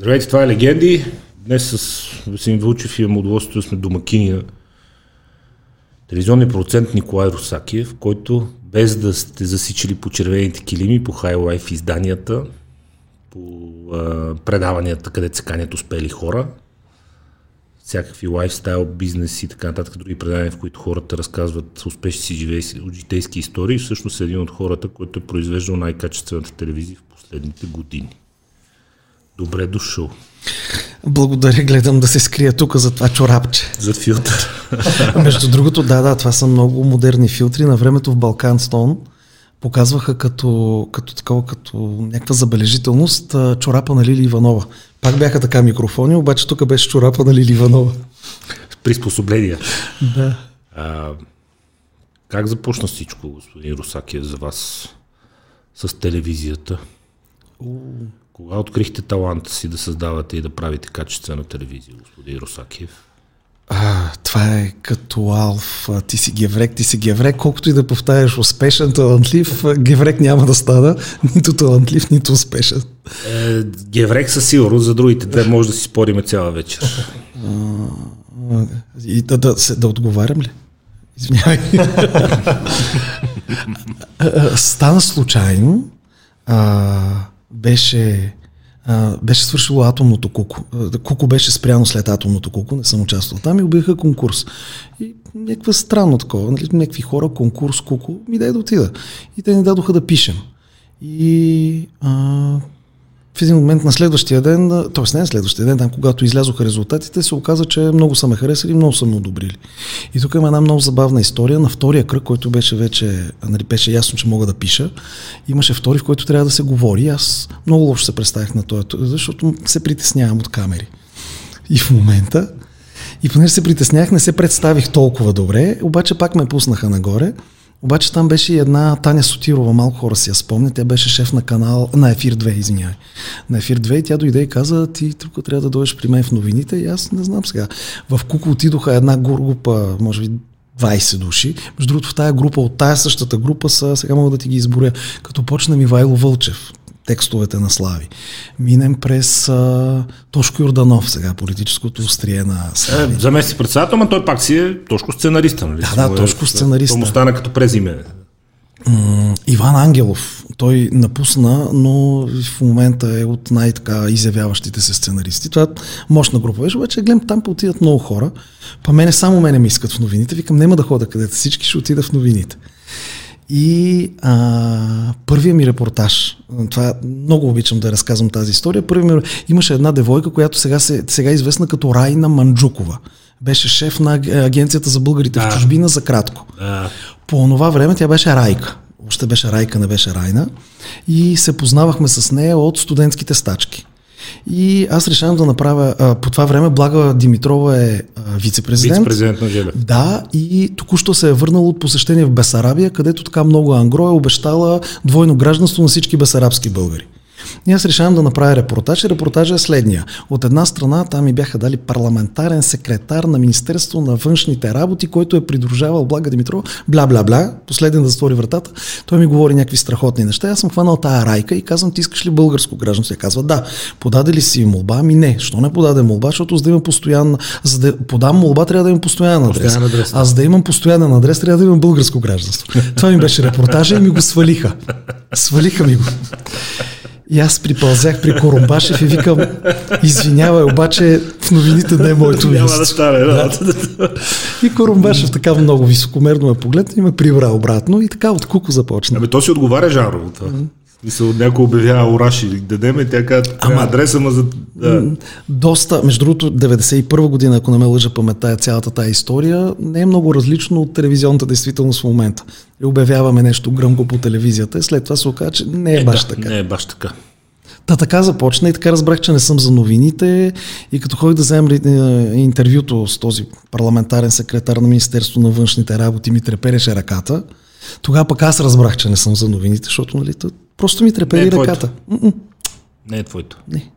Здравейте, това е Легенди. Днес с Васин Вълчев имам удоволствието да сме домакини на телевизионния продуцент Николай Русакиев, който без да сте засичали по червените килими, по хайлайф изданията, по а, предаванията, където се канят успели хора, всякакви лайфстайл, бизнес и така нататък, други предания, в които хората разказват успешни си житейски истории, всъщност е един от хората, който е произвеждал най-качествената телевизия в последните години. Добре дошъл. Благодаря, гледам да се скрия тук за това чорапче. За филтър. Между другото, да, да, това са много модерни филтри. На времето в Балкан Стон показваха като, като такова, като някаква забележителност чорапа на Лили Иванова. Пак бяха така микрофони, обаче тук беше чорапа на Лили Иванова. Приспособления. Да. А, как започна всичко, господин Русакия, за вас с телевизията? Кога открихте таланта си да създавате и да правите качествена телевизия, господин Русакиев? А, това е като Алф. Ти си геврек, ти си геврек. Колкото и да повтаряш успешен, талантлив, геврек няма да стана. Нито талантлив, нито успешен. Е, геврек със сигурност, за другите две може да си спориме цяла вечер. А, и да, да, да отговарям ли? Извинявай. Стана случайно. А, беше а, беше свършило атомното куко. Куко беше спряно след атомното куко, не съм участвал там и обявиха конкурс. И някаква странно такова, нали, някакви хора, конкурс, куко, ми дай да отида. И те ни дадоха да пишем. И а, в един момент на следващия ден, т.е. не на следващия ден, там, когато излязоха резултатите, се оказа, че много са ме харесали, много са ме одобрили. И тук има една много забавна история. На втория кръг, който беше вече, нали, беше ясно, че мога да пиша, имаше втори, в който трябва да се говори. Аз много лошо се представях на това, защото се притеснявам от камери. И в момента, и понеже се притеснях, не се представих толкова добре, обаче пак ме пуснаха нагоре. Обаче там беше и една Таня Сотирова, малко хора си я спомнят, тя беше шеф на канал, на Ефир 2, извинявай. На Ефир 2 и тя дойде и каза, ти тук трябва да дойдеш при мен в новините и аз не знам сега. В Куко отидоха една група, може би 20 души. Между другото, в тази група, от тая същата група са, сега мога да ти ги изборя, като почна Мивайло Вълчев, текстовете на Слави. Минем през а, Тошко Йорданов, сега политическото острие на Слави. Е, замести председател, но той пак си е Тошко сценариста. Нали? Да, да, Тошко сценариста. Това му стана като презиме. Иван Ангелов. Той напусна, но в момента е от най-така изявяващите се сценаристи. Това е мощна група. Виж, обаче гледам, там отидат много хора. Па мене само мене ми искат в новините. Викам, няма да хода където всички, ще отида в новините. И а, първият ми репортаж, това много обичам да разказвам тази история, първият ми, имаше една девойка, която сега, се, сега е известна като Райна Манджукова. Беше шеф на агенцията за българите а, в чужбина за кратко. А. По това време тя беше Райка. Още беше Райка, не беше Райна. И се познавахме с нея от студентските стачки. И аз решавам да направя, а, по това време Блага Димитрова е вице-президент. Вице-президент на Желев. Да, и току-що се е върнал от посещение в Бесарабия, където така много ангро е обещала двойно гражданство на всички бесарабски българи. И аз решавам да направя репортаж и репортажа е следния. От една страна там ми бяха дали парламентарен секретар на Министерство на външните работи, който е придружавал Блага Димитров, бла-бла-бла, последен да затвори вратата. Той ми говори някакви страхотни неща. Аз съм хванал тая райка и казвам, ти искаш ли българско гражданство? Я казва, да. Подаде ли си молба? Ами не. Що не подаде молба? Защото за да имам постоянна, за да подам молба, трябва да имам постоянен адрес. Постоянен адрес. Аз да имам постоянен адрес, трябва да имам българско гражданство. Това ми беше репортажа и ми го свалиха. Свалиха ми го. И аз припълзях при Корумбашев и викам, извинявай, обаче в новините не е моето място. Няма да стане, да. И Корумбашев така много високомерно ме погледна и ме прибра обратно и така от куко започна. Ами то си отговаря жанрово Мисля, някой обявява Ораши, дадем и тя казва, ама адреса ма за... Да. Доста, между другото, 91 година, ако не ме лъжа паметта, цялата тази история не е много различно от телевизионната действителност в момента. И обявяваме нещо гръмко по телевизията и след това се оказа, че не е, е баш да, така. Не е баш така. Та така започна и така разбрах, че не съм за новините и като ходих да вземем е, интервюто с този парламентарен секретар на Министерство на външните работи ми трепереше ръката, тогава пък аз разбрах, че не съм за новините, защото нали, просто ми трепери е ръката. Твоето. Не е твоето. Не.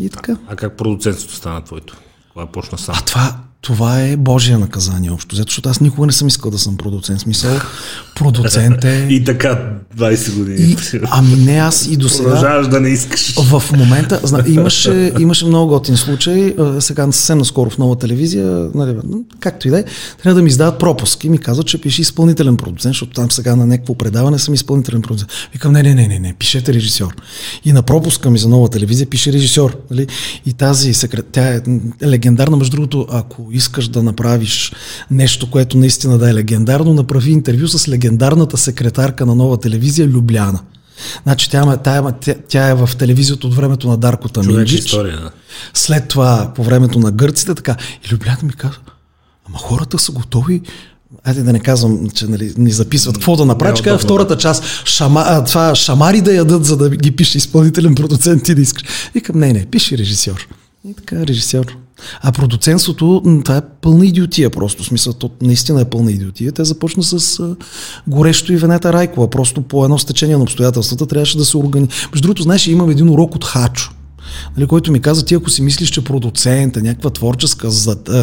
И така. А, а как продуцентството стана твоето? Кога почна сам? А това, това е Божия наказание общо. Защото аз никога не съм искал да съм продуцент. Смисъл, продуцент е... и така 20 години. И, ами не, аз и до сега... Продължаваш да не искаш. В момента, зна, имаше, имаше много готин случай, сега съвсем наскоро в нова телевизия, нали, както и да е, трябва да ми издават пропуск и ми казват, че пише изпълнителен продуцент, защото там сега на някакво предаване съм изпълнителен продуцент. Викам, не, не, не, не, не, пишете режисьор. И на пропуска ми за нова телевизия пише режисьор. Нали? И тази секрет, тя е легендарна, между другото, ако искаш да направиш нещо, което наистина да е легендарно, направи интервю с легендарната секретарка на нова телевизия Любляна. Значи тя, тя, тя, тя е в телевизията от времето на Дарко Таминджич. история, да. След това по времето на гърците, така. И Любляна ми казва, ама хората са готови Айде да не казвам, че нали, ни записват какво да направиш. Казва втората част, шама, а, това шамари да ядат, за да ги пише изпълнителен продуцент и да искаш. Викам, не, не, пиши режисьор. И така, режисьор. А продуцентството, това е пълна идиотия просто. Смисъл, то наистина е пълна идиотия. Те започна с горещо и Венета Райкова. Просто по едно стечение на обстоятелствата трябваше да се организира. Между другото, знаеш, имам един урок от Хачо нали, който ми каза, ти ако си мислиш, че продуцент е някаква творческа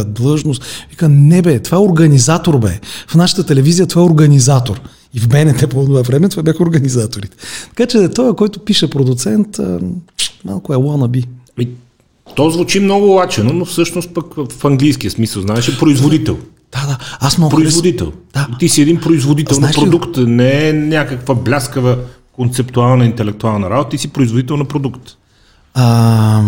длъжност, вика, не бе, това е организатор бе. В нашата телевизия това е организатор. И в БНТ по това време това бяха организаторите. Така че той, който пише продуцент, малко е wannabe. То звучи много лачено, но всъщност пък в английския смисъл, знаеш, е производител. Да, да. Аз много Производител. Да. Ти си един производител Знаеш на продукт, ли... не е някаква бляскава концептуална, интелектуална работа, ти си производител на продукт. А,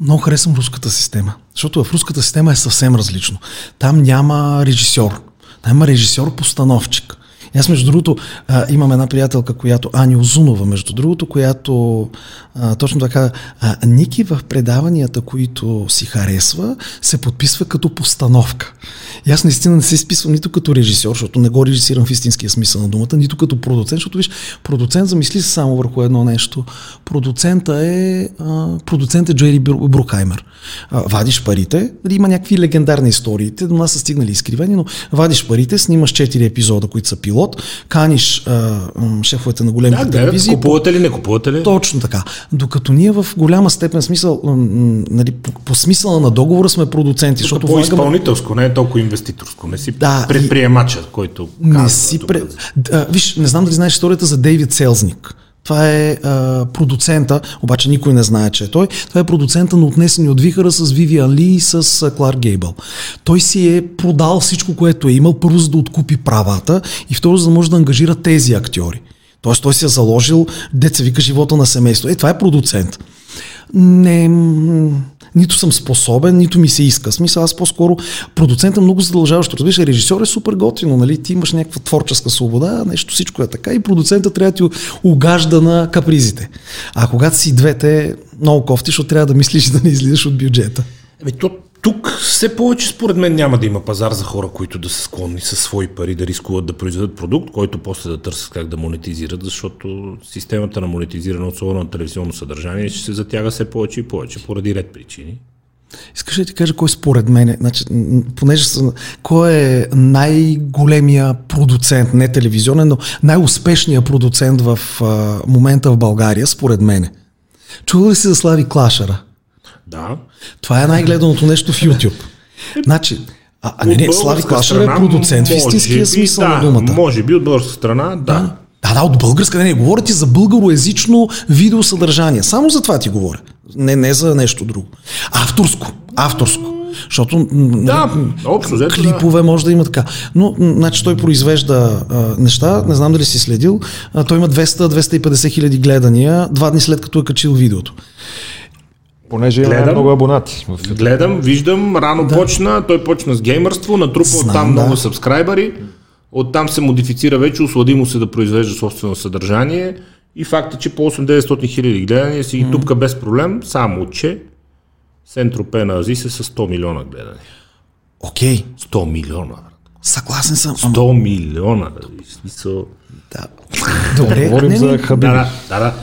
много харесвам руската система, защото в руската система е съвсем различно. Там няма режисьор, там има режисьор-постановчик. Аз, между другото, имам една приятелка, която, Ани Озунова, между другото, която точно така, а, Ники в предаванията, които си харесва, се подписва като постановка. И аз наистина не се изписвам нито като режисьор, защото не го режисирам в истинския смисъл на думата, нито като продуцент, защото виж, продуцент замисли се само върху едно нещо. Продуцента е, продуцент е Джери Брукхаймер. Вадиш парите, има някакви легендарни истории, до нас са стигнали изкривени, но вадиш парите, снимаш 4 епизода, които са пилот, каниш а, шефовете на големите да, телевизии. Купувате ли, не купувате ли? Точно така. Докато ние в голяма степен смисъл, нали, по, по смисъла на договора сме продуценти. Защото по-изпълнителско, не е толкова инвеститорско. Не си да, предприемача, който не казва, си пред... да, Виж, не знам дали знаеш историята за Дейвид Селзник. Това е а, продуцента, обаче никой не знае, че е той. Това е продуцента на Отнесени от вихара с Вивиан Ли и с а, Кларк Гейбъл. Той си е продал всичко, което е имал, първо за да откупи правата и второ за да може да ангажира тези актьори. Тоест той си е заложил, деца вика живота на семейство. Е, това е продуцент. Не, нито съм способен, нито ми се иска. Смисъл, аз по-скоро продуцента много задължаващо. Разбираш, режисьор е супер готино, нали? Ти имаш някаква творческа свобода, нещо всичко е така и продуцента трябва да ти угажда на капризите. А когато си двете, много кофти, защото трябва да мислиш да не излизаш от бюджета. Еми, то тук все повече според мен няма да има пазар за хора, които да са склонни със свои пари да рискуват да произведат продукт, който после да търсят как да монетизират, защото системата на монетизиране, особено на телевизионно съдържание, ще се затяга все повече и повече поради ред причини. Искаш ли да ти кажа кой според мен, значи, понеже са, кой е най-големия продуцент, не телевизионен, но най-успешният продуцент в а, момента в България, според мен? Чува ли си за Слави Клашара? Да. Това е най-гледаното нещо в YouTube. Значи, а, а не, не, Слави Клашер е продуцент в истинския смисъл да, на думата. Може би от българска страна, да. Да, да, от българска, не, не, говоря ти за българоязично видеосъдържание. Само за това ти говоря. Не, не за нещо друго. Авторско, авторско. Защото да, общо, клипове да. може да има така. Но, значи, той произвежда а, неща, не знам дали си следил. А, той има 200-250 хиляди гледания два дни след като е качил видеото. Понеже има много абонати. В гледам, виждам, рано да. почна, той почна с геймърство, натрупа от там да. много сабскрайбъри, оттам се модифицира вече, ослади му се да произвежда собствено съдържание и факта, че по 8-900 хиляди гледания си ги тупка без проблем, само че Сентропе на Азис е с 100 милиона гледания. Окей. Okay. 100 милиона. Съгласен съм. 100 милиона. Смисъл... Да. Добре. Говорим за Хабиби. Да, да, да.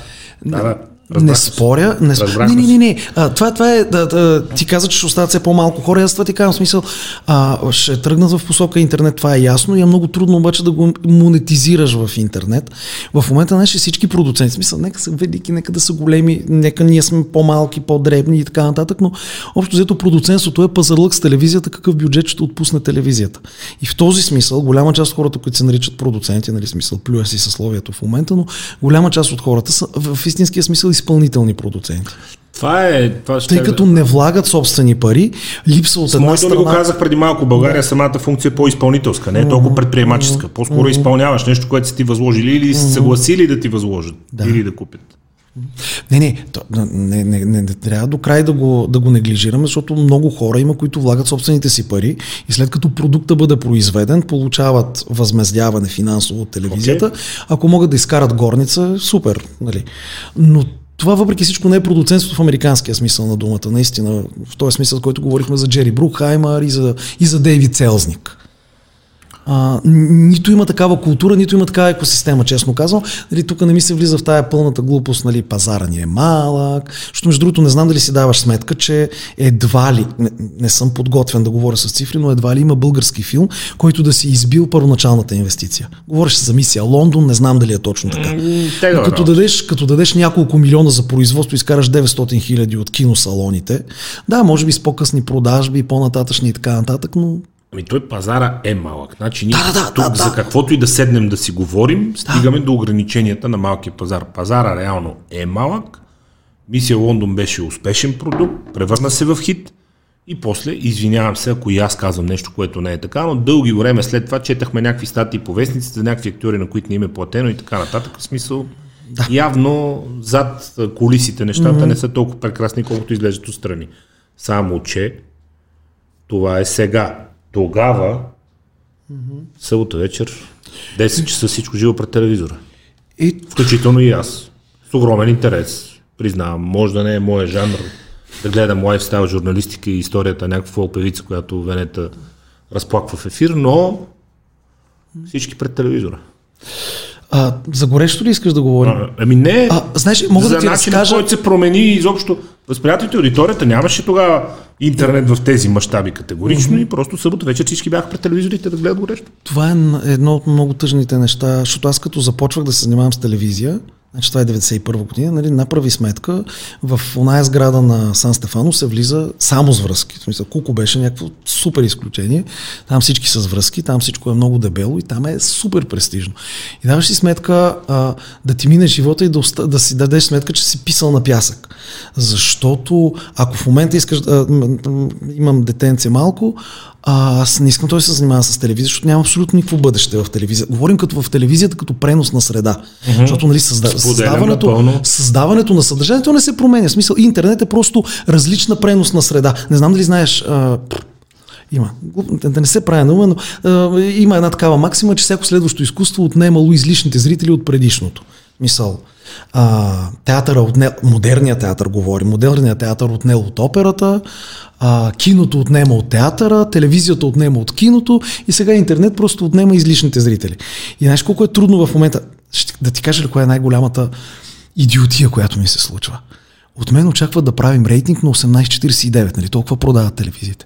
да. да. Разбрах не споря. Не, споря. не, не, не, не. А, това, това е, да, да, ти каза, че ще остават все по-малко хора. Аз това ти казвам смисъл. А, ще тръгнат в посока интернет, това е ясно. И е много трудно обаче да го монетизираш в интернет. В момента знаеш, всички продуценти, смисъл, нека са велики, нека да са големи, нека ние сме по-малки, по-дребни и така нататък, но общо взето продуцентството е пазарлък с телевизията, какъв бюджет ще отпусне телевизията. И в този смисъл, голяма част от хората, които се наричат продуценти, нали смисъл, плюя си съсловието в момента, но голяма част от хората са в истинския смисъл изпълнителни продуценти. Това е. Това ще Тъй като не влагат собствени пари, липса от една страна... го казах преди малко, България да. самата функция е по-изпълнителска, не е толкова предприемаческа. По-скоро изпълняваш нещо, което са ти възложили или са съгласили да ти възложат да. или да купят. Не, не, то, не, не, не, не трябва до край да го, да го неглижираме, защото много хора има, които влагат собствените си пари и след като продукта бъде произведен, получават възмездяване финансово от телевизията. Okay. Ако могат да изкарат горница, супер. Нали. Но това въпреки всичко не е продуцентство в американския смисъл на думата, наистина, в този смисъл, който говорихме за Джери Брукхаймър и за, и за Дейвид Целзник. А, нито има такава култура, нито има такава екосистема, честно казвам. Нали, тук не ми се влиза в тая пълната глупост, нали, пазара ни е малък. Защото между другото не знам дали си даваш сметка, че едва ли, не, не съм подготвен да говоря с цифри, но едва ли има български филм, който да си избил първоначалната инвестиция. Говориш за мисия Лондон, не знам дали е точно така. Но като, дадеш, като дадеш няколко милиона за производство и изкараш 900 хиляди от киносалоните, да, може би с по-късни продажби, по-нататъчни и така нататък, но Ами той пазара е малък. Значи ние да, да, тук да, за каквото и да седнем да си говорим, стигаме да. до ограниченията на малкия пазар. Пазара реално е малък. Мисия Лондон беше успешен продукт, превърна се в хит и после, извинявам се, ако и аз казвам нещо, което не е така, но дълги време след това четахме някакви статии по вестниците за някакви актьори, на които не им е платено и така нататък. В смисъл, да. явно зад колисите нещата mm-hmm. не са толкова прекрасни, колкото изглеждат отстрани. Само, че това е сега тогава, mm-hmm. събота вечер, 10 часа всичко живо пред телевизора. И... Включително и аз. С огромен интерес. Признавам, може да не е моят жанр да гледам лайфстайл журналистика и историята на някаква певица, която Венета разплаква в ефир, но всички пред телевизора. А, за горещо ли искаш да говорим? А, ами не, а, знаеш, мога за да ти начин, разкажа... който се промени изобщо възприятието аудиторията. Нямаше тогава интернет в тези мащаби категорично mm-hmm. и просто събота вечер всички бяха пред телевизорите да гледат горещо. Това е едно от много тъжните неща, защото аз като започвах да се занимавам с телевизия, Значи това е 91 година, нали, направи сметка, в оная сграда на Сан Стефано се влиза само с връзки. В смисъл, Куко беше някакво супер изключение. Там всички с връзки, там всичко е много дебело и там е супер престижно. И даваш си сметка а, да ти мине живота и да, оста, да си дадеш сметка, че си писал на пясък. Защото ако в момента искаш, а, имам детенце малко, а, аз не искам той да се занимава с телевизия, защото няма абсолютно никакво бъдеще в телевизията. Говорим като в телевизията като пренос на среда. Mm-hmm. Защото нали, създа... създаването, създаването на съдържанието не се променя. В смисъл, интернет е просто различна пренос на среда. Не знам дали знаеш. А, има. Да не се прави на но а, има една такава максима, че всяко следващо изкуство отнемало излишните зрители от предишното. Мисъл, а, театъра отне, модерният театър говори, модерният театър отнел от операта, а, киното отнема от театъра, телевизията отнема от киното и сега интернет просто отнема излишните зрители. И знаеш колко е трудно в момента, ще, да ти кажа ли коя е най-голямата идиотия, която ми се случва. От мен очакват да правим рейтинг на 18.49, нали? Толкова продават телевизиите.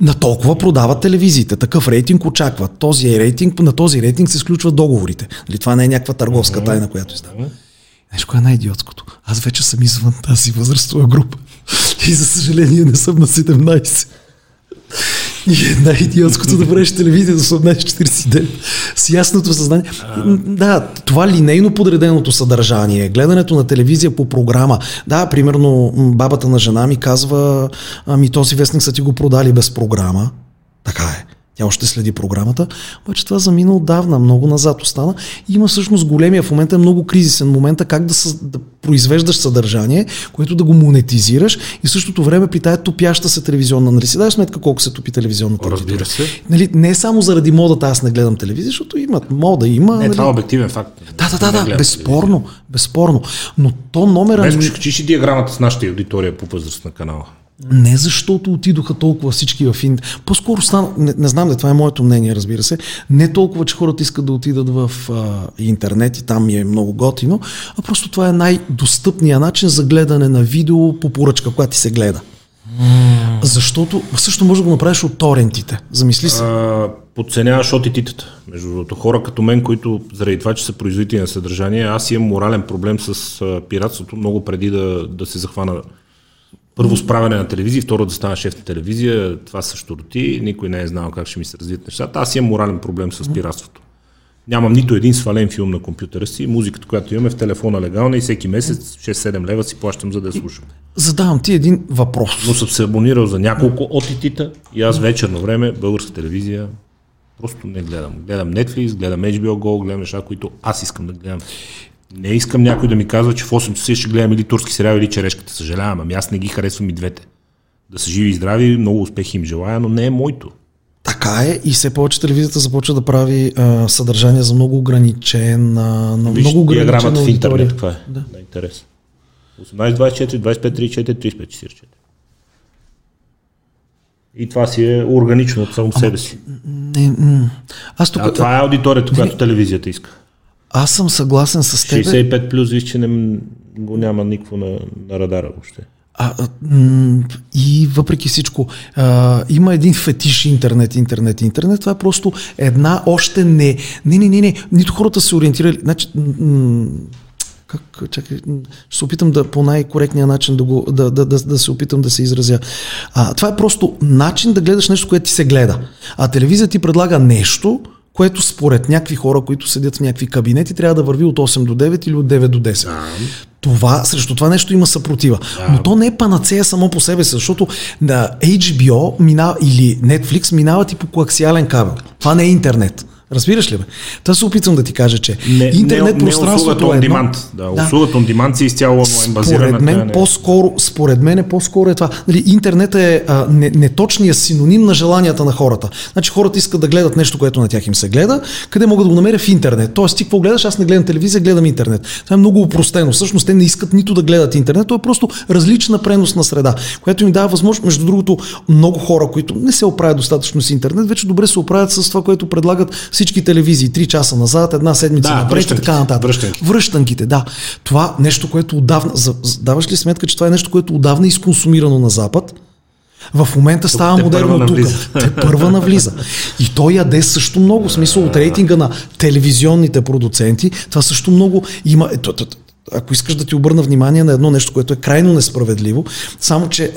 На толкова продават телевизиите. Такъв рейтинг очакват. Този рейтинг, на този рейтинг се сключват договорите. Нали? Това не е някаква търговска тайна, която издава. Знаеш, кое е най-идиотското? Аз вече съм извън тази възрастова група. И за съжаление не съм на 17. И е най-идиотското да правиш телевизия за 18.49 с ясното съзнание. Да, това линейно подреденото съдържание, гледането на телевизия по програма. Да, примерно бабата на жена ми казва, ами този вестник са ти го продали без програма. Така е. Тя още следи програмата, обаче това замина отдавна, много назад остана. И има всъщност големия в момента е много кризисен момент, как да, съ, да произвеждаш съдържание, което да го монетизираш и в същото време при тая топяща се телевизионна. Нали си даваш сметка колко се топи телевизионната Разбира се. Нали, не само заради модата аз не гледам телевизия, защото имат мода, има. Не, нали... това е обективен факт. Да, да, да, да безспорно, безспорно. Но то номера. Днес ще качиш и диаграмата с нашата аудитория по възраст на канала. Не защото отидоха толкова всички в Инд. По-скоро стана, не, не знам, да това е моето мнение, разбира се, не толкова, че хората искат да отидат в а, интернет и там ми е много готино, а просто това е най-достъпният начин за гледане на видео по поръчка, която ти се гледа. Mm. Защото също може да го направиш от торентите. Замисли се. А, подценяваш от титата. Между другото, хора като мен, които заради това, че са производители на съдържание, аз имам морален проблем с а, пиратството много преди да, да се захвана първо справяне на телевизия, второ да стана шеф на телевизия, това също роти, никой не е знал как ще ми се развият нещата. Аз имам морален проблем с пиратството. Нямам нито един свален филм на компютъра си, музиката, която имаме в телефона легална и всеки месец 6-7 лева си плащам за да я слушам. Задавам ти един въпрос. Но съм се абонирал за няколко отитита и аз вечерно време, българска телевизия, просто не гледам. Гледам Netflix, гледам HBO Go, гледам неща, които аз искам да гледам. Не искам някой да ми казва, че в 8 часа ще гледам или турски сериал, или черешката. Съжалявам, ами аз не ги харесвам и двете. Да са живи и здрави, много успехи им желая, но не е моето. Така е и все повече телевизията започва да прави а, съдържание за много ограничен, а, на Виж, много ограничен в интернет, каква е? Да. да интерес. 18, 24, 25, 34, 35, 44. И това си е органично от само себе си. Не, не, аз тук... А това е аудиторията, която телевизията иска. Аз съм съгласен с теб. 65 плюс, виж, че не, го няма никакво на, на радара въобще. А, и въпреки всичко, а, има един фетиш интернет, интернет, интернет. Това е просто една още не. Не, не, не, не. Нито хората се ориентирали. Значи, как, чакай, ще се опитам да по най-коректния начин да, го, да, да, да, да се опитам да се изразя. А, това е просто начин да гледаш нещо, което ти се гледа. А телевизия ти предлага нещо, което според някакви хора, които седят в някакви кабинети, трябва да върви от 8 до 9 или от 9 до 10. Да. Това, срещу това нещо има съпротива. Да. Но то не е панацея само по себе си, защото на HBO минава, или Netflix минават и по коаксиален кабел. Това не е интернет. Разбираш ли бе? Та се опитвам да ти кажа, че не, интернет не, пространството не е едно. Да, да. Услугата on demand си изцяло онлайн базирана. Според мен, по-скоро, според мен е по-скоро е това. Нали, интернет е а, не, неточният синоним на желанията на хората. Значи хората искат да гледат нещо, което на тях им се гледа, къде могат да го намеря в интернет. Тоест ти какво гледаш, аз не гледам телевизия, гледам интернет. Това е много упростено. Всъщност те не искат нито да гледат интернет, то е просто различна преносна среда, която им дава възможност, между другото, много хора, които не се оправят достатъчно с интернет, вече добре се оправят с това, което предлагат всички телевизии, три часа назад, една седмица да, напред и така нататък. Връщанки. Връщанките, да. Това нещо, което отдавна. Даваш ли сметка, че това е нещо, което отдавна е изконсумирано на Запад? В момента става модерно тук. Те първа навлиза. И той яде също много. В смисъл от рейтинга на телевизионните продуценти. Това също много има. Е, ако искаш да ти обърна внимание на едно нещо, което е крайно несправедливо, само че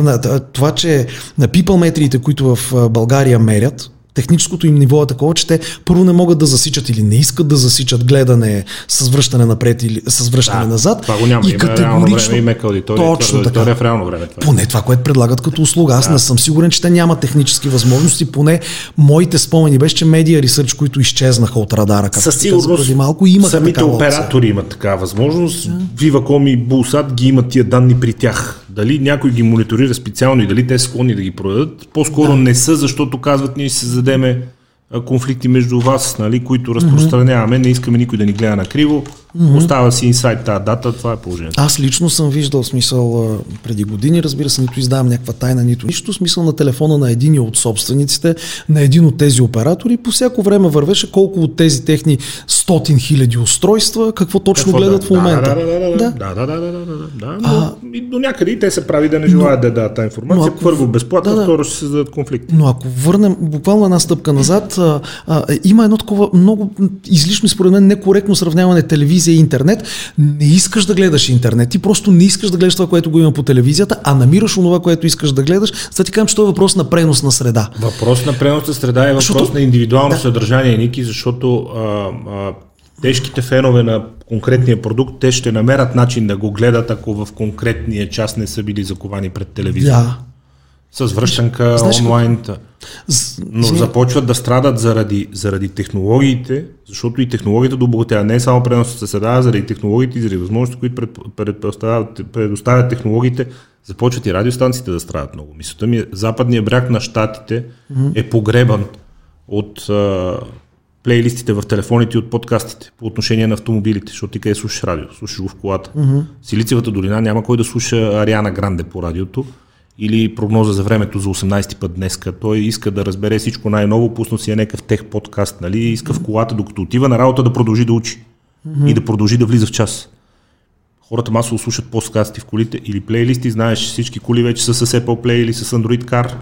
това, че на пипалметриите, които в България мерят, техническото им ниво е такова, че те първо не могат да засичат или не искат да засичат гледане с връщане напред или с връщане да, назад. Това го няма. И има категорично. Време, има аудитория, точно така. в реално време. Това. Поне това, което предлагат като услуга. Аз да. не съм сигурен, че те нямат технически възможности. Поне моите спомени беше, че медиа ресърч, които изчезнаха от радара, както Със сигурност преди малко, имат самите оператори опция. имат такава възможност. Да. Viva.com и Булсат ги имат тия данни при тях. Дали някой ги мониторира специално и дали те са склонни да ги продадат, по-скоро да. не са, защото казват ние ще се задеме конфликти между вас, нали, които разпространяваме, не искаме никой да ни гледа на криво, mm-hmm. остава си инсайт тази дата, това е положението. Аз лично съм виждал смисъл преди години, разбира се, нито издавам някаква тайна, нито нищо, смисъл на телефона на един от собствениците, на един от тези оператори, по всяко време вървеше колко от тези техни стотин хиляди устройства, какво точно какво гледат да? в момента. Да, да, да, да, да, да, да, да, да, да, да. Но а, и до някъде и те се прави да не желаят да дадат тази информация. Ако, Първо безплатно, да, да, второ ще се зададат конфликти. Но ако върнем буквално една стъпка назад, а, а, има едно такова много излишно според мен некоректно сравняване телевизия и интернет. Не искаш да гледаш интернет, ти просто не искаш да гледаш това, което го има по телевизията, а намираш онова, което искаш да гледаш. За ти казвам, че това е въпрос на пренос на среда. Въпрос на пренос на среда е въпрос защото, на индивидуално да. съдържание, Ники, защото а, а, тежките фенове на конкретния продукт, те ще намерят начин да го гледат, ако в конкретния час не са били заковани пред телевизора. Да. С връщанка Знаеш, онлайн. Но започват да страдат заради, заради технологиите, защото и технологията добогатява. Не е само преносната седа, а заради технологиите и заради възможности, които предоставят, предоставят технологиите, започват и радиостанциите да страдат много. Мисълта ми е, западният бряг на щатите mm-hmm. е погребан от а, плейлистите в телефоните и от подкастите по отношение на автомобилите, защото ти къде слушаш радио, слушаш го в колата. Mm-hmm. Силициевата долина няма кой да слуша Ариана Гранде по радиото или прогноза за времето за 18 ти път днеска. Той иска да разбере всичко най-ново, пусна си е някакъв тех подкаст, нали? Иска в колата, докато отива на работа да продължи да учи mm-hmm. и да продължи да влиза в час. Хората масово слушат подкасти в колите или плейлисти, знаеш, всички коли вече са с Apple Play или с Android Car.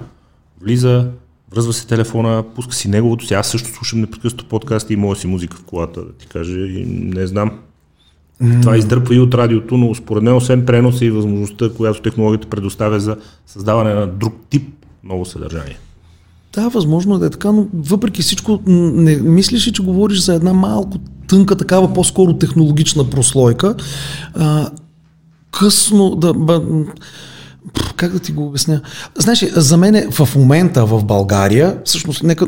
Влиза, връзва се телефона, пуска си неговото си. Аз също слушам непрекъснато подкасти и моя си музика в колата, да ти кажа, и не знам. Това издърпва и от радиото, но според мен, освен преноса и възможността, която технологията предоставя за създаване на друг тип ново съдържание. Да, възможно е да е така, но въпреки всичко, не мислиш ли, че говориш за една малко тънка, такава по-скоро технологична прослойка? А, късно да как да ти го обясня? Знаеш, за мен в момента в България, всъщност, нека,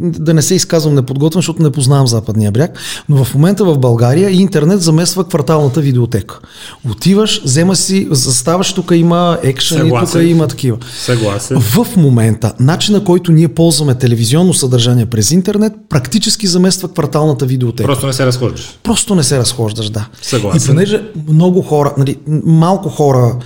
да не се изказвам неподготвен, защото не познавам Западния бряг, но в момента в България интернет замества кварталната видеотека. Отиваш, взема си, заставаш, тук има екшен и тук има такива. Съгласен. В момента, начина който ние ползваме телевизионно съдържание през интернет, практически замества кварталната видеотека. Просто не се разхождаш. Просто не се разхождаш, да. Съгласен. И понеже много хора, нали, малко хора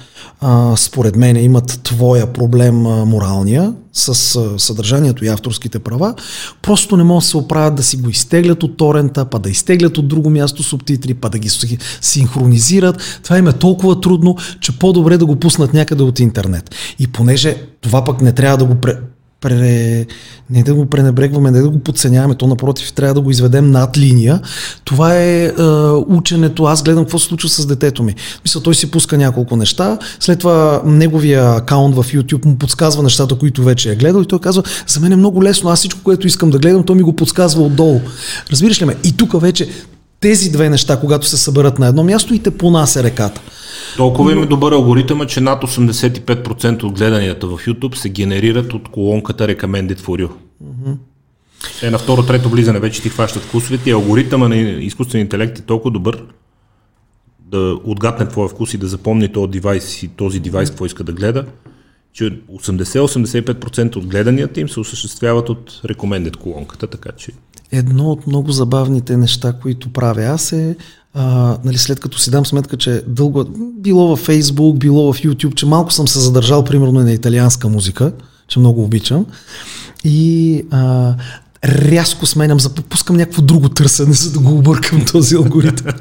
според мен имат твоя проблем моралния с съдържанието и авторските права, просто не могат да се оправят да си го изтеглят от торента, па да изтеглят от друго място субтитри, па да ги синхронизират. Това им е толкова трудно, че по-добре да го пуснат някъде от интернет. И понеже това пък не трябва да го пре, не да го пренебрегваме, не да го подценяваме, то напротив трябва да го изведем над линия. Това е, е ученето, аз гледам какво се случва с детето ми. Мисля, той си пуска няколко неща, след това неговия акаунт в YouTube му подсказва нещата, които вече е гледал и той казва, за мен е много лесно, аз всичко, което искам да гледам, той ми го подсказва отдолу. Разбираш ли ме? И тук вече тези две неща, когато се съберат на едно място и те понася реката. Толкова им е добър алгоритъм, че над 85% от гледанията в YouTube се генерират от колонката Recommended for You. Mm-hmm. Е, на второ, трето влизане вече ти хващат вкусовете и алгоритъма на изкуствен интелект е толкова добър да отгадне твоя вкус и да запомни този девайс и този девайс какво иска да гледа, че 80-85% от гледанията им се осъществяват от Recommended колонката, така че едно от много забавните неща, които правя аз е, а, нали, след като си дам сметка, че дълго, било във Facebook, било в YouTube, че малко съм се задържал примерно на италианска музика, че много обичам. И а, рязко сменям, запускам някакво друго търсене, за да го объркам този алгоритъм.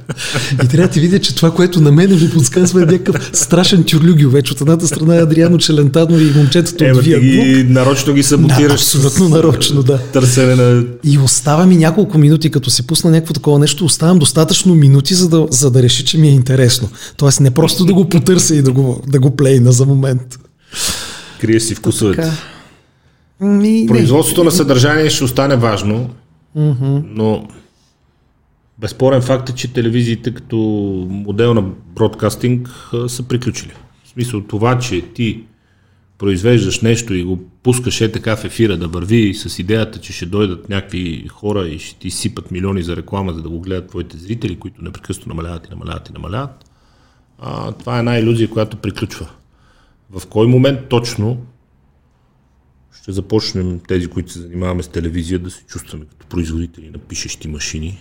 И трябва да ти видя, че това, което на мен ми подсказва е някакъв страшен тюрлюгио. Вече от едната страна е Адриано Челентано и момчетото от Вия ги, нарочно ги саботираш. Да, абсолютно нарочно, да. Търсене на... И остава ми няколко минути, като се пусна някакво такова нещо, оставам достатъчно минути, за да, за да реши, че ми е интересно. Тоест не просто да го потърся и да го, да го плейна за момент. Крие си вкусовете. Ми, Производството не. на съдържание ще остане важно, mm-hmm. но безспорен факт е, че телевизиите като модел на бродкастинг са приключили. В смисъл това, че ти произвеждаш нещо и го пускаш е така в ефира да върви с идеята, че ще дойдат някакви хора и ще ти сипат милиони за реклама, за да го гледат твоите зрители, които непрекъснато намаляват и намаляват и намаляват. А, това е една иллюзия, която приключва. В кой момент точно ще започнем тези, които се занимаваме с телевизия, да се чувстваме като производители на пишещи машини.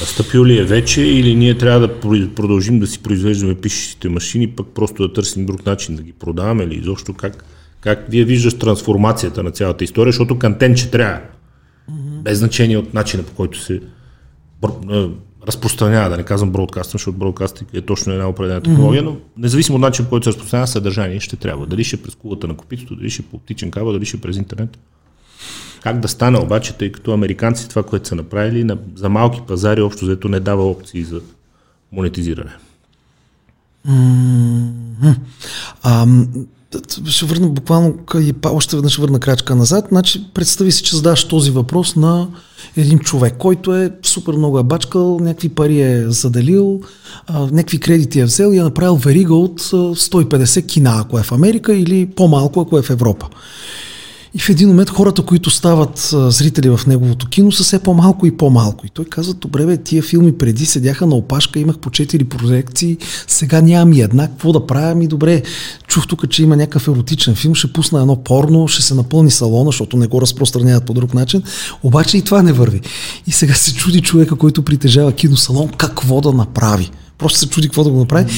Настъпил ли е вече или ние трябва да продължим да си произвеждаме пишещите машини, пък просто да търсим друг начин да ги продаваме или изобщо как, как вие виждаш трансформацията на цялата история, защото кантен, че трябва. Mm-hmm. Без значение от начина по който се разпространява, да не казвам бродкаст, защото бродкаст е точно една определена технология, mm-hmm. но независимо от начин, по който се разпространява съдържание, ще трябва. Дали ще е през кулата на копитото, дали ще е по оптичен кабел, дали ще е през интернет. Как да стане обаче, тъй като американци това, което са направили, на, за малки пазари общо взето не дава опции за монетизиране. Mm-hmm. А, ще върна буквално и още веднъж върна крачка назад. Значи, представи си, че задаш този въпрос на един човек, който е супер много е бачкал, някакви пари е заделил, а, някакви кредити е взел и е направил верига от 150 кина, ако е в Америка или по-малко, ако е в Европа. И в един момент хората, които стават зрители в неговото кино, са все по-малко и по-малко. И той казва, добре бе, тия филми преди седяха на опашка, имах по 4 проекции, сега нямам и една, какво да правя? Ми добре, чух тук, че има някакъв еротичен филм, ще пусна едно порно, ще се напълни салона, защото не го разпространяват по друг начин. Обаче и това не върви. И сега се чуди човека, който притежава киносалон, какво да направи. Просто се чуди какво да го направи.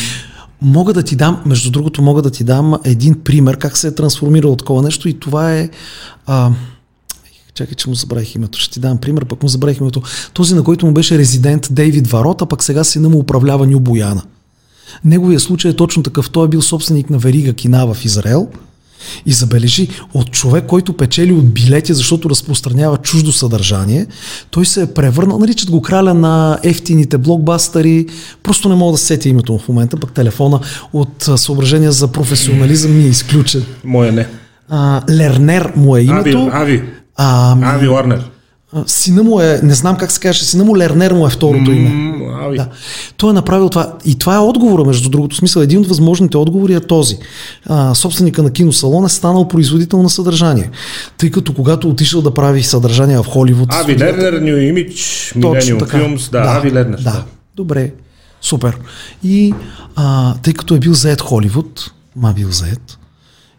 Мога да ти дам, между другото, мога да ти дам един пример как се е трансформирало такова нещо и това е... А, чакай, че му забравих името. Ще ти дам пример, пък му забравих името. Този, на който му беше резидент Дейвид Варот, а пък сега сина му управлява Ню Бояна. Неговия случай е точно такъв. Той е бил собственик на верига кина в Израел – и забележи, от човек, който печели от билети, защото разпространява чуждо съдържание, той се е превърнал, наричат го краля на ефтините блокбастери, просто не мога да сетя името му в момента, пък телефона от съображения за професионализъм ми е изключен. Моя не. А, Лернер му е името. Ави, Ави. А, Ави Ларнер. Сина му е, не знам как се каже, сина му Лернер му е второто име. Да. Той е направил това. И това е отговора, между другото. Смисъл, един от възможните отговори е този. А, собственика на киносалон е станал производител на съдържание. Тъй като когато отишъл да прави съдържание в Холивуд. Ави студията... Лернер, New Image, Millennium Films, да, да, Ави Лернер. Да, да, добре. Супер. И а, тъй като е бил заед Холивуд, ма бил заед,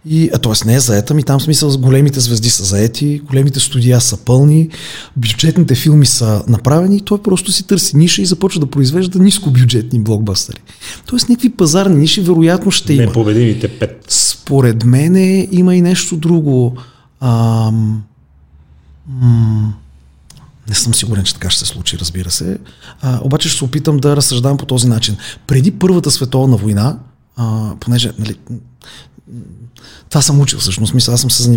и, а, т.е. не е заета, ми там смисъл големите звезди са заети, големите студия са пълни, бюджетните филми са направени и той просто си търси ниша и започва да произвежда нискобюджетни блокбастери. Тоест някакви пазарни ниши вероятно ще има. Непобедимите пет. Според мен има и нещо друго. Ам, м- не съм сигурен, че така ще се случи, разбира се. А, обаче ще се опитам да разсъждавам по този начин. Преди Първата световна война, а, понеже нали, това съм учил всъщност, мисля, аз съм с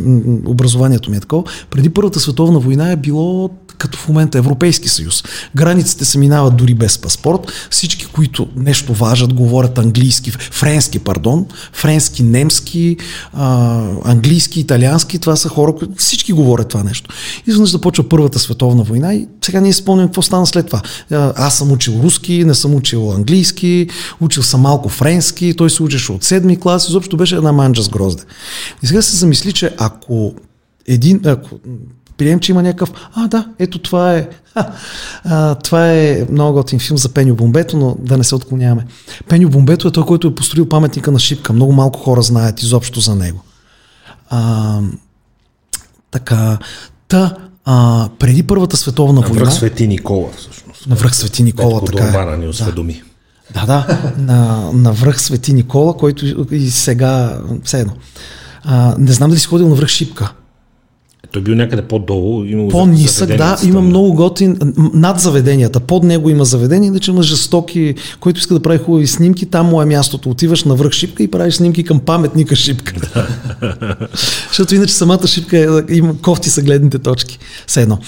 образованието ми е такова. Преди Първата световна война е било като в момента Европейски съюз. Границите се минават дори без паспорт. Всички, които нещо важат, говорят английски, френски, пардон, френски, немски, а, английски, италиански, това са хора, които всички говорят това нещо. Изведнъж започва Първата световна война и сега ние спомням какво стана след това. Аз съм учил руски, не съм учил английски, учил съм малко френски, той се учеше от седми клас, изобщо беше една манджа с грозде. И сега се замисли, че ако един, ако прием, че има някакъв, а да, ето това е, а, а, това е много готин филм за Пеню Бомбето, но да не се отклоняваме. Пеню Бомбето е той, който е построил паметника на Шипка. Много малко хора знаят изобщо за него. А, така, та, а, преди Първата световна война... На връх Свети Никола, всъщност. На връх Свети Никола, Петко така е. ни осведоми. Да, да, на, на връх Свети Никола, който и сега, все едно. А, не знам дали си ходил на връх Шипка. Той бил някъде по-долу. По-нисък, да, има много готин. Над заведенията, под него има заведение, иначе има жестоки, който иска да прави хубави снимки, там му е мястото. Отиваш на връх Шипка и правиш снимки към паметника Шипка. Защото иначе самата Шипка е, има кофти са гледните точки. Все едно.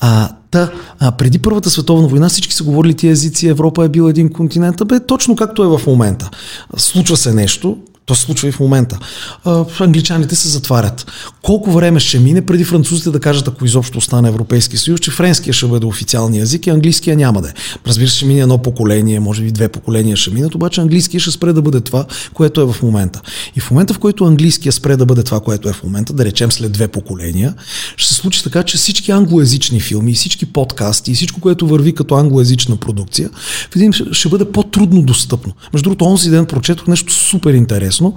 А, Та, а, преди Първата световна война всички са говорили тия езици, Европа е бил един континент, бе, точно както е в момента. Случва се нещо, то се случва и в момента. Англичаните се затварят. Колко време ще мине преди французите да кажат, ако изобщо остане Европейски съюз, че френския ще бъде официалния език и английския няма да е. Разбира се, ще мине едно поколение, може би две поколения ще минат, обаче английския ще спре да бъде това, което е в момента. И в момента, в който английския спре да бъде това, което е в момента, да речем след две поколения, ще се случи така, че всички англоязични филми и всички подкасти и всичко, което върви като англоязична продукция, ще бъде по-трудно достъпно. Между другото, онзи ден прочетох нещо супер интересно интересно.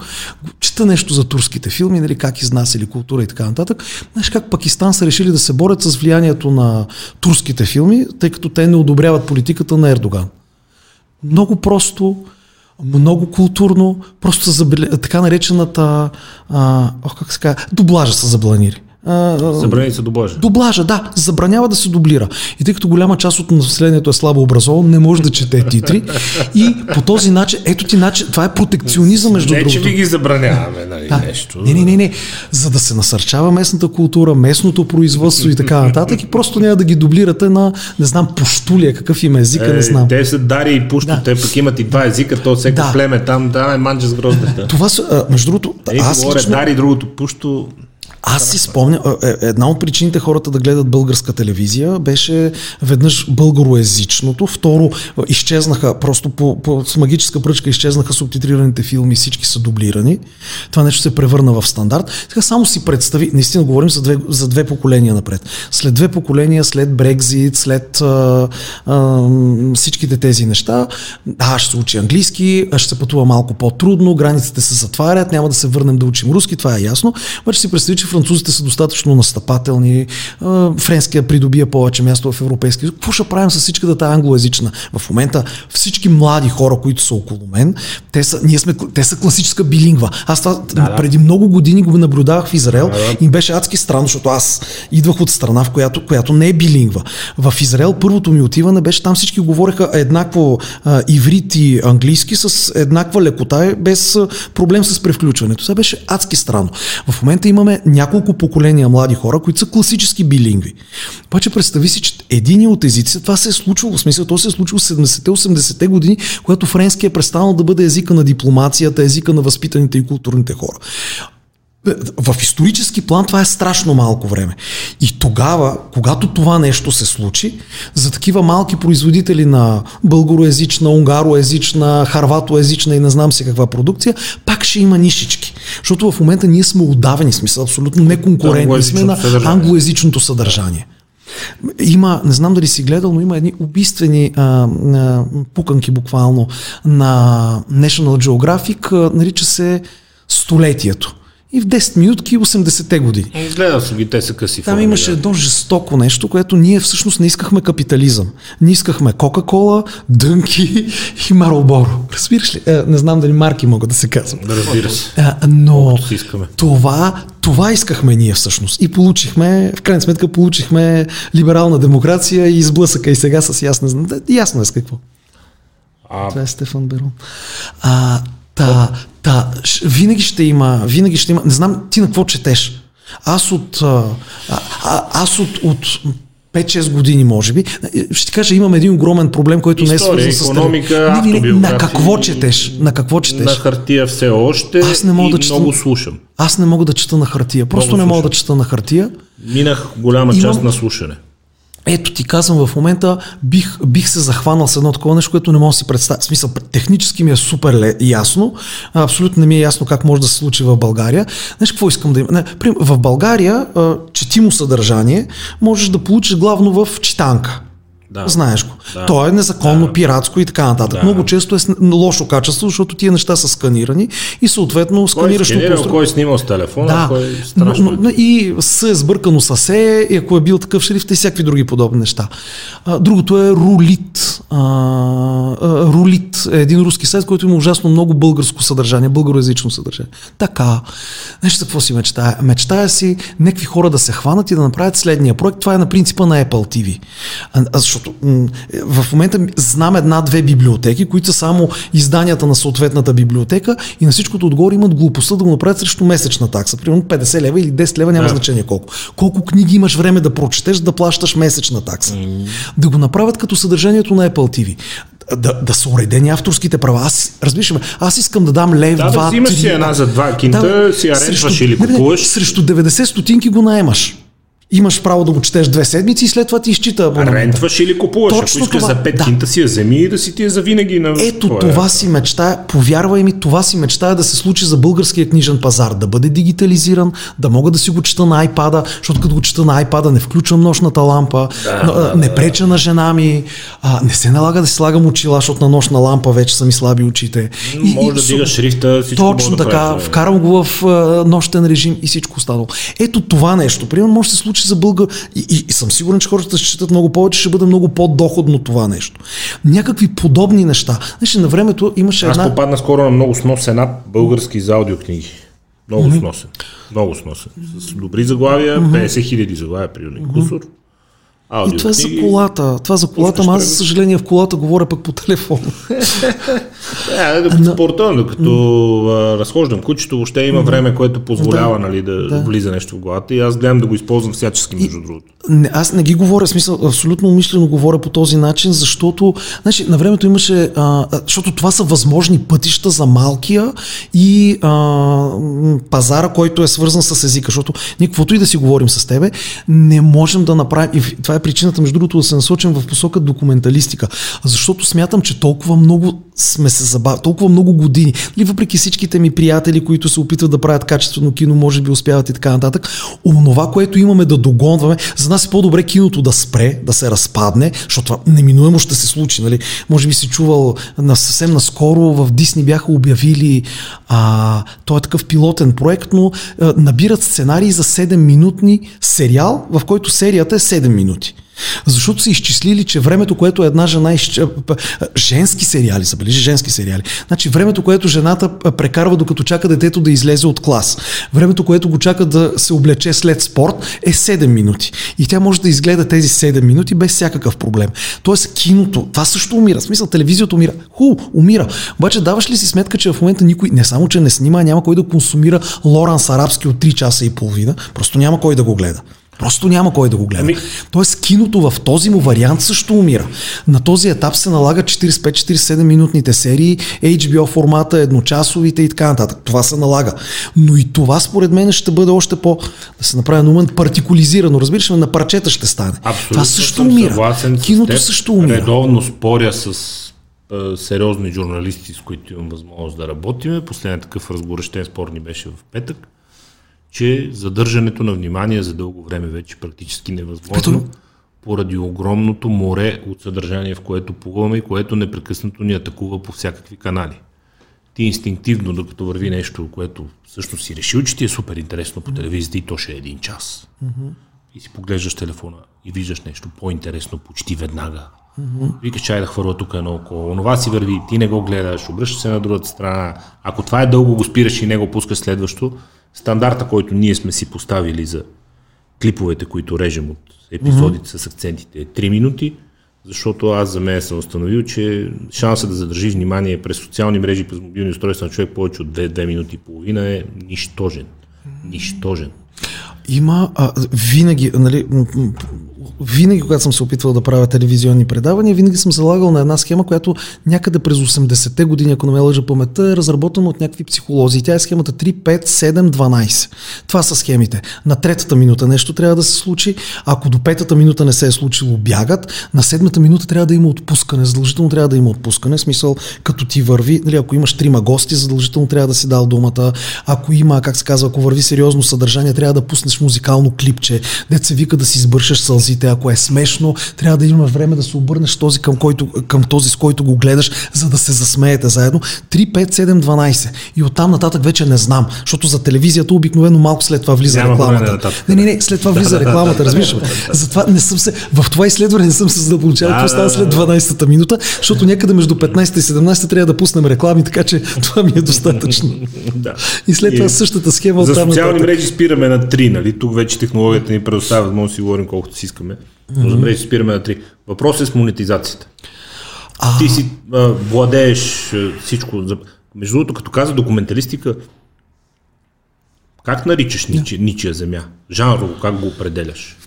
Чета нещо за турските филми, нали, как изнасяли култура и така нататък. Знаеш как Пакистан са решили да се борят с влиянието на турските филми, тъй като те не одобряват политиката на Ердоган. Много просто, много културно, просто са забили, така наречената, а, ох, как се казва, дублажа са забланили. Забрани се дублажа. Дублажа, да. Забранява да се дублира. И тъй като голяма част от населението е слабо образовано, не може да чете титри. И по този начин, ето ти начин, това е протекционизъм между не, другото. Не, че ви ги забраняваме, нали, да. нещо. Не, не, не, не. За да се насърчава местната култура, местното производство и така нататък и просто няма да ги дублирате на, не знам, пуштулия, какъв им е езика, е, не знам. Те са дари и пушто, да. те пък имат и два езика, то всеки да. племе там, да, е манджа с гроздета. Това са, между другото, аз говоря лично... дари, другото пушто. Аз си спомня, е, е, една от причините хората да гледат българска телевизия беше веднъж българоязичното, второ изчезнаха, просто по, по с магическа пръчка изчезнаха субтитрираните филми, всички са дублирани. Това нещо се превърна в стандарт. Така само си представи, наистина говорим за две, за две поколения напред. След две поколения, след Брекзит, след а, а, всичките тези неща, да, ще се учи английски, ще се пътува малко по-трудно, границите се затварят, няма да се върнем да учим руски, това е ясно. Обаче си представи, че французите са достатъчно настъпателни, френския придобия повече място в Европейския Какво ще правим с всичката тази англоязична? В момента всички млади хора, които са около мен, те са, ние сме, те са класическа билингва. Аз това да, да. преди много години го наблюдавах в Израел да, да. и беше адски странно, защото аз идвах от страна, в която, която не е билингва. В Израел първото ми отиване беше там всички говореха еднакво а, иврит и английски с еднаква лекота, без проблем с превключването. Това беше адски странно. В момента имаме няколко поколения млади хора, които са класически билингви. Обаче представи си, че един от езиците, това се е случило, в смисъл, то се е случило в 70-80-те години, когато френски е престанал да бъде езика на дипломацията, езика на възпитаните и културните хора в исторически план това е страшно малко време. И тогава, когато това нещо се случи, за такива малки производители на българоязична, унгароязична, харватоязична и не знам се каква продукция, пак ще има нишички. Защото в момента ние сме удавени, смисъл абсолютно неконкурентни сме на англоязичното съдържание. Има, не знам дали си гледал, но има едни убийствени а, а, пуканки буквално на National Geographic, а, нарича се Столетието и в 10 минутки 80-те години. Гледал съм ги, те са къси. Там имаше едно жестоко нещо, което ние всъщност не искахме капитализъм. Ние искахме Кока-Кола, Дънки и Марлборо. Разбираш ли? Е, не знам дали марки могат да се казват. Да, разбира се. Е, но това, това искахме ние всъщност. И получихме, в крайна сметка получихме либерална демокрация и изблъсъка и сега с ясна... Ясно е с какво. А... Това е Стефан Берон. А, Та, та, винаги ще има, винаги ще има, не знам ти на какво четеш. Аз от, а, а, аз от, от 5-6 години, може би. Ще ти кажа, имам един огромен проблем, който История, не е свързан с економика, не, не, не, На какво четеш? На какво четеш? На хартия все още Аз не мога да чета, много слушам. Аз не мога да чета на хартия. Просто много не мога слушам. да чета на хартия. Минах голяма Имам... част на слушане. Ето ти казвам в момента, бих, бих се захванал с едно такова нещо, което не мога да си представя. В смисъл, технически ми е супер ясно, абсолютно не ми е ясно как може да се случи в България. Знаеш какво искам да има? Не, в България четимо съдържание можеш да получиш главно в читанка. Да. Знаеш го. Да. То е незаконно, да. пиратско и така нататък. Да. Много често е с лошо качество, защото тия неща са сканирани и съответно сканираш. Кой, е кой е снимал с телефона, да. кой е страшно. Но, но, и с е сбъркано с се, и ако е бил такъв шрифт и всякакви други подобни неща. А, другото е Рулит. А, а, Рулит е един руски сайт, който има ужасно много българско съдържание, българоязично съдържание. Така. Нещо какво си мечтая? Мечтая си някакви хора да се хванат и да направят следния проект. Това е на принципа на Apple TV. А, защото защото в момента знам една-две библиотеки, които са само изданията на съответната библиотека и на всичкото отгоре имат глупостта да го направят срещу месечна такса. Примерно 50 лева или 10 лева, няма да. значение колко. Колко книги имаш време да прочетеш, да плащаш месечна такса. Mm. Да го направят като съдържанието на Apple TV да, да са уредени авторските права. Аз, разбираш ме, аз искам да дам лев, да, два, да взимаш си една за два кинта, да, си арендваш или купуваш. Не, не, срещу 90 стотинки го наемаш имаш право да го четеш две седмици и след това ти изчита абонамента. Рентваш или купуваш. Точно Ако искаш това. за пет да. кинта си я вземи и да си ти я завинаги на... Ето това, това си мечта, повярвай ми, това си мечта да се случи за българския книжен пазар, да бъде дигитализиран, да мога да си го чета на iPad, защото като го чета на iPad не включвам нощната лампа, да, да, не преча на жена ми, а, не се налага да си слагам очила, защото на нощна лампа вече са ми слаби очите. И, може и, да дигаш шрифта, всичко Точно така, да вкарам го в а, нощен режим и всичко останало. Ето това нещо, примерно може да се случи за българ. И, и, и съм сигурен, че хората ще четат много повече, ще бъде много по-доходно това нещо. Някакви подобни неща. Значи на времето имаше една... Аз попадна скоро на много сносен ап български за аудиокниги. Много mm-hmm. сносен. Много сносен. С добри заглавия, mm-hmm. 50 хиляди заглавия, примерно. Mm-hmm. Кусор. Аудио, и това е за колата. Това за колата, ама аз, за съжаление, в колата говоря пък по телефон. да, да, а, разхождам кучето, въобще има време, което позволява да, нали, да, да, влиза нещо в главата. И аз гледам да го използвам всячески, между другото. Не, аз не ги говоря, смисъл, абсолютно умишлено говоря по този начин, защото значи, на времето имаше, а, защото това са възможни пътища за малкия и а, пазара, който е свързан с езика, защото ние каквото и да си говорим с тебе, не можем да направим, и това това е причината, между другото, да се насочим в посока документалистика. Защото смятам, че толкова много сме се забавили, толкова много години, или въпреки всичките ми приятели, които се опитват да правят качествено кино, може би успяват и така нататък, онова, което имаме да догонваме, за нас е по-добре киното да спре, да се разпадне, защото това неминуемо ще се случи. Нали? Може би си чувал на съвсем наскоро в Дисни бяха обявили а, той е такъв пилотен проект, но а, набират сценарии за 7-минутни сериал, в който серията е 7 минути. Защото са изчислили, че времето, което една жена изч... женски сериали, забележи женски сериали. Значи времето, което жената прекарва докато чака детето да излезе от клас, времето, което го чака да се облече след спорт е 7 минути. И тя може да изгледа тези 7 минути без всякакъв проблем. Тоест киното, това също умира. В смисъл, телевизията умира. Ху, умира. Обаче даваш ли си сметка, че в момента никой, не само, че не снима, няма кой да консумира Лоран Сарабски от 3 часа и половина, просто няма кой да го гледа. Просто няма кой да го гледа. Ами... Тоест киното в този му вариант също умира. На този етап се налага 45-47 минутните серии, HBO формата, едночасовите и така нататък. Това се налага. Но и това според мен ще бъде още по, да се направи на момент, партикулизирано. Разбираш, на парчета ще стане. Абсолютно това също умира. Киното също умира. Редовно споря с сериозни журналисти, с които имам възможност да работиме. Последният такъв разгорещен спор ни беше в петък че задържането на внимание за дълго време вече практически невъзможно, поради огромното море от съдържание, в което плуваме и което непрекъснато ни атакува по всякакви канали. Ти инстинктивно, докато върви нещо, което също си решил, че ти е супер интересно по телевизията и то ще е един час. Mm-hmm. И си поглеждаш телефона и виждаш нещо по-интересно почти веднага. Mm-hmm. Викаш, чай да хвърля тук едно около. Онова си върви, ти не го гледаш, обръщаш се на другата страна. Ако това е дълго, го спираш и не го пускаш следващо, стандарта, който ние сме си поставили за клиповете, които режем от епизодите mm-hmm. с акцентите е 3 минути, защото аз за мен съм установил, че шансът да задържи внимание през социални мрежи, през мобилни устройства на човек повече от 2, 2 минути и половина е нищожен. Нищожен. Има а, винаги, нали, винаги, когато съм се опитвал да правя телевизионни предавания, винаги съм залагал на една схема, която някъде през 80-те години, ако не ме лъжа паметта, е разработена от някакви психолози. Тя е схемата 3, 5, 7, 12. Това са схемите. На третата минута нещо трябва да се случи. Ако до петата минута не се е случило, бягат. На седмата минута трябва да има отпускане. Задължително трябва да има отпускане. В смисъл, като ти върви, нали, ако имаш трима гости, задължително трябва да си дал думата. Ако има, как се казва, ако върви сериозно съдържание, трябва да пуснеш музикално клипче, се вика да си избършеш сълзите емоциите, ако е смешно, трябва да имаш време да се обърнеш този към, който, към този, с който го гледаш, за да се засмеете заедно. 3, 5, 7, 12. И оттам нататък вече не знам, защото за телевизията обикновено малко след това влиза Няма рекламата. Не, не, не, след това влиза рекламата, разбираш. Затова не съм се, в това изследване не съм се задълбочавал, какво става след 12-та минута, защото някъде между 15 и 17 трябва да пуснем реклами, така че това ми е достатъчно. да. И след това същата схема. За социални мрежи спираме на 3, нали? Тук вече технологията ни предоставя, може да си говорим колкото си искаме спираме. Mm-hmm. да спираме на три. Въпрос е с монетизацията. А... Ти си а, владееш всичко. Между другото, като каза документалистика, как наричаш ничия, ничия земя? Жанрово, как го определяш?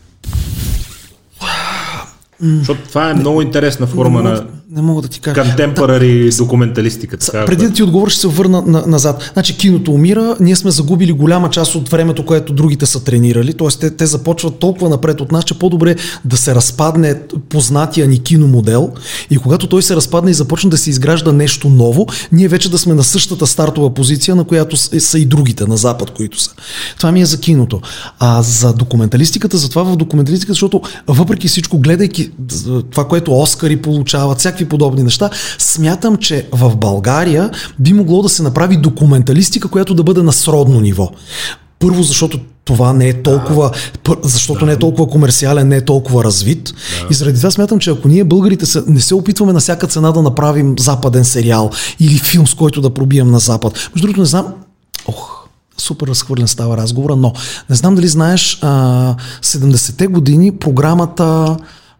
Защото това е много интересна форма на не мога да ти кажа. Контемпорари да, документалистика. Така, преди да ти отговориш, ще се върна на, назад. Значи киното умира, ние сме загубили голяма част от времето, което другите са тренирали, т.е. Те, те започват толкова напред от нас, че по-добре да се разпадне познатия ни киномодел и когато той се разпадне и започне да се изгражда нещо ново, ние вече да сме на същата стартова позиция, на която са, са и другите на Запад, които са. Това ми е за киното. А за документалистиката, затова в документалистиката, защото въпреки всичко, гледайки това, което Оскари получават, всякакви подобни неща. Смятам, че в България би могло да се направи документалистика, която да бъде на сродно ниво. Първо, защото това не е толкова, да. защото да. не е толкова комерциален, не е толкова развит. Да. И заради това смятам, че ако ние българите се, не се опитваме на всяка цена да направим западен сериал или филм, с който да пробием на запад. Между другото, не знам, ох, супер разхвърлен става разговора, но не знам дали знаеш, а, 70-те години програмата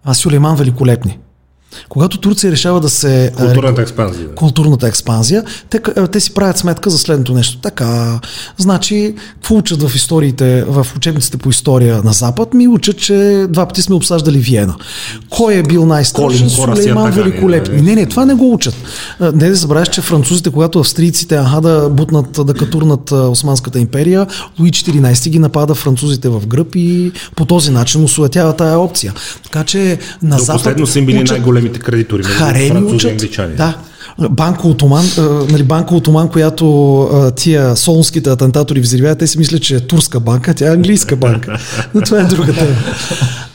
а, Сюлейман Великолепни. Когато Турция решава да се... Културната експанзия. Културната експанзия, те, те си правят сметка за следното нещо. Така, значи, какво учат в историите, в учебниците по история на Запад? Ми учат, че два пъти сме обсаждали Виена. Кой е бил най-страшен? Сулейман Великолепни. Не, не, това не го учат. Не да забравяш, че французите, когато австрийците аха да бутнат, да катурнат Османската империя, Луи 14 ги напада французите в гръб и по този начин осуетява тая опция. Така че на До Запад. Последно са били най-големите кредитори. Хареми учат. Да. Банко Отоман, нали, Банко Отоман, която а, тия солунските атентатори взривява, те си мислят, че е турска банка, тя е английска банка. Но това е друга тема.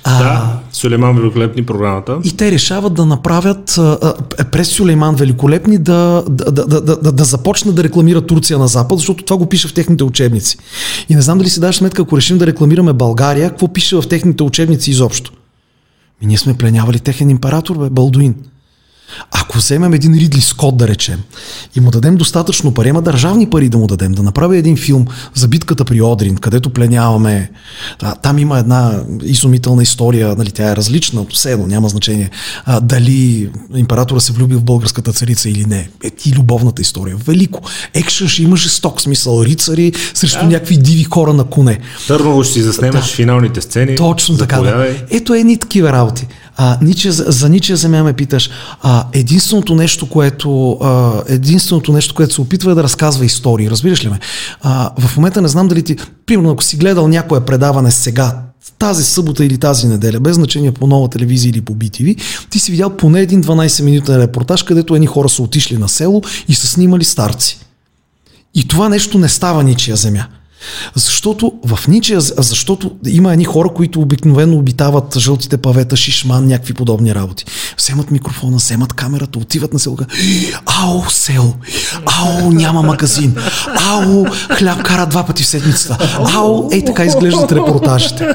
Да, Сулейман Великолепни програмата. И те решават да направят а, през Сулейман Великолепни да, да, да, да, да, да започнат да рекламира Турция на Запад, защото това го пише в техните учебници. И не знам дали си даш сметка, ако решим да рекламираме България, какво пише в техните учебници изобщо. И ние сме пленявали техен император, бе, Балдуин. Ако вземем един Ридли Скот, да речем, и му дадем достатъчно пари, ама държавни пари да му дадем, да направи един филм за битката при Одрин, където пленяваме, а, там има една изумителна история, нали, тя е различна, все едно, няма значение, а, дали императора се влюби в българската царица или не. Е, и любовната история. Велико. Екшен ще има жесток смисъл. Рицари срещу да. някакви диви хора на коне. Търново ще си заснемаш да. финалните сцени. Точно така. Да. Ето е ни такива работи. А, Ниче, за Ниче земя ме питаш. А, единственото нещо, което, а, единственото нещо, което се опитва е да разказва истории. Разбираш ли ме? А, в момента не знам дали ти, примерно, ако си гледал някое предаване сега, тази събота или тази неделя, без значение по нова телевизия или по BTV, ти си видял поне един 12-минутен репортаж, където едни хора са отишли на село и са снимали старци. И това нещо не става ничия земя. Защото в Ниче, защото има едни хора, които обикновено обитават жълтите павета, шишман, някакви подобни работи. Вземат микрофона, вземат камерата, отиват на село. Ау, село! Ау, няма магазин! Ау, хляб кара два пъти в седмицата! Ау, ей така изглеждат репортажите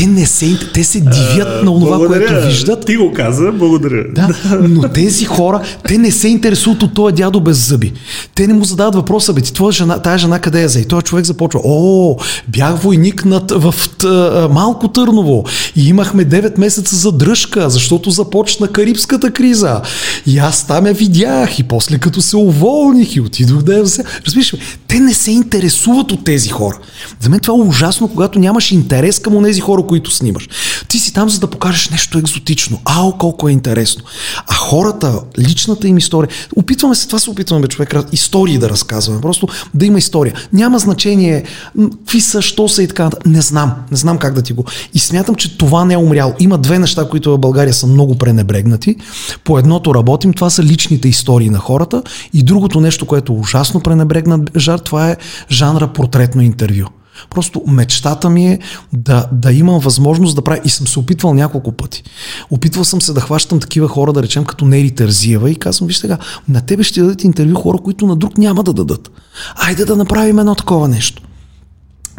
те не се, те се дивят на това, което виждат. Ти го каза, благодаря. Да, но тези хора, те не се интересуват от този дядо без зъби. Те не му задават въпроса, бе, ти твоя жена, тая жена къде е за? И този човек започва, о, бях войник над, в т, Малко Търново и имахме 9 месеца за дръжка, защото започна Карибската криза. И аз там я видях и после като се уволних и отидох да я взема. Разбираш, те не се интересуват от тези хора. За мен това е ужасно, когато нямаш интерес към тези хора, които снимаш. Ти си там, за да покажеш нещо екзотично. Ао, колко е интересно. А хората, личната им история, опитваме се, това се опитваме, човек, истории да разказваме. Просто да има история. Няма значение какви са, що са и така. Не знам. Не знам как да ти го. И смятам, че това не е умряло. Има две неща, които в България са много пренебрегнати. По едното работим, това са личните истории на хората. И другото нещо, което е ужасно пренебрегнат жар, това е жанра портретно интервю. Просто мечтата ми е да, да имам възможност да правя. И съм се опитвал няколко пъти. Опитвал съм се да хващам такива хора, да речем, като Нери Тързиева и казвам, виж сега, на тебе ще дадат интервю хора, които на друг няма да дадат. Айде да направим едно такова нещо.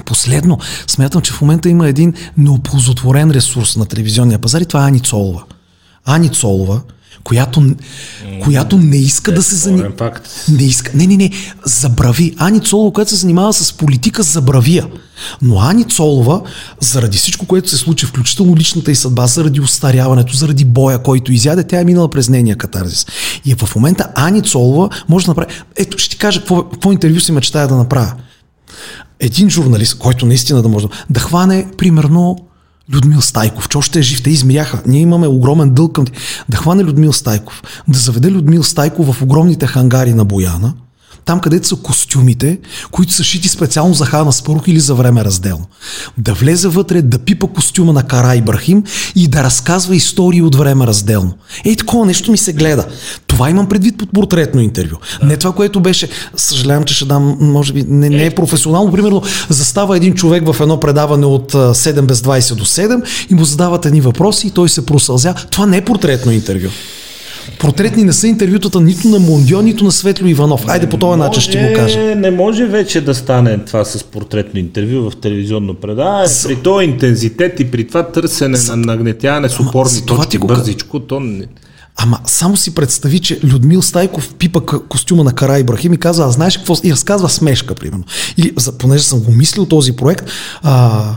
Последно, смятам, че в момента има един неоползотворен ресурс на телевизионния пазар и това е Ани Цолова. Ани Цолова, която, която не иска е, да се занимава. Не иска. Не, не, не. Забрави. Ани Цолова, която се занимава с политика, забравия. Но Ани Цолова, заради всичко, което се случи, включително личната и съдба, заради устаряването, заради боя, който изяде, тя е минала през нейния катарзис. И в момента Ани Цолова може да направи. Ето, ще ти кажа какво, какво интервю си мечтая да направя. Един журналист, който наистина да може да хване, примерно, Людмил Стайков, че още е жив, те измряха. Ние имаме огромен дълг към да хване Людмил Стайков, да заведе Людмил Стайков в огромните хангари на Бояна, там където са костюмите, които са шити специално за Хана Спарух или за време разделно. Да влезе вътре, да пипа костюма на Кара Ибрахим и да разказва истории от време разделно. Ей, такова нещо ми се гледа. Това имам предвид под портретно интервю. Да. Не това, което беше, съжалявам, че ще дам, може би, не, не е професионално. Примерно, застава един човек в едно предаване от 7 без 20 до 7 и му задават едни въпроси и той се просълзя. Това не е портретно интервю. Портретни не са интервютата нито на Мондио, нито на Светло Иванов. Айде по този начин ще го кажа. Не може вече да стане това с портретно интервю в телевизионно предаване. С... При този интензитет и при това търсене с... на нагнетяване с опорни точки бързичко, то не... Ама само си представи, че Людмил Стайков пипа костюма на Кара Ибрахим и казва, а знаеш какво? И разказва смешка, примерно. Или, понеже съм го мислил този проект, а,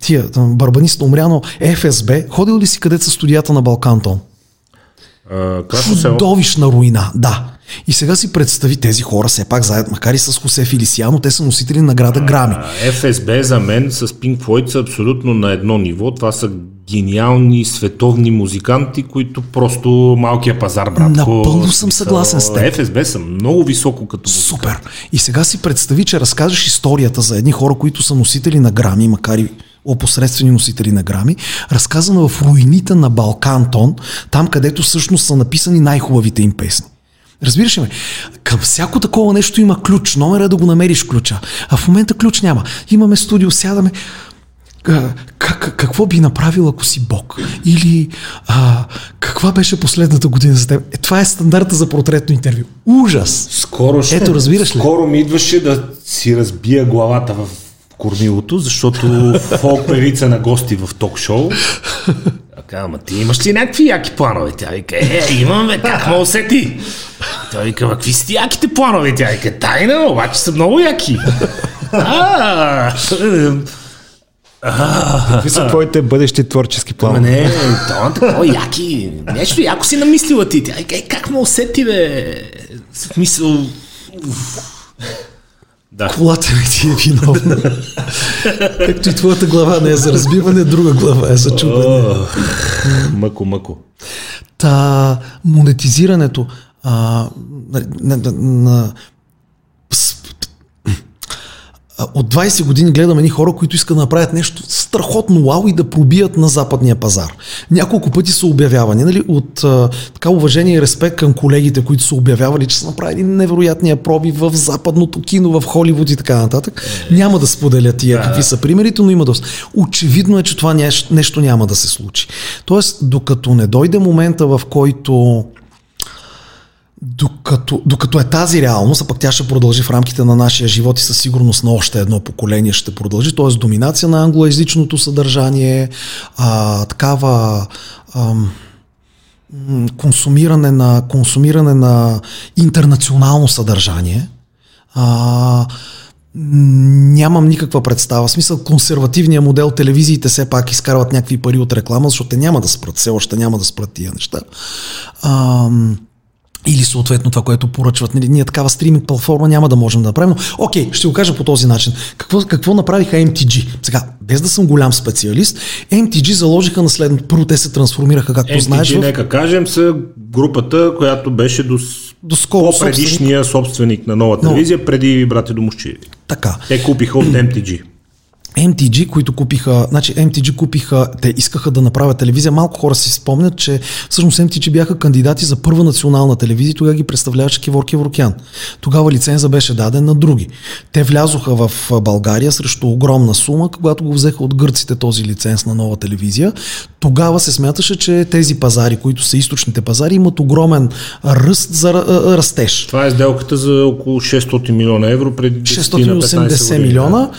тия, барбаниста умряно ФСБ, ходил ли си където са студията на Балкантон? Чудовищна руина, да. И сега си представи тези хора, все пак заедно, макар и с Хосе Филисиано, те са носители награда Грами. ФСБ за мен с Pink Floyd са абсолютно на едно ниво. Това са гениални световни музиканти, които просто малкия пазар, брат. Напълно съм съгласен с теб. ФСБ са много високо като музикант. Супер. И сега си представи, че разкажеш историята за едни хора, които са носители на грами, макар и опосредствени носители на грами, разказана в руините на Балкантон, там където всъщност са написани най-хубавите им песни. Разбираш ли ме? Към всяко такова нещо има ключ. Номер е да го намериш ключа. А в момента ключ няма. Имаме студио, сядаме. Как, какво би направил, ако си Бог? Или а, каква беше последната година за теб? Е, това е стандарта за портретно интервю. Ужас! Скоро ще, Ето, разбираш ли? Скоро ми идваше да си разбия главата в кормилото, защото фолк певица на гости в ток-шоу. Така, ама ти имаш ли някакви яки планове? Тя вика, е, имаме, как ме усети? Той вика, какви са ти яките планове? Тя вика, тайна, обаче са много яки. Какви са твоите бъдещи творчески планове? Не, това е такова яки. Нещо яко си намислила ти. Тя вика, как ме усети, бе? Смисъл... Да. Колата ми ти е виновна. Както и твоята глава не е за разбиване, друга глава е за чупане. мъко, мъко. Та, монетизирането а, на, на, на от 20 години гледаме ни хора, които искат да направят нещо страхотно вау и да пробият на западния пазар. Няколко пъти са обявявани, нали, от а, така уважение и респект към колегите, които са обявявали, че са направили невероятния проби в западното кино, в Холивуд и така нататък. Няма да споделя тия да. какви са примерите, но има доста. Очевидно е, че това нещо, нещо няма да се случи. Тоест, докато не дойде момента, в който докато, докато е тази реалност, а пък тя ще продължи в рамките на нашия живот и със сигурност на още едно поколение ще продължи, т.е. доминация на англоязичното съдържание, а, такава ам, консумиране на, консумиране на интернационално съдържание, а, нямам никаква представа. В смисъл, консервативния модел, телевизиите все пак изкарват някакви пари от реклама, защото те няма да спрат, все още няма да спрат тия неща. Ам, или съответно това, което поръчват. Нали, ние такава стриминг платформа няма да можем да направим. Но, окей, ще го кажа по този начин. Какво, какво направиха MTG? Сега, без да съм голям специалист, MTG заложиха на следното. Първо те се трансформираха, както MTG, знаеш. В... нека кажем, са групата, която беше до, до скоро предишния собственик. собственик на нова телевизия, Но... преди брате Домощиеви. Така. Те купиха от MTG. MTG, които купиха, значи MTG купиха, те искаха да направят телевизия. Малко хора си спомнят, че всъщност MTG бяха кандидати за първа национална телевизия, тогава ги представляваше Кивор Кеворкян. Тогава лиценза беше даден на други. Те влязоха в България срещу огромна сума, когато го взеха от гърците този лиценз на нова телевизия. Тогава се смяташе, че тези пазари, които са източните пазари, имат огромен ръст за растеж. Това е сделката за около 600 милиона евро преди 680 милиона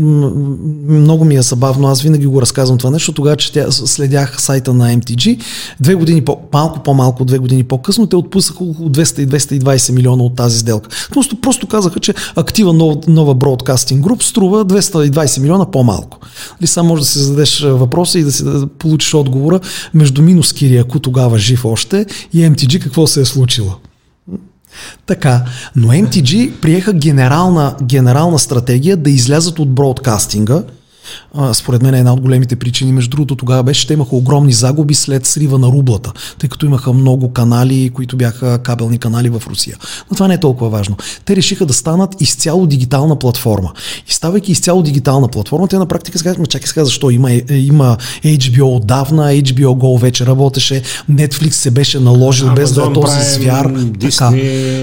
много ми е забавно, аз винаги го разказвам това нещо, тогава че тя, следях сайта на MTG, две години по, малко по-малко, две години по-късно, те отпуснаха около 200 220 милиона от тази сделка. Просто, просто казаха, че актива нова, нова бродкастинг груп струва 220 милиона по-малко. Ли сам може да си зададеш въпроса и да си да получиш отговора между минус Кириако, тогава жив още, и MTG какво се е случило. Така, но MTG приеха генерална, генерална стратегия да излязат от бродкастинга, според мен е една от големите причини. Между другото, тогава беше, че имаха огромни загуби след срива на рублата, тъй като имаха много канали, които бяха кабелни канали в Русия. Но това не е толкова важно. Те решиха да станат изцяло дигитална платформа. И ставайки изцяло дигитална платформа, те на практика ма чакай сега, защо има, е, има HBO отдавна, HBO Go вече работеше, Netflix се беше наложил Amazon без да е този звяр. Така.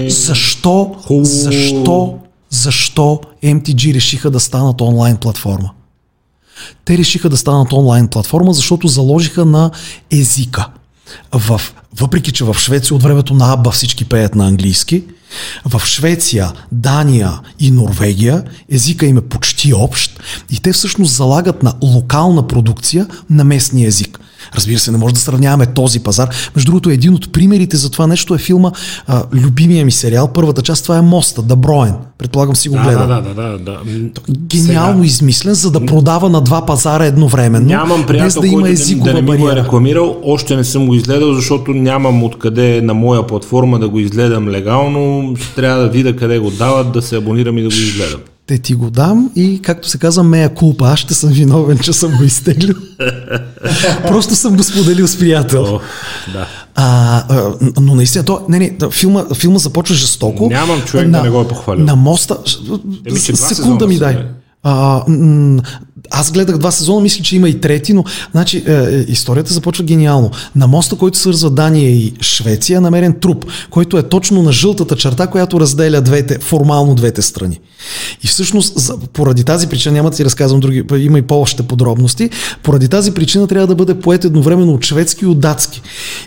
Защо, защо, защо MTG решиха да станат онлайн платформа? Те решиха да станат онлайн платформа, защото заложиха на езика. В, въпреки, че в Швеция от времето на Абба всички пеят на английски, в Швеция, Дания и Норвегия езика им е почти общ и те всъщност залагат на локална продукция на местния език. Разбира се, не може да сравняваме този пазар. Между другото, един от примерите за това нещо е филма а, Любимия ми сериал. Първата част това е Моста, да Броен. Предполагам си го Да, гледа. да, да, да, да. Гениално Сега, измислен, за да продава на два пазара едновременно. Нямам без приятел, да има който езикова да не ми го е рекламирал. Още не съм го изгледал, защото нямам откъде на моя платформа да го изгледам легално. Ще трябва да видя къде го дават, да се абонирам и да го изгледам. Те ти го дам и, както се казва, мея кулпа. Аз ще съм виновен, че съм го изтеглил. Просто съм го споделил с приятел. О, да. А, а, но наистина, то, не, не, филма, филма започва жестоко. Нямам човек да не го е похвалил. На моста. Еми, секунда ми дай. А, аз гледах два сезона, мисля, че има и трети, но значи, е, е, историята започва гениално. На моста, който свързва Дания и Швеция, е намерен труп, който е точно на жълтата черта, която разделя двете, формално двете страни. И всъщност, поради тази причина, няма да ти разказвам други, има и по-още подробности, поради тази причина трябва да бъде поет едновременно от шведски и от датски.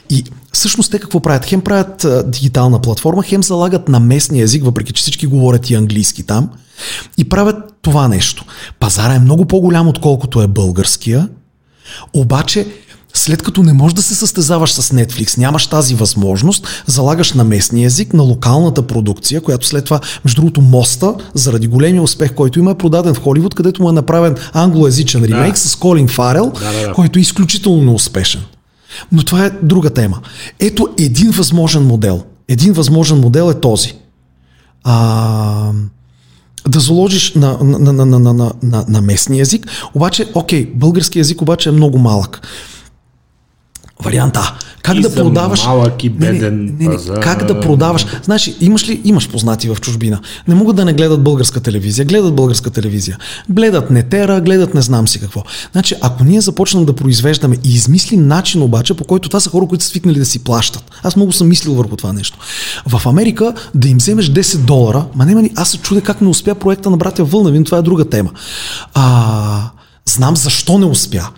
И Всъщност те какво правят? Хем правят а, дигитална платформа, хем залагат на местния език, въпреки че всички говорят и английски там, и правят това нещо. Пазара е много по-голям, отколкото е българския, обаче след като не можеш да се състезаваш с Netflix, нямаш тази възможност, залагаш на местния език, на локалната продукция, която след това, между другото, Моста, заради големия успех, който има, е продаден в Холивуд, където му е направен англоязичен ремейк с Колин Фарел, Да, да, да. който е изключително неуспешен. Но това е друга тема. Ето един възможен модел. Един възможен модел е този. А, да заложиш на, на, на, на, на, на, на, местния език, обаче, окей, български език обаче е много малък. Вариант А. Как И да продаваш. малък и Не, не, беден не, не, пазар. Как да продаваш. Знаеш, имаш ли, имаш познати в чужбина. Не могат да не гледат българска телевизия. Гледат българска телевизия. Гледат нетера, гледат не знам си какво. Значи, ако ние започнем да произвеждаме и измислим начин обаче, по който това са хора, които са свикнали да си плащат. Аз много съм мислил върху това нещо. В Америка да им вземеш 10 долара, ма не, аз се чудя как не успя проекта на братя Вълнавин, това е друга тема. А, знам защо не успя.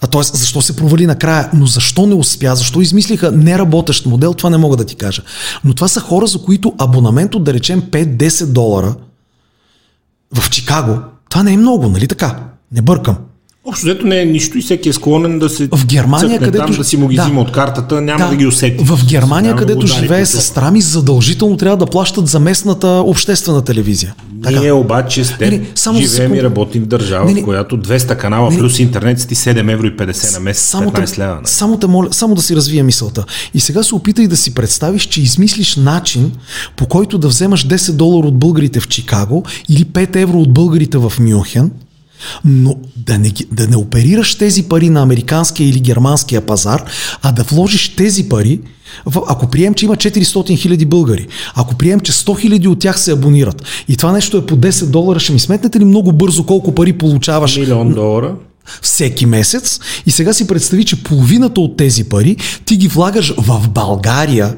А т.е. защо се провали накрая, но защо не успя, защо измислиха неработещ модел, това не мога да ти кажа. Но това са хора, за които абонамент от да речем 5-10 долара в Чикаго, това не е много, нали така? Не бъркам. Общо взето не е нищо и всеки е склонен да се В Германия, цъкне където... там, да си му ги да. взима от картата, няма да, ги усети. В Германия, Няма да където живее по джоба. сестра ми, задължително трябва да плащат за местната обществена телевизия. Ние обаче с теб Не, не, само живеем секунда. и работим в държава, Не, не. в която 200 канала Не, не. плюс интернет сти 7 евро и 50 на месец, Само 15 те, лева. не? само те моля, само да си развия мисълта. И сега се опитай да си представиш, че измислиш начин, по който да вземаш 10 долара от българите в Чикаго или 5 евро от българите в Мюнхен, но да не, да не оперираш тези пари на американския или германския пазар, а да вложиш тези пари, в, ако прием, че има 400 хиляди българи, ако прием, че 100 хиляди от тях се абонират и това нещо е по 10 долара, ще ми сметнете ли много бързо колко пари получаваш Милион долара. всеки месец и сега си представи, че половината от тези пари ти ги влагаш в България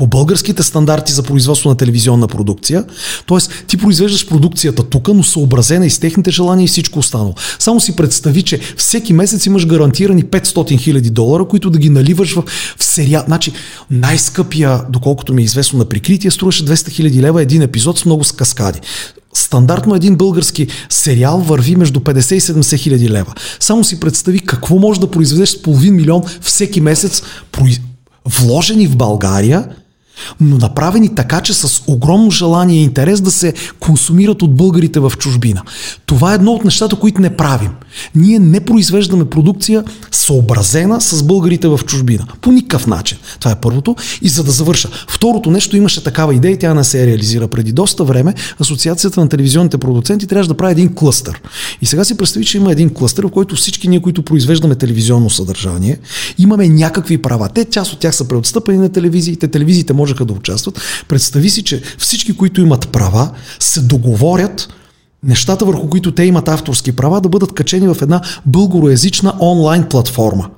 по българските стандарти за производство на телевизионна продукция. Тоест, ти произвеждаш продукцията тук, но съобразена и с техните желания и всичко останало. Само си представи, че всеки месец имаш гарантирани 500 хиляди долара, които да ги наливаш в, в сериал. Значи, най-скъпия, доколкото ми е известно на прикритие, струваше 200 хиляди лева един епизод с много с каскади. Стандартно един български сериал върви между 50 и 70 хиляди лева. Само си представи какво може да произведеш с половин милион всеки месец, вложени в България, но направени така, че с огромно желание и интерес да се консумират от българите в чужбина. Това е едно от нещата, които не правим. Ние не произвеждаме продукция съобразена с българите в чужбина. По никакъв начин. Това е първото. И за да завърша. Второто нещо имаше такава идея тя не се реализира. Преди доста време Асоциацията на телевизионните продуценти трябваше да прави един клъстър. И сега си представи, че има един клъстър, в който всички ние, които произвеждаме телевизионно съдържание, имаме някакви права. Те, част от тях са преотстъпени на телевизиите, телевизиите можеха да участват. Представи си, че всички, които имат права, се договорят нещата, върху които те имат авторски права, да бъдат качени в една българоязична онлайн платформа.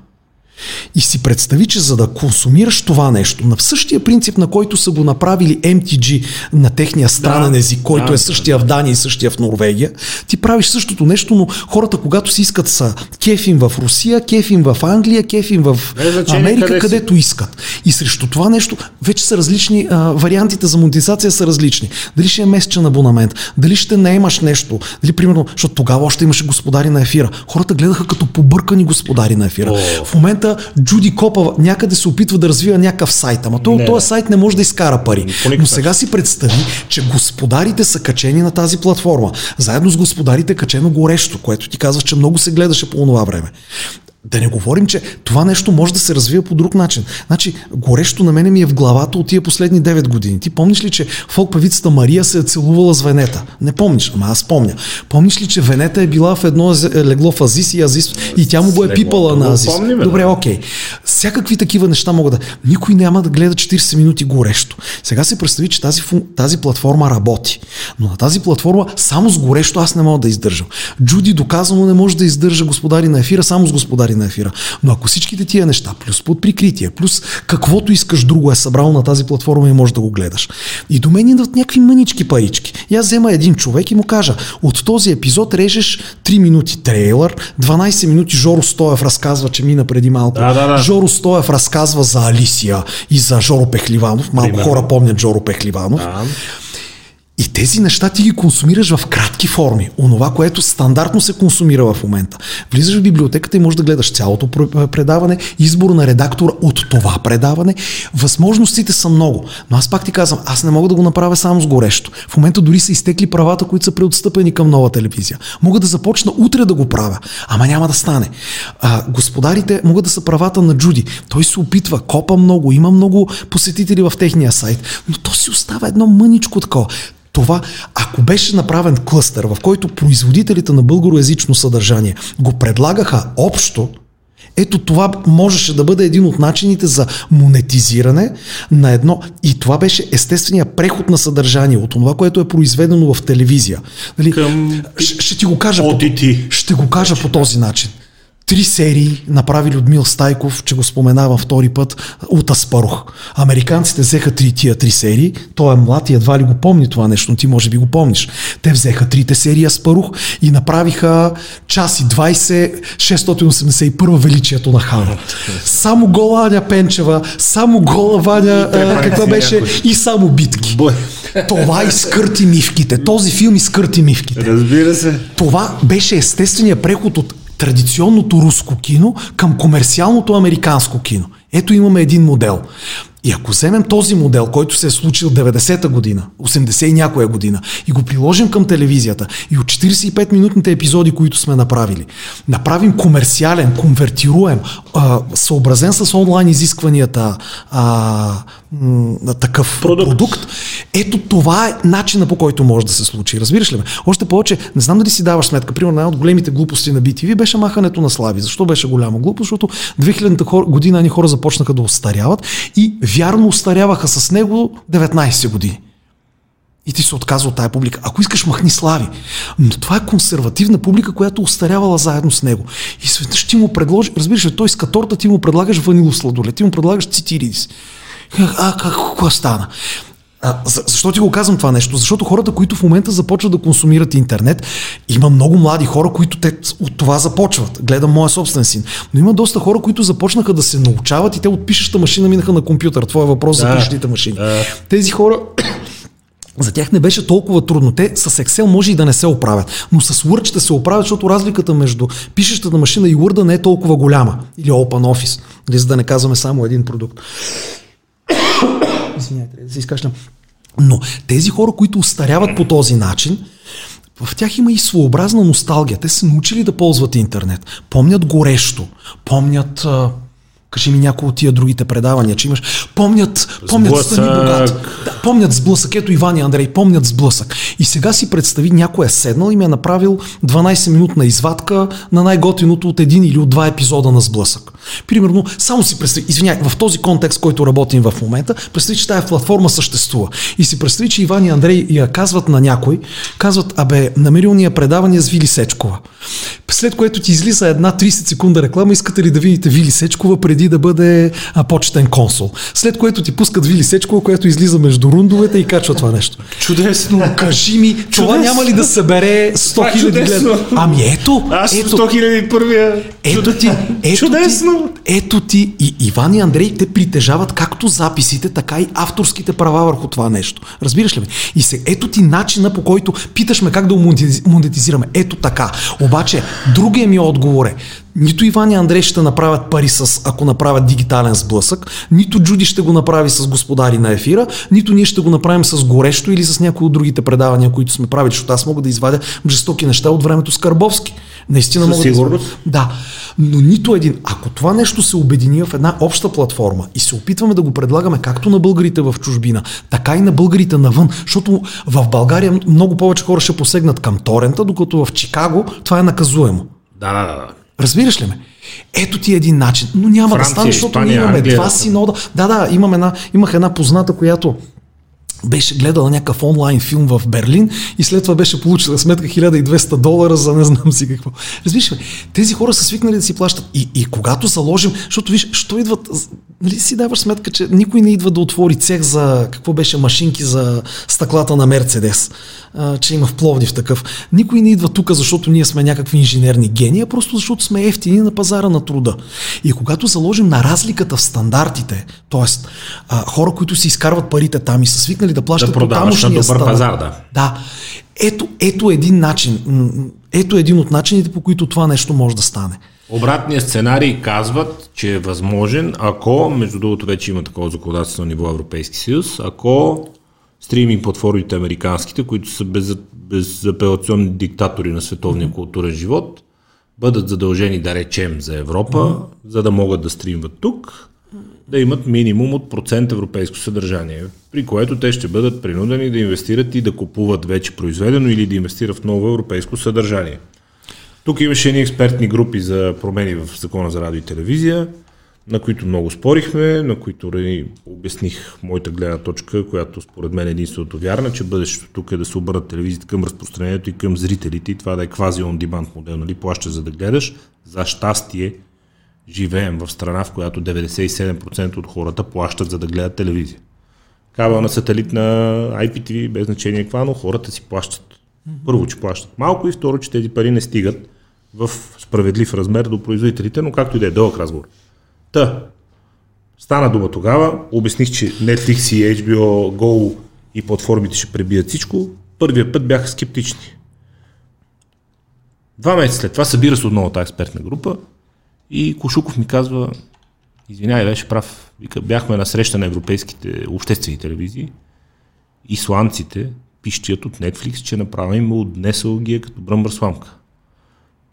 И си представи, че за да консумираш това нещо, на същия принцип, на който са го направили MTG на техния странен Да, език, който да, е същия в Дания и същия в Норвегия, ти правиш същото нещо, но хората, когато си искат са кефим в Русия, кефим в Англия, кефим в Без значение Америка, къде си. където искат. И срещу това нещо вече са различни, а, вариантите за монетизация са различни. Дали ще е месечен абонамент, дали ще наемаш нещо, дали примерно, защото тогава още имаше господари на ефира. Хората гледаха като побъркани господари на ефира. О. В момента момента Джуди Копа някъде се опитва да развива някакъв сайт, ама той Не, този сайт не може да изкара пари. Но сега си представи, че господарите са качени на тази платформа. Заедно с господарите е качено горещо, което ти казваш, че много се гледаше по това време. Да не говорим, че това нещо може да се развие по друг начин. Значи, горещо на мене ми е в главата от тия последни 9 години. Ти помниш ли, че фолк певицата Мария се е целувала с Венета? Не помниш, ама аз помня. Помниш ли, че Венета е била в едно е, легло в Азис и Азис и тя му го е пипала на Азис? помним, Добре, окей. Всякакви такива неща могат да... Никой няма да гледа 40 минути горещо. Сега се представи, че тази, фун... тази платформа работи. Но на тази платформа само с горещо аз не мога да издържам. Джуди доказано не може да издържа господари на ефира, само с господари на ефира. Но ако всичките тия неща, плюс под прикритие, плюс каквото искаш друго е събрал на тази платформа и можеш да го гледаш. И до мен идват някакви мънички парички. И аз взема един човек и му кажа, от този епизод режеш 3 минути трейлър, 12 минути Жоро Стоев разказва, че мина преди малко. Да, да, да. Жоро Стоев разказва за Алисия и за Жоро Пехливанов. Малко Примерно. хора помнят Жоро Пехливанов. Да. И тези неща ти ги консумираш в кратки форми. Онова, което стандартно се консумира в момента. Влизаш в библиотеката и можеш да гледаш цялото пр- предаване, избор на редактор от това предаване. Възможностите са много. Но аз пак ти казвам, аз не мога да го направя само с горещо. В момента дори са изтекли правата, които са преотстъпени към нова телевизия. Мога да започна утре да го правя, ама няма да стане. А, господарите могат да са правата на Джуди. Той се опитва, копа много, има много посетители в техния сайт, но то си остава едно мъничко такова. Това, ако беше направен клъстър, в който производителите на българоязично съдържание го предлагаха общо, ето това можеше да бъде един от начините за монетизиране на едно. И това беше естествения преход на съдържание от това, което е произведено в телевизия. Нали? Към Ще, ще ти го кажа. По, ще го кажа по този начин. Три серии направи Людмил Стайков, че го споменавам втори път, от Аспарух. Американците взеха три тия три серии. Той е млад и едва ли го помни това нещо, ти може би го помниш. Те взеха трите серии Аспарух и направиха час и 20, 681 величието на Хана. Само гола Аня Пенчева, само гола Ваня, а, каква беше, и само битки. Това изкърти мивките. Този филм изкърти мивките. Разбира се. Това беше естествения преход от традиционното руско кино към комерциалното американско кино. Ето имаме един модел. И ако вземем този модел, който се е случил 90-та година, 80 и някоя година, и го приложим към телевизията, и от 45-минутните епизоди, които сме направили, направим комерциален, конвертируем, а, съобразен с онлайн изискванията а, м, такъв Продукт. продукт, ето това е начина по който може да се случи. Разбираш ли ме? Още повече, не знам дали си даваш сметка, примерно една от големите глупости на BTV беше махането на слави. Защо беше голяма глупост? Защото 2000-та хор- година ни хора започнаха да остаряват и вярно остаряваха с него 19 години. И ти се отказва от тая публика. Ако искаш, махни слави. Но това е консервативна публика, която остарявала заедно с него. И светаш ти му предложи, разбираш ли, той с каторта ти му предлагаш ванило сладолет, ти му предлагаш цитиридис. А, как, какво стана? А, за, защо ти го казвам това нещо? Защото хората, които в момента започват да консумират интернет, има много млади хора, които те от това започват. Гледам моя собствен син. Но има доста хора, които започнаха да се научават и те от пишеща машина минаха на компютър. Това е въпрос за Да. пишещите машини. Да. Тези хора за тях не беше толкова трудно. Те с Excel може и да не се оправят, но с Word ще се оправят, защото разликата между пишещата машина и Word не е толкова голяма. Или OpenOffice, или за да не казваме само един продукт. Трябва да се изкашлям. Но тези хора, които устаряват по този начин, в тях има и своеобразна носталгия. Те са научили да ползват интернет. Помнят горещо. Помнят... Кажи ми някои от тия другите предавания, че имаш. Помнят, помнят Стани Сблъсък. Богат. Да, помнят сблъсък. Ето Иван и Андрей, помнят сблъсък. И сега си представи, някой е седнал и ми е направил 12-минутна извадка на най-готиното от един или от два епизода на сблъсък. Примерно, само си представи, извиняй, в този контекст, който работим в момента, представи, че тая платформа съществува. И си представи, че Иван и Андрей я казват на някой, казват, абе, намерил ни я предаване с Вили Сечкова. След което ти излиза една 30 секунда реклама, искате ли да видите Вили Сечкова преди да бъде а, почетен консул. След което ти пускат Вили Сечкова, която излиза между рундовете и качва това нещо. Чудесно. Кажи ми, това Чудесно. няма ли да събере 100 Това е хиляди гледа? Ами ето, Аз ето, 100 хиляди първия. ето ти, ето Чудесно. Ето ти и Иван и Андрей, те притежават както записите, така и авторските права върху това нещо. Разбираш ли ме? И се, ето ти начина по който питаш ме как да монетизираме. Ето така. Обаче, другия ми отговор е, нито Иван и Андрей ще направят пари с, ако направят дигитален сблъсък, нито Джуди ще го направи с господари на ефира, нито ние ще го направим с горещо или с някои от другите предавания, които сме правили, защото аз мога да извадя жестоки неща от времето с Карбовски. Наистина мога сигурност. да Да. Но нито един. Ако това нещо се обедини в една обща платформа и се опитваме да го предлагаме както на българите в чужбина, така и на българите навън, защото в България много повече хора ще посегнат към торента, докато в Чикаго това е наказуемо. Да, да, да. Разбираш ли ме? Ето ти един начин. Но няма Франция, да стане, защото Испания, ние имаме Англия. два синода. Да, да, имам една, имах една позната, която беше гледала някакъв онлайн филм в Берлин и след това беше получила сметка 1200 долара за не знам си какво. Разбираш ли, тези хора са свикнали да си плащат. И, и когато заложим, защото виж, що идват, нали си даваш сметка, че никой не идва да отвори цех за, какво беше, машинки за стъклата на Мерцедес, а, че има в Пловдив такъв. Никой не идва тук, защото ние сме някакви инженерни гении, а просто защото сме ефтини на пазара на труда. И когато заложим на разликата в стандартите, т.е. хора, които си изкарват парите там и са свикнали да плащат Да продаваш на добър стандарт. пазар, да. Да. Ето, ето един начин. Ето един от начините, по които това нещо може да стане. Обратният сценарий казват, че е възможен, ако, между другото вече има такова законодателство на ниво Европейски съюз, ако стриминг платформите американските, които са без, безапелационни диктатори на световния културен живот, бъдат задължени да речем за Европа, за да могат да стримват тук, да имат минимум от процент европейско съдържание, при което те ще бъдат принудени да инвестират и да купуват вече произведено или да инвестират в ново европейско съдържание. Тук имаше едни експертни групи за промени в закона за радио и телевизия, на които много спорихме, на които обясних моята гледна точка, която според мен е единственото вярна, че бъдещето тук е да се обърнат телевизията към разпространението и към зрителите и това да е квази demand модел, нали, плащаш за да гледаш. За щастие живеем в страна, в която 97% от хората плащат за да гледат телевизия. Кабелна сателит на IPTV, без значение каква, но хората си плащат. Първо, че плащат малко и второ, че тези пари не стигат в справедлив размер до производителите, но както и да е дълъг разговор. Та, стана дума тогава, обясних, че Netflix и HBO Go и платформите ще пребият всичко. Първия път бяха скептични. Два месеца след това събира се отново тази експертна група и Кошуков ми казва, извинявай, беше прав. Вика, бяхме на среща на европейските обществени телевизии. Исландците пищят от Netflix, че направим от днесъл ги е като бръмбър сламка.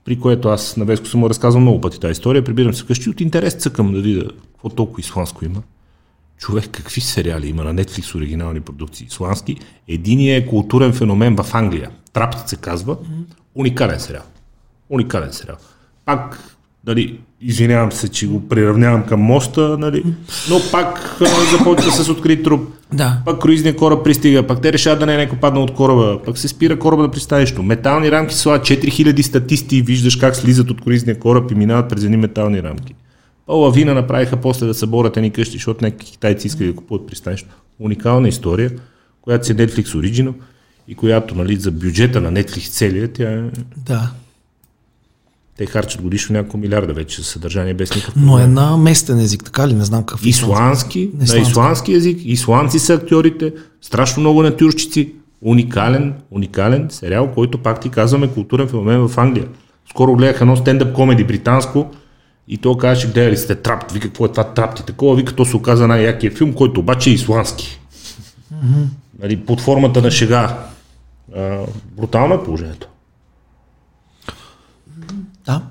При което аз на Веско съм му разказвал много пъти тази история. Прибирам се къщи от интерес цъкам да видя какво толкова исландско има. Човек, какви сериали има на Netflix оригинални продукции исландски. Единият е културен феномен в Англия. Трапт се казва. Уникален сериал. Уникален сериал. Пак, нали, извинявам се, че го приравнявам към моста, нали, но пак а, започва с открит труп. Да. Пак круизният кораб пристига, пак те решават да не е някой паднал от кораба, пак се спира кораба на пристанището. Метални рамки слагат 4000 статисти виждаш как слизат от круизния кораб и минават през едни метални рамки. Лавина направиха после да съборят едни къщи, защото някакви китайци искали да купуват пристанището. Уникална история, която си е Netflix Original и която нали, за бюджета на Netflix целия, тя е... Да. Те харчат годишно няколко милиарда вече съдържание без никакъв Но е на местен език, така ли? Не знам какъв е. Исландски, на исландски. език, исландци са актьорите, страшно много натюрщици, уникален, уникален сериал, който пак ти казваме културен феномен в Англия. Скоро гледах едно стендъп комеди британско и то казваше, гледали сте трапт, вика, какво е това трапт и такова, вика, то се оказа най-якия филм, който обаче е исландски. Нали, под формата на шега. А, брутално е положението. Да.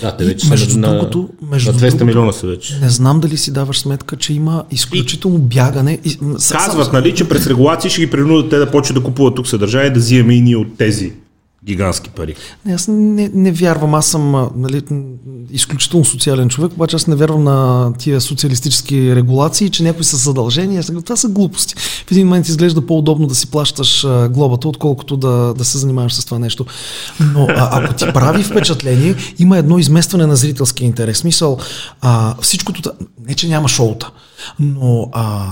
Да, те И вече между са на, другото- между на 200 другото- милиона са вече. Не знам дали си даваш сметка, че има изключително бягане. И, м, с- Казват, нали, че през регулации ще ги принудят те да почват да купуват тук съдържание, да взимаме и ние от тези гигантски пари. Не, аз не, не вярвам. Аз съм нали, изключително социален човек, обаче аз не вярвам на тия социалистически регулации, че някои са задължения. Това са глупости. В един момент изглежда по-удобно да си плащаш глобата, отколкото да, да се занимаваш с това нещо. Но а, ако ти прави впечатление, има едно изместване на зрителски интерес. Смисъл, а, всичкото, не че няма шоута, но а,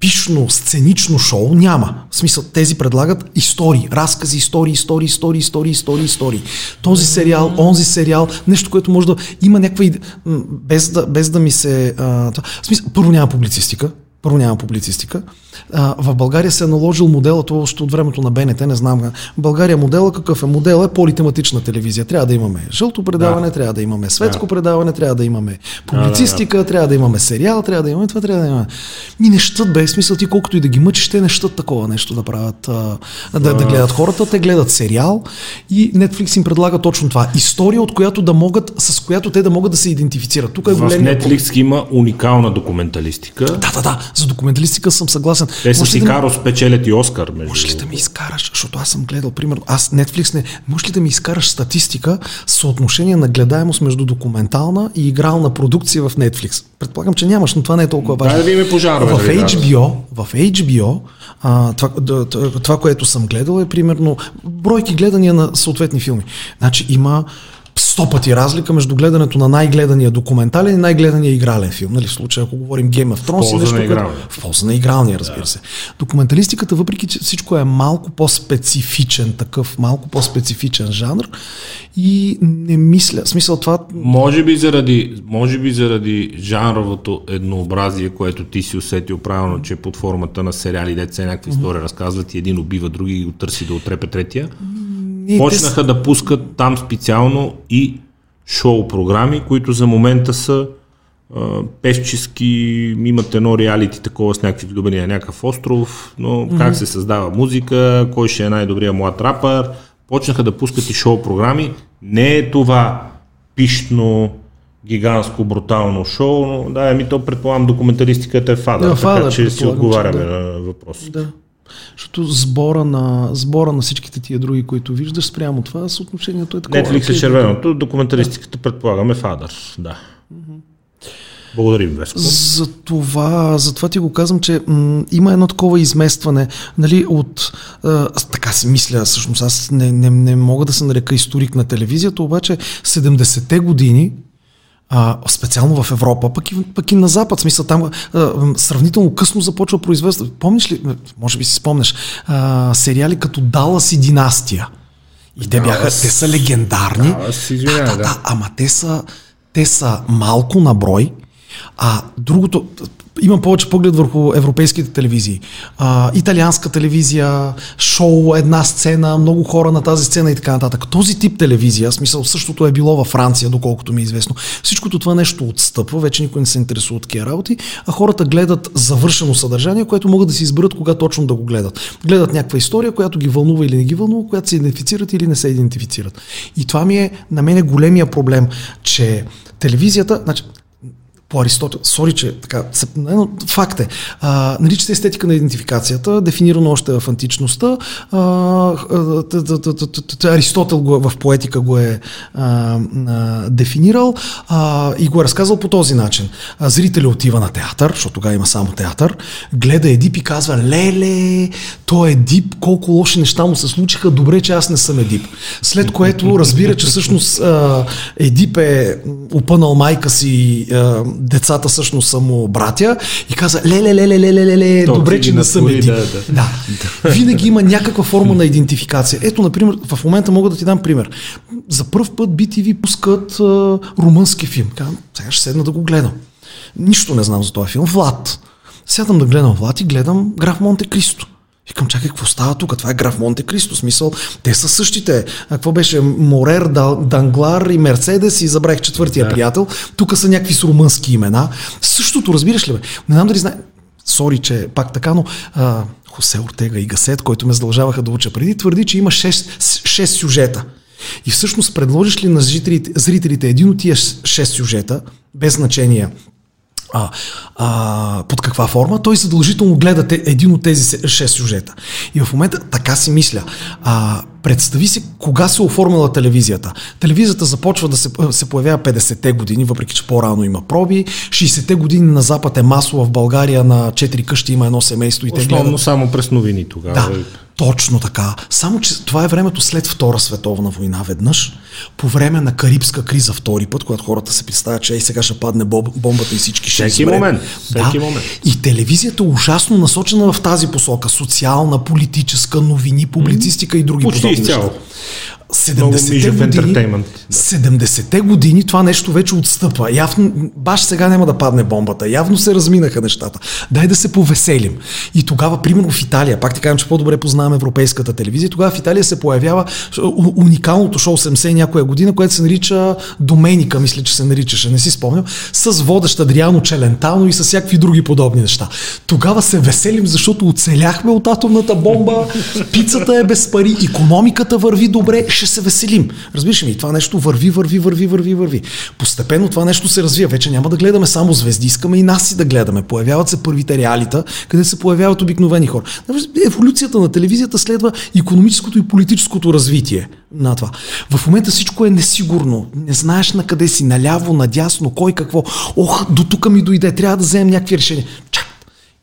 пишно, сценично шоу няма. В смисъл, тези предлагат истории, разкази, истории, истории, истории, истории, истории, истории. Този сериал, онзи сериал, нещо, което може да има някаква... Без да, без да ми се... А, в смисъл, първо няма публицистика, първо няма публицистика. В България се е наложил модела, това още от времето на БНТ, не знам. В България модела какъв е? Модел е политематична телевизия. Трябва да имаме жълто предаване, да. трябва да имаме светско да. предаване, трябва да имаме публицистика, да, да, да. трябва да имаме сериал, трябва да имаме това, трябва да имаме. И не щат, бе, смисъл ти колкото и да ги мъчиш, те не щат такова нещо да правят, а, да, да гледат хората, те гледат сериал и Netflix им предлага точно това. История, от която да могат, с която те да могат да се идентифицират. Тук е в Netflix има уникална документалистика. Да, да, да. За документалистика съм съгласен. Те с Икаро да... спечелят и Оскар. Между... Може ли да ми изкараш, защото аз съм гледал, примерно, аз Netflix не, може ли да ми изкараш статистика съотношение на гледаемост между документална и игрална продукция в Netflix? Предполагам, че нямаш, но това не е толкова важно. Да, да ме пожарваме. В HBO, в HBO а, това, това, което съм гледал е примерно бройки гледания на съответни филми. Значи има сто пъти разлика между гледането на най-гледания документален и най-гледания игрален филм. Нали, в случая, ако говорим Game of Thrones в нещо, на което, в полза на игралния, разбира да. се. Документалистиката, въпреки че всичко е малко по-специфичен такъв, малко по-специфичен жанр и не мисля, в смисъл това... Може би заради, може би заради жанровото еднообразие, което ти си усетил правилно, че под формата на сериали, деца някаква история mm-hmm. разказват и един убива други и търси да отрепе третия. Ние почнаха да пускат там специално и шоу програми, които за момента са а, певчески, имат едно реалити такова с някакви влюбения, някакъв остров, но mm-hmm. как се създава музика, кой ще е най-добрия млад рапър, почнаха да пускат и шоу програми. Не е това пищно, гигантско, брутално шоу, но да, ми то предполагам документаристиката е фада, да, така фада, че си отговаряме да. на въпросите. Да. Защото сбора на, сбора на всичките тия други, които виждаш, спрямо това, съотношението е такова. Netflix е червеното, документаристиката предполагаме Фадър, да. Благодарим, Веско. За това, за това ти го казвам, че м- има едно такова изместване, нали, от, а, така си мисля, всъщност аз не, не, не мога да се нарека историк на телевизията, обаче 70-те години а, специално в Европа, пък и, пък и на Запад, смисъл там а, сравнително късно започва производство. Помниш ли, може би си спомнеш, а, сериали като Далас и Династия. И те бяха, те са легендарни. да, да, да, ама те са, те са малко на брой, а другото, имам повече поглед върху европейските телевизии. А, италианска телевизия, шоу, една сцена, много хора на тази сцена и така нататък. Този тип телевизия, смисъл същото е било във Франция, доколкото ми е известно. Всичкото това нещо отстъпва, вече никой не се интересува от такива работи, а хората гледат завършено съдържание, което могат да си изберат кога точно да го гледат. Гледат някаква история, която ги вълнува или не ги вълнува, която се идентифицират или не се идентифицират. И това ми е на мен е големия проблем, че телевизията, значи, по Аристотел. Сори, че така, но факт е. А, нарича естетика на идентификацията, дефинирано още в античността. Аристотел го, в поетика го е а, а, дефинирал а, и го е разказал по този начин. А, зрителя отива на театър, защото тогава има само театър, гледа Едип и казва, леле, той Едип, колко лоши неща му се случиха, добре, че аз не съм Едип. След което разбира, че всъщност а, Едип е опънал майка си а, децата всъщност са му братя и каза, леле, леле, леле, леле, добре, че не съм един. Да, да. да. Винаги има някаква форма на идентификация. Ето, например, в момента мога да ти дам пример. За първ път BTV пускат а, румънски филм. Казвам, сега ще седна да го гледам. Нищо не знам за този филм. Влад. Сядам да гледам Влад и гледам Граф Монте Кристо. Викам, чакай, какво става тук? Това е граф Монте Кристо. Смисъл, те са същите. А какво беше? Морер, Данглар и Мерцедес и забравих четвъртия да. приятел. Тук са някакви с румънски имена. Същото, разбираш ли бе? Не знам дали знае. Сори, че пак така, но а, Хосе Ортега и Гасет, който ме задължаваха да уча преди, твърди, че има 6, 6 сюжета. И всъщност предложиш ли на зрителите, зрителите един от тия 6 сюжета, без значение а, а, под каква форма, той задължително гледа един от тези 6 сюжета. И в момента така си мисля. А, Представи си кога се оформила телевизията. Телевизията започва да се, се появява 50-те години, въпреки че по-рано има проби. 60-те години на Запад е масово в България на 4 къщи има едно семейство и те Основно гледат. само през новини тогава. Да, точно така. Само, че това е времето след Втора световна война веднъж, по време на Карибска криза втори път, когато хората се представят, че ей сега ще падне бомбата и всички ще Всеки момент, всеки да. момент. И телевизията е ужасно насочена в тази посока. Социална, политическа, новини, публицистика и други Почти изцяло. Неща. Много 70-те мижав години, ентертеймент. 70-те години това нещо вече отстъпва. Явно, баш сега няма да падне бомбата. Явно се разминаха нещата. Дай да се повеселим. И тогава, примерно в Италия, пак ти казвам, че по-добре познавам европейската телевизия, тогава в Италия се появява у- уникалното шоу 70 някоя година, което се нарича Доменика, мисля, че се наричаше, не си спомням, с водещ Адриано Челентано и с всякакви други подобни неща. Тогава се веселим, защото оцеляхме от атомната бомба, пицата е без пари, економиката върви добре, ще се веселим. Разбираш ми, това нещо върви, върви, върви, върви, върви. Постепенно това нещо се развива. Вече няма да гледаме само звезди, искаме и нас си да гледаме. Появяват се първите реалита, къде се появяват обикновени хора. Еволюцията на телевизията следва економическото и политическото развитие на това. В момента всичко е несигурно. Не знаеш на къде си, наляво, надясно, кой какво. Ох, до тук ми дойде, трябва да вземем някакви решения. Чак,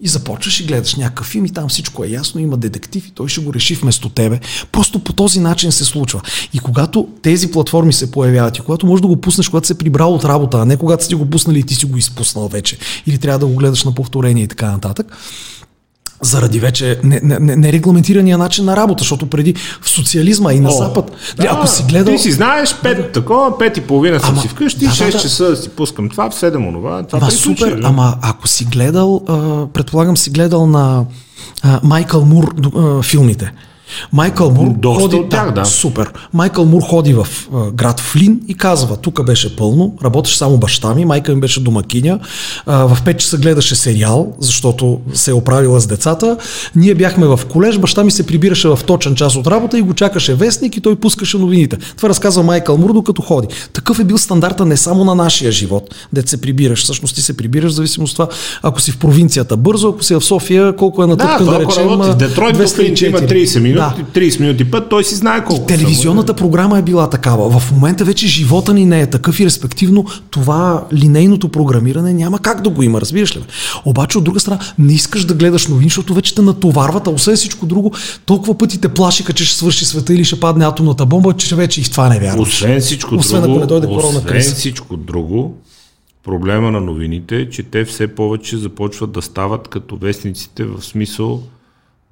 и започваш и гледаш някакъв филм и там всичко е ясно, има детектив и той ще го реши вместо тебе. Просто по този начин се случва. И когато тези платформи се появяват и когато можеш да го пуснеш, когато се е прибрал от работа, а не когато сте го пуснали и ти си го изпуснал вече, или трябва да го гледаш на повторение и така нататък, заради вече нерегламентирания не, не начин на работа, защото преди в социализма и на О, Запад, Да, ако си гледал... Ти си знаеш, пет такова, пет и половина съм Ама, си вкъщи, да, да, 6 да. часа да си пускам това, в 7 онова. Това приключи, супер, ли? ама ако си гледал, а, предполагам си гледал на а, Майкъл Мур а, филмите. Майкъл Мур Доста ходи, от тях, да. Супер. Майкъл Мур ходи в а, град Флин и казва, тук беше пълно, работеше само баща ми, майка ми беше домакиня, а, в 5 часа гледаше сериал, защото се е оправила с децата. Ние бяхме в колеж, баща ми се прибираше в точен час от работа и го чакаше вестник и той пускаше новините. Това разказва Майкъл Мур, докато ходи. Такъв е бил стандарта не само на нашия живот, дете се прибираш. Всъщност ти се прибираш в зависимост от това, ако си в провинцията бързо, ако си в София, колко е Да, това да ако речем. работи Детройт, в Флинт, 204. има 30 минути, Да. 30 минути път, той си знае колко. Телевизионната програма е била такава. В момента вече живота ни не е такъв и респективно това линейното програмиране няма как да го има, разбираш ли? бе? Обаче от друга страна не искаш да гледаш новини, защото вече те натоварват, а освен всичко друго, толкова пъти те плашиха, че ще свърши света или ще падне атомната бомба, че вече и в това не вярваш. Освен всичко Освен друго, ако не дойде освен криза. всичко друго, проблема на новините е, че те все повече започват да стават като вестниците в смисъл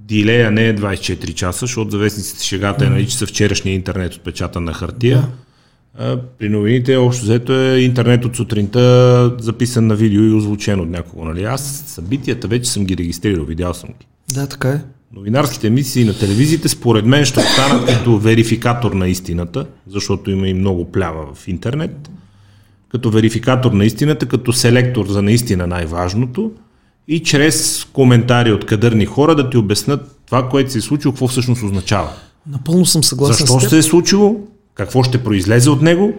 дилея не е 24 часа, защото за вестниците шегата е, нали, че са вчерашния интернет отпечатан на хартия. А, при новините общо взето е интернет от сутринта записан на видео и озвучен от някого. Нали? Аз събитията вече съм ги регистрирал, видял съм ги. Да, така е. Новинарските емисии на телевизиите според мен ще останат като верификатор на истината, защото има и много плява в интернет, като верификатор на истината, като селектор за наистина най-важното и чрез коментари от кадърни хора да ти обяснат това, което се е случило, какво всъщност означава. Напълно съм съгласен Защо с теб. се е случило, какво ще произлезе от него,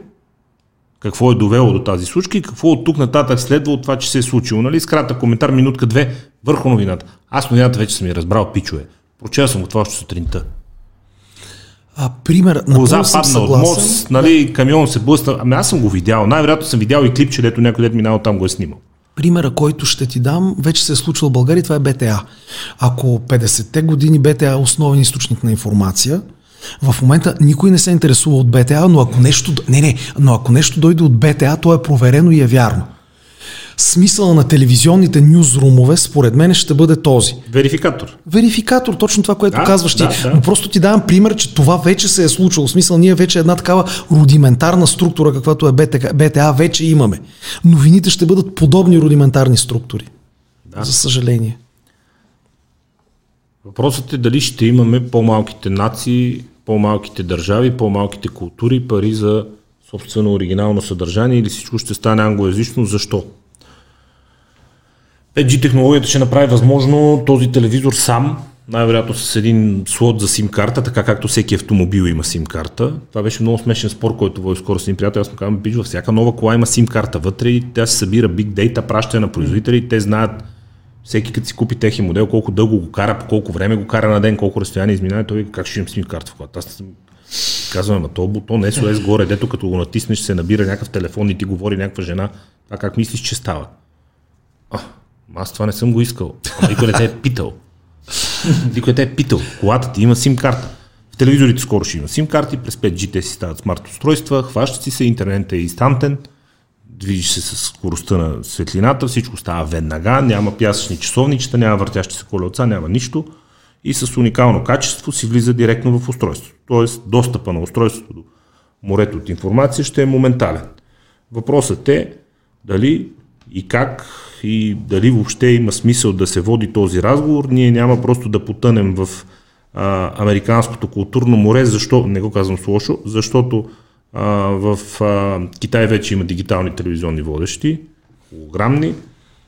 какво е довело до тази случка и какво от тук нататък следва от това, че се е случило. Нали? С кратък коментар, минутка-две, върху новината. Аз новината вече съм я разбрал, пичове. Прочел съм го това още сутринта. А, пример, съм падна от мост, нали, камион се блъсна. Ами аз съм го видял. Най-вероятно съм видял и клипче, дето някой дет минал там го е снимал. Примера, който ще ти дам, вече се е случил в България, това е БТА. Ако 50-те години БТА е основен източник на информация, в момента никой не се интересува от БТА, но ако нещо, не, не, но ако нещо дойде от БТА, то е проверено и е вярно. Смисъла на телевизионните нюзрумове, според мен, ще бъде този. Верификатор. Верификатор, точно това, което Да, казваш ти. да, да. Но просто ти давам пример, че това вече се е случило. В смисъл, ние вече една такава рудиментарна структура, каквато е БТК, БТА, вече имаме. Новините ще бъдат подобни рудиментарни структури. Да. За съжаление. Въпросът е дали ще имаме по-малките нации, по-малките държави, по-малките култури, пари за собствено оригинално съдържание или всичко ще стане англоязично. Защо? 5G технологията ще направи възможно този телевизор сам, най-вероятно с един слот за сим карта, така както всеки автомобил има сим карта. Това беше много смешен спор, който води скоро с един приятел. Аз му казвам, бич, във всяка нова кола има сим карта вътре и тя се събира big data, праща на производители те знаят Всеки като си купи техен модел, колко дълго го кара, по колко време го кара на ден, колко разстояние изминава, той как ще имам сим карта в колата. Аз съм казвам, ама то бутон SOS горе, дето като го натиснеш се набира някакъв телефон и ти говори някаква жена, това как мислиш, че става? А, аз това не съм го искал. Ама никой не те е питал. Никой не те е питал. Колата ти има сим карта. В телевизорите скоро ще има сим карти, през 5G те си стават смарт устройства, хващат си се, интернет е инстантен, движиш се с скоростта на светлината, всичко става веднага, няма пясъчни часовничета, няма въртящи се колелца, няма нищо и с уникално качество си влиза директно в устройството. Тоест достъпа на устройството до морето от информация ще е моментален. Въпросът е дали и как и дали въобще има смисъл да се води този разговор. Ние няма просто да потънем в а, американското културно море, защо, не го казвам с лошо, защото а, в а, Китай вече има дигитални телевизионни водещи, холограмни,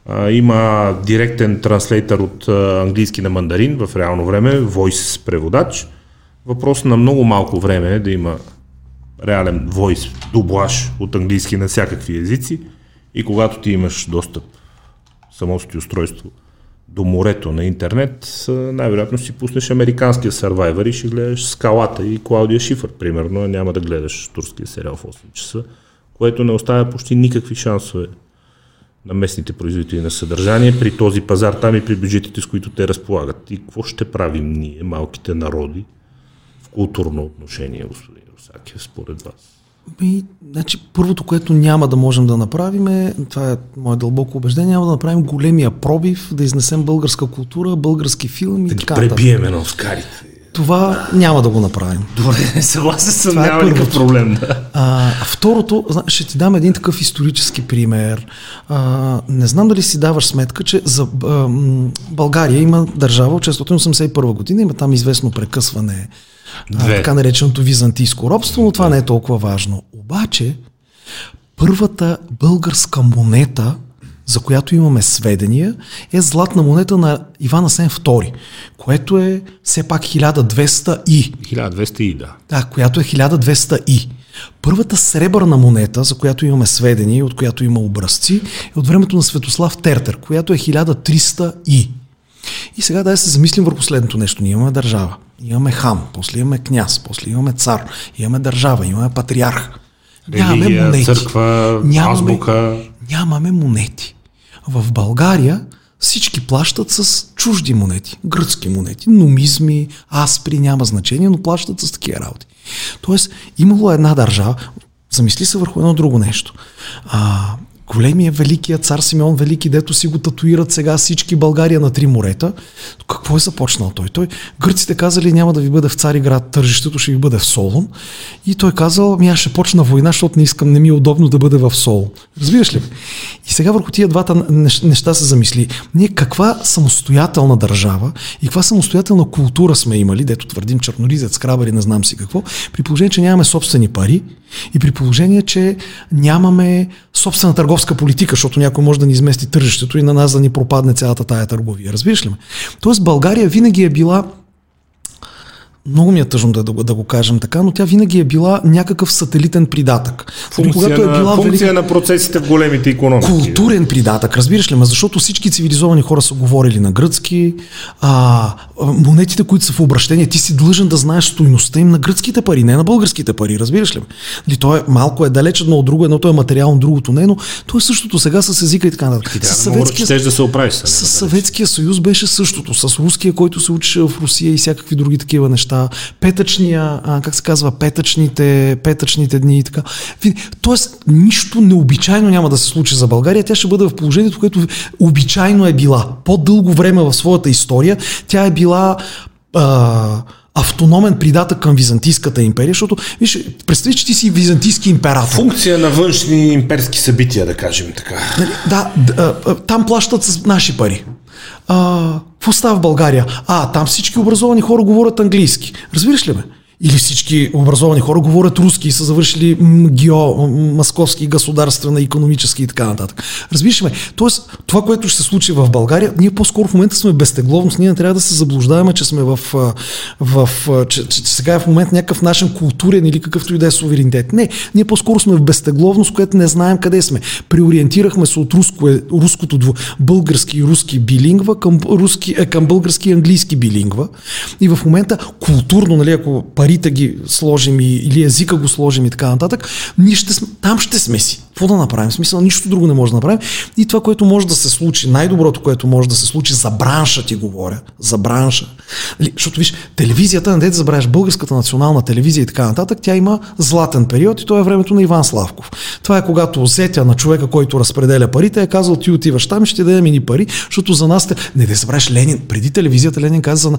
а, има директен транслейтър от а, английски на мандарин в реално време, voice преводач. Въпрос на много малко време е да има реален voice дублаж от английски на всякакви езици и когато ти имаш достъп самото ти устройство до морето на интернет, най-вероятно си пуснеш американския Survivor и ще гледаш Скалата и Клаудия Шифър, примерно, няма да гледаш турския сериал в 8 часа, което не оставя почти никакви шансове на местните производители на съдържание при този пазар там и при бюджетите, с които те разполагат. И какво ще правим ние, малките народи, в културно отношение, господин Русакия, според вас? И, значи, първото, което няма да можем да направим е, това е мое дълбоко убеждение, няма да направим големия пробив, да изнесем българска култура, български филми да и така. Да пребиеме на Оскарите. Това няма да го направим. Добре, съгласен съм, това е няма е никакъв проблем. Да. А, второто, ще ти дам един такъв исторически пример. А, не знам дали си даваш сметка, че за а, България има държава от 681 година, има там известно прекъсване а, така нареченото византийско робство, но това не е толкова важно. Обаче, първата българска монета, за която имаме сведения, е златна монета на Иван Асен II, което е все пак 1200 и. 1200 и, да. Да, която е 1200 и. Първата сребърна монета, за която имаме сведения, от която има образци, е от времето на Светослав Тертер, която е 1300 и. И сега да се замислим върху следното нещо. Ние имаме държава, имаме хам, после имаме княз, после имаме цар, имаме държава, имаме патриарх. Религия, нямаме монети. църква, нямаме, азбука. Нямаме монети. В България всички плащат с чужди монети, гръцки монети, номизми, аспри, няма значение, но плащат с такива работи. Тоест, имало една държава, замисли се върху едно друго нещо. А, големия великия цар Симеон Велики, дето си го татуират сега всички България на три морета. Какво е започнал той? Той гърците казали няма да ви бъде в Цариград тържището, ще ви бъде в Солон. И той казал, ми аз ще почна война, защото не искам, не ми е удобно да бъде в Солон. Разбираш ли? И сега върху тия двата неща се замисли. Ние каква самостоятелна държава и каква самостоятелна култура сме имали, дето твърдим черноризец, скрабари, не знам си какво, при положение, че нямаме собствени пари и при положение, че нямаме собствена търговска политика, защото някой може да ни измести тържището и на нас да ни пропадне цялата тая търговия. Разбираш ли ме? Тоест България винаги е била много ми е тъжно да, да, да го кажем така, но тя винаги е била някакъв сателитен придатък. Функция, когато е била функция велика... на процесите в големите економики. Културен придатък, разбираш ли ме? Защото всички цивилизовани хора са говорили на гръцки, а, монетите, които са в обращение, ти си длъжен да знаеш стоиността им на гръцките пари, не на българските пари, разбираш ли ме? Ли, то е малко е далеч едно от друго, едното е материално, другото не, но то е същото сега с езика и така нататък. С Съветския, да се оправиш. С Съветския съюз беше същото, с руския, който се учеше в Русия и всякакви други такива неща неща, петъчния, а, как се казва, петъчните, петъчните дни и така. Тоест, нищо необичайно няма да се случи за България. Тя ще бъде в положението, което обичайно е била. По-дълго време в своята история тя е била а, автономен придатък към Византийската империя, защото, виж, представи, че ти си византийски император. Функция на външни имперски събития, да кажем така. Нали, да, да, там плащат с наши пари. А, какво става в България? А, там всички образовани хора говорят английски. Разбираш ли ме? Или всички образовани хора говорят руски и са завършили МГИО, Московски государствена, економически и така нататък. Разбираш ме? Тоест, това, което ще се случи в България, ние по-скоро в момента сме безтегловност, ние не трябва да се заблуждаваме, че сме в, в че, че, сега е в момент някакъв нашен културен или какъвто и да е суверенитет. Не, ние по-скоро сме в безтегловност, което не знаем къде сме. Приориентирахме се от руско, руското дво, български и руски билингва към, руски, е, към български и английски билингва. И в момента културно, нали, ако парите ги сложим и, или езика го сложим и така нататък, ние ще, там ще сме си. Какво да направим? В смисъл, нищо друго не може да направим. И това, което може да се случи, най-доброто, което може да се случи за бранша ти говоря, за бранша. Нали, защото виж, телевизията, не да забравяш, българската национална телевизия и така нататък, тя има златен период и то е времето на Иван Славков. Това е когато зетя на човека, който разпределя парите, е казал, ти отиваш там ще дадем мини пари, защото за нас. Не да забравяш Ленин. Преди телевизията Ленин каза,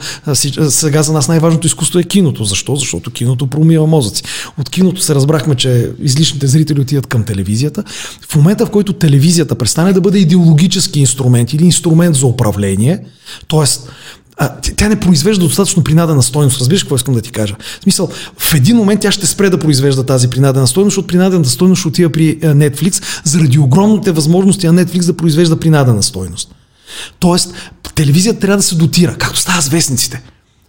сега за нас най-важното изкуство е киното. Защо? Защото киното промива мозъци. От киното се разбрахме, че излишните зрители отиват към телевизията. В момента, в който телевизията престане да бъде идеологически инструмент или инструмент за управление, т.е. А, тя не произвежда достатъчно принадена стойност. Разбираш какво искам да ти кажа? В смисъл, в един момент тя ще спре да произвежда тази принадена стойност, защото принадената стойност ще отива при Netflix заради огромните възможности на Netflix да произвежда принадена стойност. Тоест, телевизията трябва да се дотира, както става с вестниците.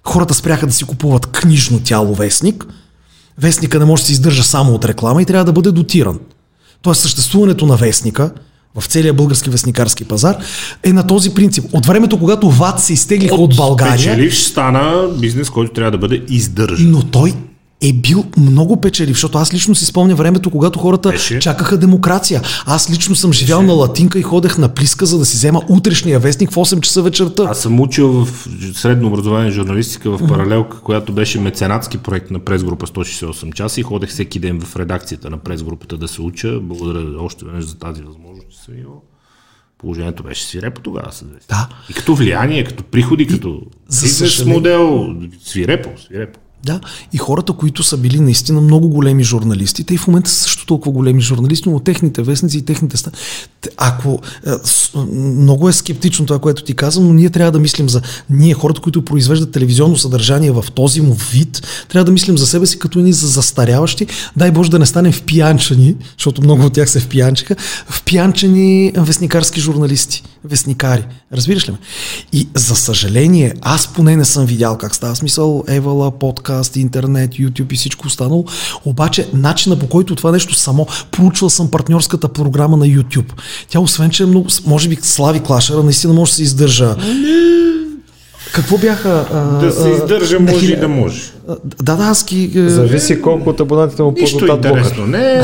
Хората спряха да си купуват книжно тяло вестник. Вестника не може да се издържа само от реклама и трябва да бъде дотиран. Тоест съществуването на вестника в целия български вестникарски пазар е на този принцип. От времето, когато ВАД се изтеглиха от, от България... Печеливш стана бизнес, който трябва да бъде издържан. Но той е бил много печелив, защото аз лично си спомня времето, когато хората Беше. чакаха демокрация. Аз лично съм живял Беше. на латинка и ходех на плиска, за да си взема утрешния вестник в 8 часа вечерта. Аз съм учил в средно образование журналистика в паралелка, която беше меценатски проект на пресгрупа 168 часа и ходех всеки ден в редакцията на пресгрупата да се уча. Благодаря още веднъж за тази възможност, че съм имал. Положението беше свирепо тогава. Да. И като влияние, като приходи, като бизнес модел, свирепо, свирепо. Да, и хората, които са били наистина много големи журналисти, те и в момента са също толкова големи журналисти, но техните вестници и техните ста... Ако е, много е скептично това, което ти казвам, но ние трябва да мислим за ние, хората, които произвеждат телевизионно съдържание в този му вид, трябва да мислим за себе си като ни за застаряващи. Дай Боже да не станем впиянчани, защото много от тях се впиянчиха, впиянчани вестникарски журналисти, вестникари. Разбираш ли ме? И за съжаление, аз поне не съм видял как става смисъл Евала, подкаст, интернет, YouTube и всичко останало. Обаче начина по който това нещо само, проучвал съм партньорската програма на YouTube. Тя освен, че е много, може би слави клашера, наистина може да се издържа. Какво бяха? А, да се издържа, може и да може. Да, да, аз ги... Зависи колко от абонатите му Нищо интересно не е.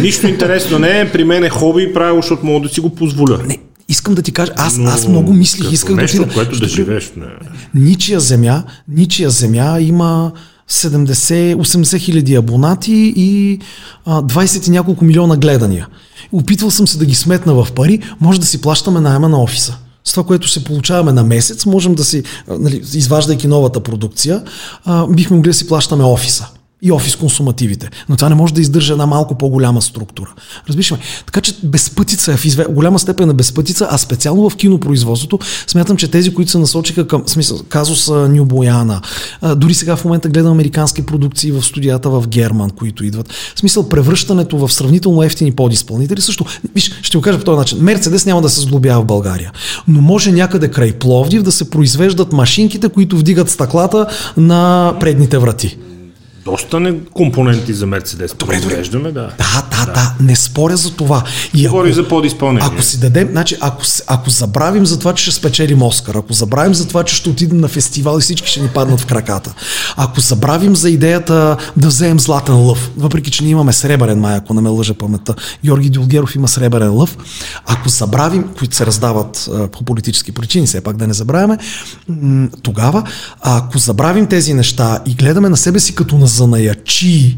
Нищо интересно не е. При мен е хоби и правило, защото мога да си го позволя. Не, искам да ти кажа, аз, Но, аз много мислих, исках нещо, да ти което да живееш. Не. Ничия земя, ничия земя има 70-80 хиляди абонати и а, 20 и няколко милиона гледания. Опитвал съм се да ги сметна в пари, може да си плащаме найема на офиса. С това, което се получаваме на месец, можем да си, нали, изваждайки новата продукция, а, бихме могли да си плащаме офиса и офис консумативите. Но това не може да издържа една малко по-голяма структура. Разбираш ме? Така че безпътица е в изве... голяма степен на безпътица, а специално в кинопроизводството смятам, че тези, които се насочиха към смисъл, казус Ню Бояна, дори сега в момента гледам американски продукции в студията в Герман, които идват. В смисъл превръщането в сравнително ефтини подизпълнители също. Виж, ще го кажа по този начин. Мерцедес няма да се сглобява в България. Но може някъде край Пловдив да се произвеждат машинките, които вдигат стъклата на предните врати доста не компоненти за Мерцедес добре, произвеждаме, да. Да, да, да, не споря за това. И Говори за подизпълнение. Ако си дадем, значи, ако, ако забравим за това, че ще спечелим Оскар, ако забравим за това, че ще отидем на фестивал и всички ще ни паднат в краката, ако забравим за идеята да вземем златен лъв, въпреки че ние имаме сребърен май, ако не ме лъжа паметта, Георги Дилгеров има сребърен лъв, ако забравим, които се раздават по политически причини, все пак да не забравяме, тогава, ако забравим тези неща и гледаме на себе си като на занаячи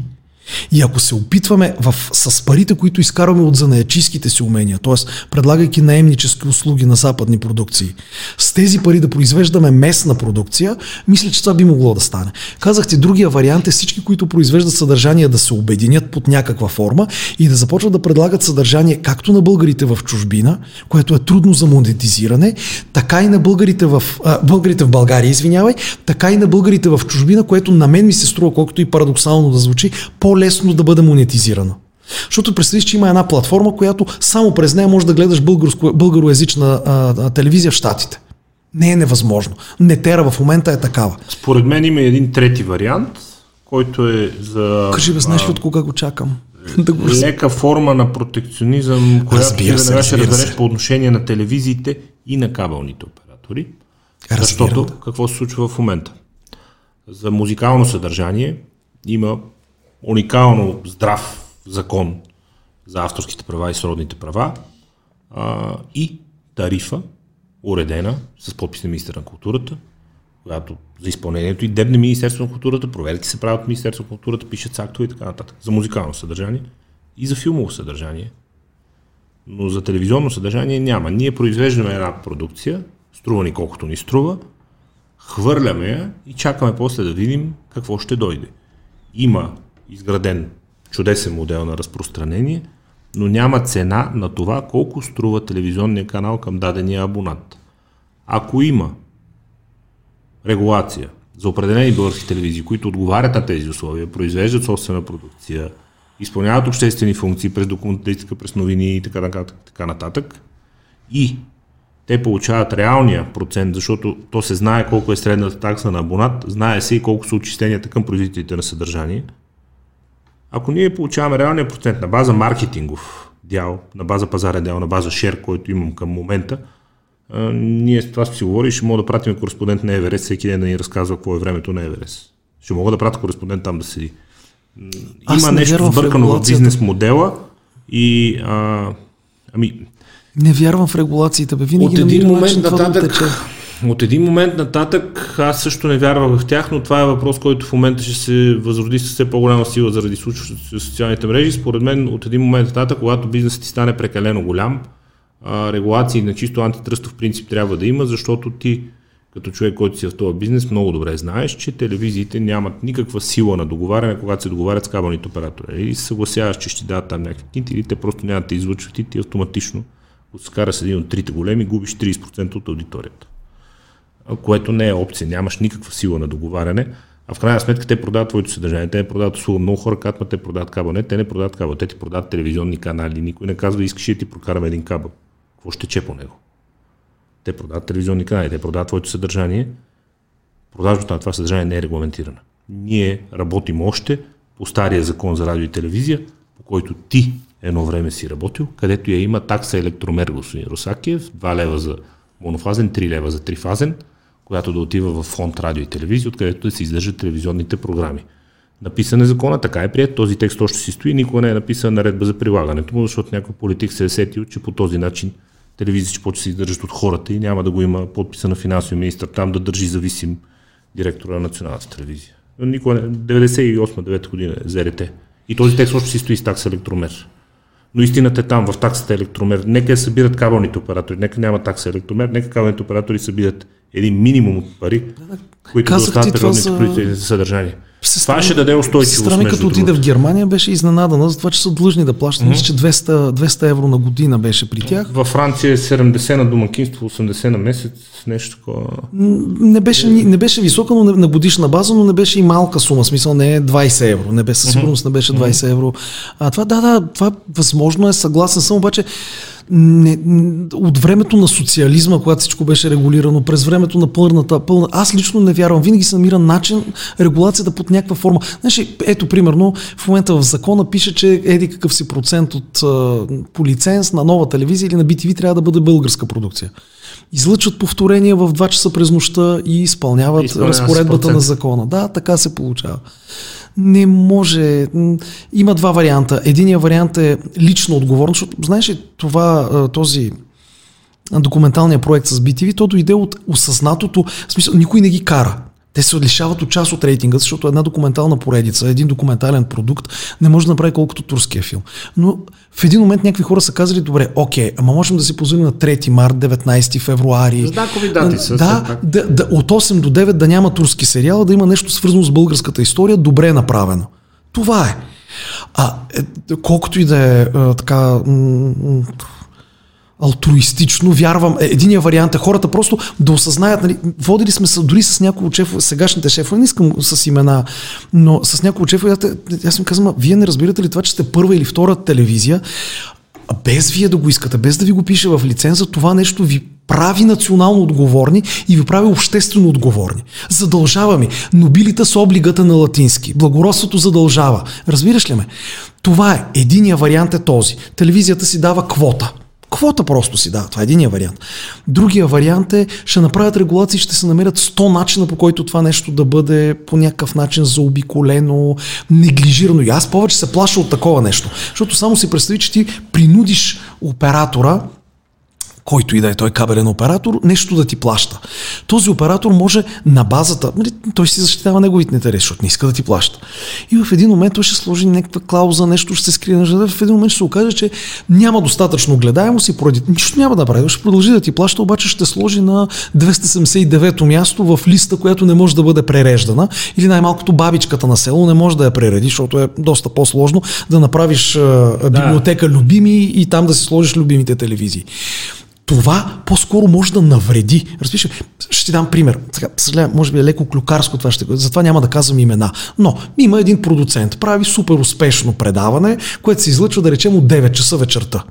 И ако се опитваме в, с парите, които изкарваме от занаячийските си умения, т.е. предлагайки наемнически услуги на западни продукции, с тези пари да произвеждаме местна продукция, мисля, че това би могло да стане. Казахте, другия вариант е всички, които произвеждат съдържание да се обединят под някаква форма и да започват да предлагат съдържание както на българите в чужбина, което е трудно за монетизиране, така и на българите в, а, българите в България, извинявай, така и на българите в чужбина, което на мен ми се струва, колкото и парадоксално да звучи, по-лесно да бъде монетизирано. Защото представиш, че има една платформа, която само през нея може да гледаш българско, българоязична а, а, телевизия в Штатите. Не е невъзможно. Нетера в момента е такава. Според мен има един трети вариант, който е за... Кажи бе, знаеш ли от кога го чакам? да го... Лека форма на протекционизъм, която ти веднага ще разбереш по отношение на телевизиите и на кабелните оператори. Разбира. Защото какво се случва в момента? За музикално съдържание има уникално здрав закон за авторските права и сродните права а, и тарифа, уредена с подпис на министър на културата, която за изпълнението и дебне Министерство на културата, проверки се правят от Министерство на културата, пишат с актове и така нататък. За музикално съдържание и за филмово съдържание. Но за телевизионно съдържание няма. Ние произвеждаме една продукция, струва ни колкото ни струва, хвърляме я и чакаме после да видим какво ще дойде. Има изграден чудесен модел на разпространение, но няма цена на това колко струва телевизионния канал към дадения абонат. Ако има регулация за определени български телевизии, които отговарят на тези условия, произвеждат собствена продукция, изпълняват обществени функции през документалистика, през новини и така нататък, така нататък, и те получават реалния процент, защото то се знае колко е средната такса на абонат, знае се и колко са отчисленията към производителите на съдържание. Ако ние получаваме реалния процент на база маркетингов дял, на база пазарен дял, на база шер, който имам към момента, а, ние с това ще си говорим, ще мога да пратим кореспондент на Еверест всеки ден да ни разказва какво е времето на Еверест. Ще мога да пратя кореспондент там да седи. Има нещо сбъркано в, в бизнес модела и а, ами, не вярвам в регулациите, бе. Винаги от един момент нататък, да от един момент нататък аз също не вярвах в тях, но това е въпрос, който в момента ще се възроди с все по-голяма сила заради случващото в социалните мрежи. Според мен от един момент нататък, когато бизнесът ти стане прекалено голям, регулации на чисто антитръстов принцип трябва да има, защото ти като човек, който си в този бизнес, много добре знаеш, че телевизиите нямат никаква сила на договаряне, когато се договарят с кабелните оператори. Или се съгласяваш, че ще дадат там някакви кинти, или те просто няма да те излъчват и ти автоматично ако се кара с един от трите големи, губиш 30% от аудиторията. Което не е опция, нямаш никаква сила на договаряне, а в крайна сметка те продават твоето съдържание. Те не продават услуга. Много хора казват, те продават кабел. Не, те не продават кабел. Те ти продават телевизионни канали. Никой не казва, искаш да ти прокараме един кабел. Какво ще че по него? Те продават телевизионни канали, те продават твоето съдържание. Продажбата на това съдържание не е регламентирана. Ние работим още по стария закон за радио и телевизия, по който ти едно време си работил, където я има такса електромер, господин Русакиев, 2 лева за монофазен, 3 лева за трифазен, която да отива в фонд радио и телевизия, откъдето да се издържат телевизионните програми. Написан е закона, така е прият, този текст още си стои, никога не е написан наредба за прилагането му, защото някой политик се е сетил, че по този начин телевизия ще почне се издържат от хората и няма да го има подписа на финансовия министр там да държи зависим директора на националната телевизия. Никога не, 98-9 година е ЗРТ. И този текст още си стои с такса електромер. Но истината е там, в таксата електромер. Нека събират кабелните оператори, нека няма такса електромер, нека кабелните оператори събират един минимум от пари, които да остават природните за... съдържание. Сестра, това ще даде устойчивост. Сестра ми като отиде в Германия беше изненадана за това, че са длъжни да плащат. Mm-hmm. Мисля, че 200, 200 евро на година беше при тях. Във Франция е 70 на домакинство, 80 на месец, нещо такова. Не беше, не беше висока, но на годишна база, но не беше и малка сума. Смисъл не е 20 евро. Не беше със сигурност не беше 20 евро. А, това, да, да, това възможно е, съгласен съм, обаче не, от времето на социализма, когато всичко беше регулирано, през времето на пълната, пълна... Аз лично не вярвам. Винаги се намира начин регулацията под някаква форма. Знаеш, ето, примерно, в момента в закона пише, че еди какъв си процент от по лиценз на нова телевизия или на BTV трябва да бъде българска продукция. Излъчват повторения в 2 часа през нощта и изпълняват разпоредбата на закона. Да, така се получава не може. Има два варианта. Единия вариант е лично отговорност, защото знаеш ли това, този документалния проект с BTV, то дойде от осъзнатото, в смисъл, никой не ги кара. Те се лишават от част от рейтинга, защото една документална поредица, един документален продукт не може да направи колкото турския филм. Но в един момент някакви хора са казали, добре, окей, ама можем да си позволим на 3 март, 19 февруари. Знакови дати са. Да, да, да, от 8 до 9 да няма турски сериал, да има нещо свързано с българската история, добре направено. Това е. А е, колкото и да е, е така м- алтруистично, вярвам. Е, Единия вариант е хората просто да осъзнаят, нали, водили сме се дори с някои от шефове, сегашните шефове, не искам с имена, но с някои от шефове, аз, им казвам, «Ма, вие не разбирате ли това, че сте първа или втора телевизия, без вие да го искате, без да ви го пише в лиценза, това нещо ви прави национално отговорни и ви прави обществено отговорни. Задължава ми. Нобилита с облигата на латински. Благородството задължава. Разбираш ли ме? Това е. Единия вариант е този. Телевизията си дава квота. Квота просто си дава. Това е единия вариант. Другия вариант е, ще направят регулации, ще се намерят 100 начина по който това нещо да бъде по някакъв начин заобиколено, неглижирано. И аз повече се плаша от такова нещо. Защото само си представи, че ти принудиш оператора който и да е той кабелен оператор, нещо да ти плаща. Този оператор може на базата, нали, той си защитава неговите интереси, защото не иска да ти плаща. И в един момент той ще сложи някаква клауза, нещо ще се скрие на жада, в един момент ще се окаже, че няма достатъчно гледаемост и поради нищо няма да прави. Ще продължи да ти плаща, обаче ще сложи на 279-то място в листа, която не може да бъде пререждана. Или най-малкото бабичката на село не може да я пререди, защото е доста по-сложно да направиш библиотека любими и там да си сложиш любимите телевизии това по-скоро може да навреди. Разбираш, ще ти дам пример. Сега, съжалявам, може би е леко клюкарско това ще затова няма да казвам имена. Но има един продуцент, прави супер успешно предаване, което се излъчва да речем от 9 часа вечерта.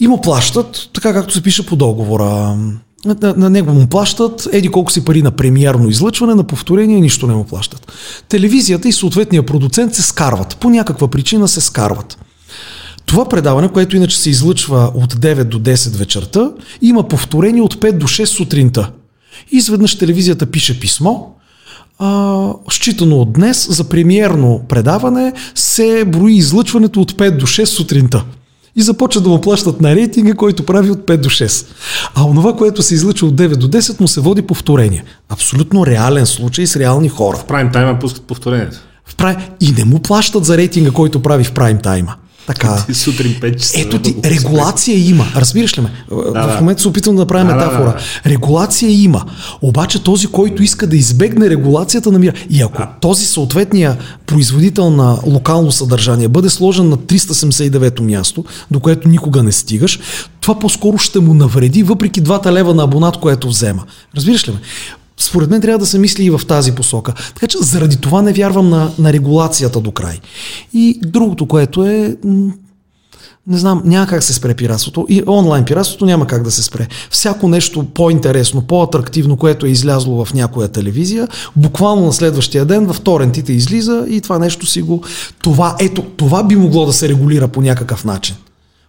И му плащат, така както се пише по договора. На, на него му плащат еди колко си пари на премиерно излъчване, на повторение нищо не му плащат. Телевизията и съответния продуцент се скарват. По някаква причина се скарват. Това предаване, което иначе се излъчва от 9 до 10 вечерта, има повторение от 5 до 6 сутринта. Изведнъж телевизията пише писмо, а, считано от днес за премиерно предаване се брои излъчването от 5 до 6 сутринта. И започва да му плащат на рейтинга, който прави от 5 до 6. А онова, което се излъчва от 9 до 10, му се води повторение. Абсолютно реален случай с реални хора. В прайм тайма пускат повторението. В прайм... И не му плащат за рейтинга, който прави в прайм тайма. Така. Ти сутрин 5 часа. Ето ти, да регулация има. Разбираш ли ме? в да. момента се опитвам да направя Да, да, метафора. да, Регулация има. Обаче този, който иска да избегне регулацията, намира. И ако този съответния производител на локално съдържание бъде сложен на 379-то място, до което никога не стигаш, това по-скоро ще му навреди, въпреки двата лева на абонат, което взема. Разбираш ли ме? Според мен трябва да се мисли и в тази посока. Така че заради това не вярвам на, на регулацията до край. И другото, което е. не знам, няма как се спре пиратството. И онлайн пиратството няма как да се спре. Всяко нещо по-интересно, по-атрактивно, което е излязло в някоя телевизия, буквално на следващия ден в торентите излиза и това нещо си го... Това, ето, това би могло да се регулира по някакъв начин.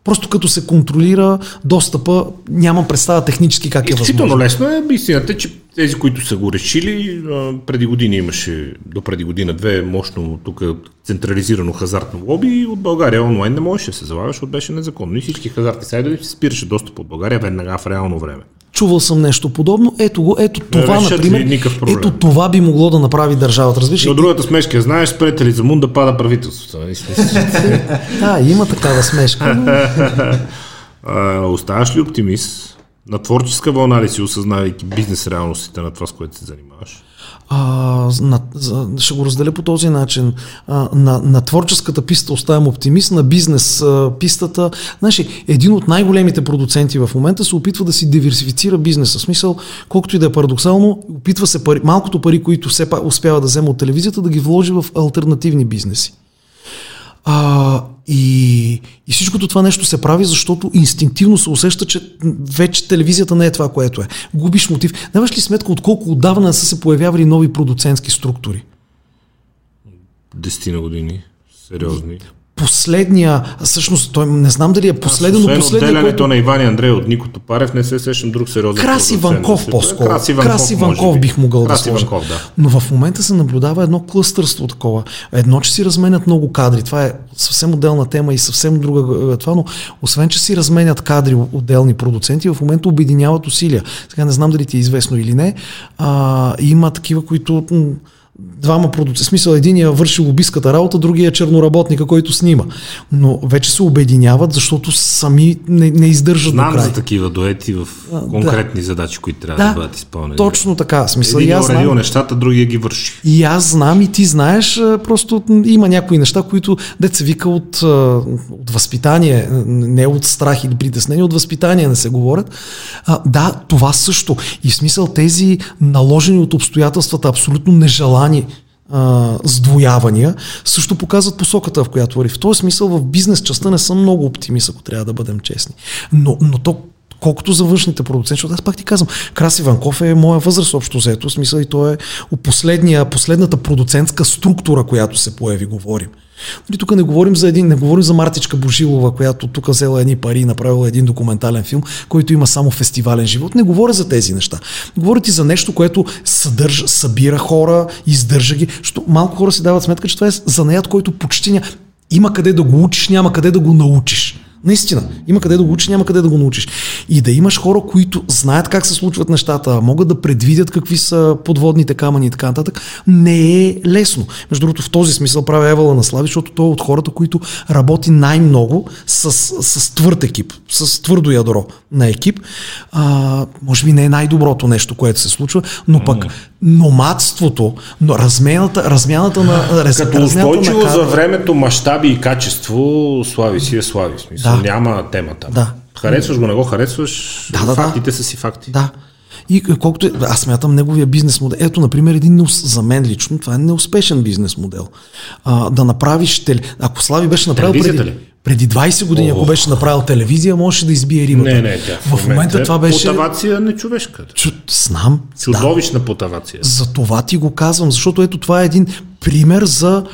Просто като се контролира достъпа, нямам представа технически как е възможно. лесно е. Истината е, че тези, които са го решили, преди години имаше, до преди година-две, мощно тук централизирано хазартно лоби и от България онлайн не можеше да се залага, защото беше незаконно. И всички хазартни сайтове се спираше достъп от България веднага в реално време. Чувал съм нещо подобно. Ето го, ето това, ли например. Ето това би могло да направи държавата. Разбираш? От другата смешка, знаеш, спрете ли за мун да пада правителството? нали? Да, има такава смешка. Но... Оставаш ли оптимист? На творческа вълна ли си, осъзнавайки бизнес реалностите на това, с което се занимаваш? А, на, за, ще го разделя по този начин. А, на, на творческата писта оставям оптимист, на бизнес а, пистата. Знаеш, един от най-големите продуценти в момента се опитва да си диверсифицира бизнеса. В смисъл, колкото и да е парадоксално, опитва се пари, малкото пари, които все пак успява да взема от телевизията, да ги вложи в альтернативни бизнеси. А, и, и всичкото това нещо се прави, защото инстинктивно се усеща, че вече телевизията не е това, което е. Губиш мотив. Даваш ли сметка от колко отдавна са се появявали нови продуцентски структури? Десетина години. Сериозни. Последния, всъщност той не знам дали е последен, но последния, отделянето който... на Иван и Андрей от Никото Парев, не се сещам друг сериозен Краси Ванков да се по-скоро. Краси Ванков, Краси Ванков би. бих могъл Краси да сложа. Ванков, да. Но в момента се наблюдава едно клъстърство такова. Едно, че си разменят много кадри. Това е съвсем отделна тема и съвсем друга е, това, но освен, че си разменят кадри отделни продуценти, в момента обединяват усилия. Сега не знам дали ти е известно или не. А, има такива, които двама продуценти. В смисъл, единия върши лобистката работа, другия е черноработника, който снима. Но вече се обединяват, защото сами не, не издържат Знам до край. за такива дуети в конкретни задачи, които трябва да, бъдат изпълнени. Точно така. Смисъл, Един е аз знам, нещата, другия ги върши. и аз знам, и ти знаеш, просто има някои неща, които деца вика от, от възпитание, не от страх или притеснение, от възпитание не се говорят. А, да, това също. И в смисъл тези наложени от обстоятелствата, абсолютно нежелани а, сдвоявания, също показват посоката, в която върви. В този смисъл в бизнес частта не съм много оптимист, ако трябва да бъдем честни. Но, но то колкото за външните продуценти, защото аз пак ти казвам, Краси Ванков е моя възраст общо взето, смисъл и той е последния, последната продуцентска структура, която се появи, говорим. Нали, тук не говорим за един, не говорим за Мартичка Божилова, която тук взела едни пари и направила един документален филм, който има само фестивален живот. Не говоря за тези неща. Говоря ти за нещо, което съдържа, събира хора, издържа ги. Защото малко хора си дават сметка, че това е занаят, който почти ня... има къде да го учиш, няма къде да го научиш. Наистина, има къде да го учиш, няма къде да го научиш. И да имаш хора, които знаят как се случват нещата, могат да предвидят какви са подводните камъни и така нататък, не е лесно. Между другото, в този смисъл правя Евала на Слави, защото той е от хората, които работи най-много с, с твърд екип, с твърдо ядро на екип. А, може би не е най-доброто нещо, което се случва, но пък номадството, но размяната, размяната на раз, Като устойчиво на за времето, мащаби и качество, слави си е слави. Смисъл, Да. няма темата. Да. Харесваш го, не го харесваш, Да, да, фактите са си факти. Да. И колкото аз смятам неговия бизнес модел. Ето, например, един за мен лично, това е неуспешен бизнес модел. А, да направиш, теле... ако Слави беше направил преди, Телевизията ли? Преди 20 години, ако Ох. беше направил телевизия, можеше да избие рибата. Не, не, тя в момента е това беше... Потавация не човешка. Чу... Знам. Да. Чудовищна потавация. За това ти го казвам, защото ето това е един пример за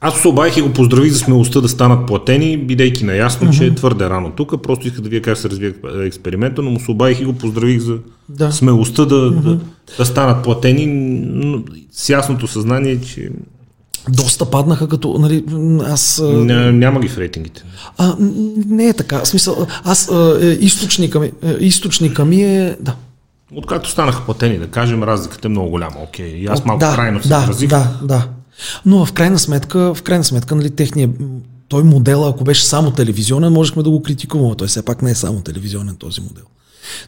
Аз се обаях и го поздравих за смелостта да станат платени, бидейки наясно, че е твърде рано тук. Просто исках да вие как се развие експеримента, но му се обаях и го поздравих за Да. смелостта да, да, да станат платени с ясното съзнание, че доста паднаха като, нали, аз... ня, няма ги в рейтингите. А, не е така. В смисъл, аз а, е, източника, ми, е, източника ми е... Да. Откакто станаха платени, да кажем, разликата е много голяма. Окей, и аз малко да, крайно се да, изразих. Да, да. Но в крайна сметка, в крайна сметка, нали, техния, той модел, ако беше само телевизионен, можехме да го критикуваме. Той все пак не е само телевизионен този модел.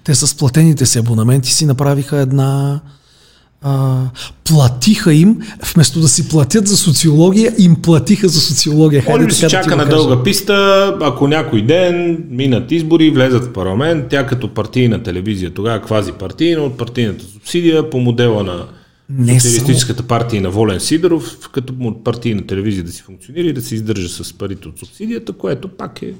Те с платените си абонаменти си направиха една... А, платиха им, вместо да си платят за социология, им платиха за социология. Може би се да чака го на дълга писта, ако някой ден минат избори, влезат в парламент, тя като партийна телевизия, тогава квази партийна, от партийната субсидия по модела на Не Социалистическата партия на Волен Сидоров, като партийна телевизия да си функционира и да се издържа с парите от субсидията, което пак е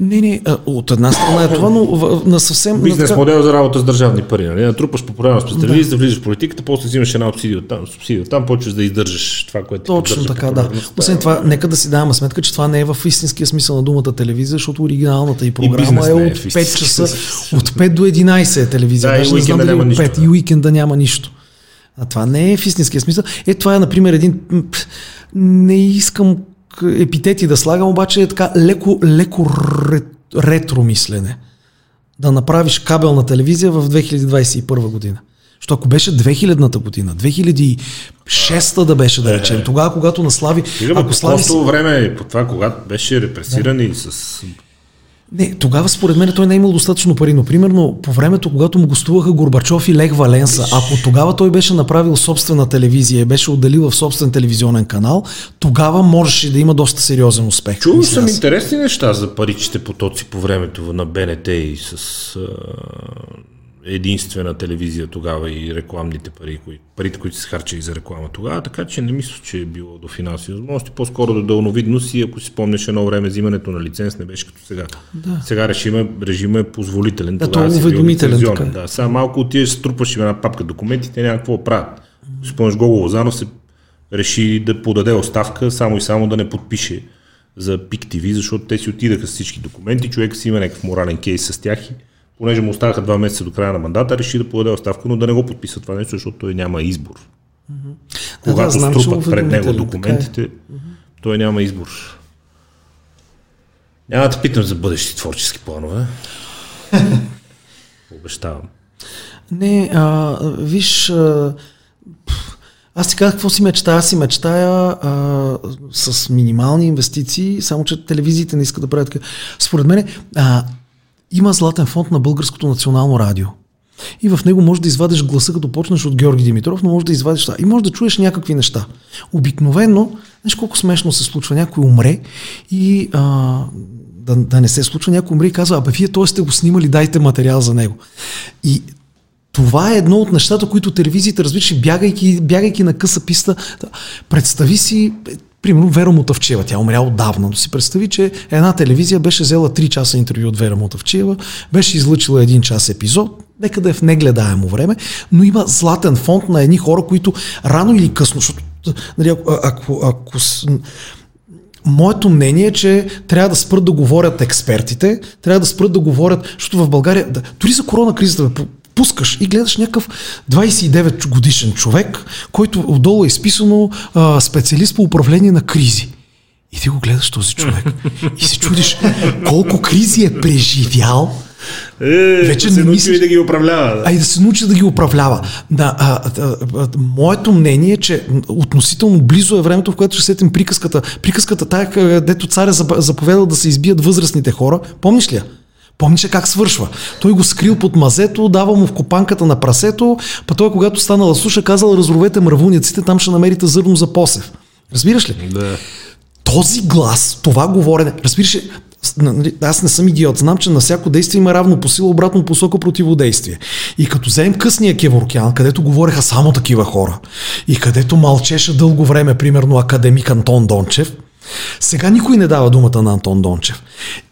Не, не, от една страна е това, но на съвсем... на бизнес така- модел за работа с държавни пари. Нали? Натрупаш популярност през телевизия, да. влизаш в политиката, после взимаш една субсидия от там, субсидия от там, почваш да издържаш това, което Точно така, да. Освен това, нека да си даваме сметка, че това не е в истинския смисъл на думата телевизия, защото оригиналната и програма е не е от в 5 истинския часа, от 5 до 11 е телевизия. Да, и Даже не знам уикенда дали няма от нищо, 5 да. и уикенда няма нищо. А това не е в истинския смисъл. Е, това е, например, един... Не искам епитети да слагам, обаче е така леко, леко ре, ретро мислене. Да направиш кабелна телевизия в 2021 година. Защото ако беше 2000-та година, 2006-та да беше, да речем, тогава, когато на Слави... Стига, Ако Слави време, по това, когато беше репресиран и с... Не, тогава според мен той не е имал достатъчно пари, но примерно по времето, когато му гостуваха Горбачов и Лех Валенса, ако тогава той беше направил собствена телевизия и беше отделил в собствен телевизионен канал, тогава можеше да има доста сериозен успех. Чувал съм интересни неща за паричните потоци по времето на БНТ и с единствена телевизия тогава и рекламните пари, кои, парите, които се харчали за реклама тогава, така че не мисля, че е било до финансови възможности, по-скоро до дълновидност и ако си спомняш едно време взимането на лиценз не беше като сега. Да. Сега режима, режима е позволителен. Да, тогава той е уведомителен, така е. Да, сега малко отидеш, струпаш им една папка документи, те няма какво правят. Спомняш Гого Лозанов се реши да подаде оставка, само и само да не подпише за Пик ТВ, защото те си отидаха с всички документи, човек си има някакъв морален кейс с тях и понеже му оставаха два месеца до края на мандата, реши да подаде оставка, но да не го подписа това нещо, защото той няма избор. Когато да, знам, че струпат пред него уведомителен, документите, той няма избор. Няма да те питам за бъдещи творчески планове. Обещавам. Не, а, виж, а, аз ти казах какво си мечтая. Аз си мечтая а, с минимални инвестиции, само че телевизиите не искат да правят така. Според мен а, има златен фонд на Българското национално радио. И в него можеш да извадиш гласа, като почнеш от Георги Димитров, но можеш да извадиш това. И можеш да чуеш някакви неща. Обикновено, знаеш колко смешно се случва, някой умре и а, да, да не се случва, някой умре и казва, абе вие той сте го снимали, дайте материал за него. И това е едно от нещата, които телевизиите разбираш, бягайки, бягайки на къса писта. Представи си, примерно Вера Мутавчева, тя умря отдавна, но си представи, че една телевизия беше взела 3 часа интервю от Вера Мутавчева, беше излъчила един час епизод, нека да е в негледаемо време, но има златен фонд на едни хора, които рано или късно, защото нали, ако, ако, ако Моето мнение е, че трябва да спрат да говорят експертите, трябва да спрат да говорят, защото в България, да, дори за корона кризата, пускаш и гледаш някакъв 29 годишен човек, който отдолу е изписано а, специалист по управление на кризи. И ти го гледаш този човек и се чудиш колко кризи е преживял, Е, Вече да се не научи мислиш- да ги управлява. Да. а и да се научи да ги управлява. Да, а, а, а, моето мнение е, че относително близо е времето, в което ще сетим приказката. Приказката тая, къ- дето царя заповядал да се избият възрастните хора. Помниш ли я? Помниш как свършва? Той го скрил под мазето, дава му в копанката на прасето, па той, когато станала суша, казал, разровете мравуняците, там ще намерите зърно за посев. Разбираш ли? Да. този глас, това говорене, разбираш, ли, нали, аз не съм идиот, знам, че на всяко действие има равно по сила, обратно посока противодействие. И като вземем късния Кеворкян, където говореха само такива хора, и където мълчеше дълго време, примерно академик Антон Дончев, сега никой не дава думата на Антон Дончев.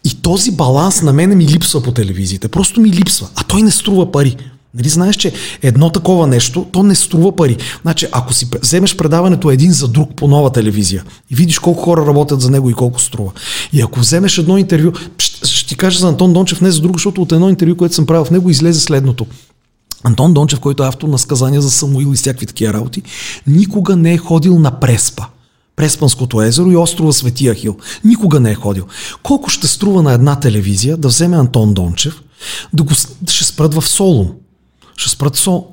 И този баланс на мене ми липсва по телевизиите. Просто ми липсва. А той не струва пари. Нали знаеш, че едно такова нещо, то не струва пари. Значи, ако си вземеш предаването един за друг по нова телевизия и видиш колко хора работят за него и колко струва. И ако вземеш едно интервю, ще, ще ти кажа за Антон Дончев не за друго, защото от едно интервю, което съм правил в него, излезе следното. Антон Дончев, който е автор на сказания за Самуил и всякакви такива работи, никога не е ходил на Преспа. Преспанското езеро и острова Свети Ахил. Никога не е ходил. Колко ще струва на една телевизия да вземе Антон Дончев, да го ще спрат в Солун? Ще спрат Сол.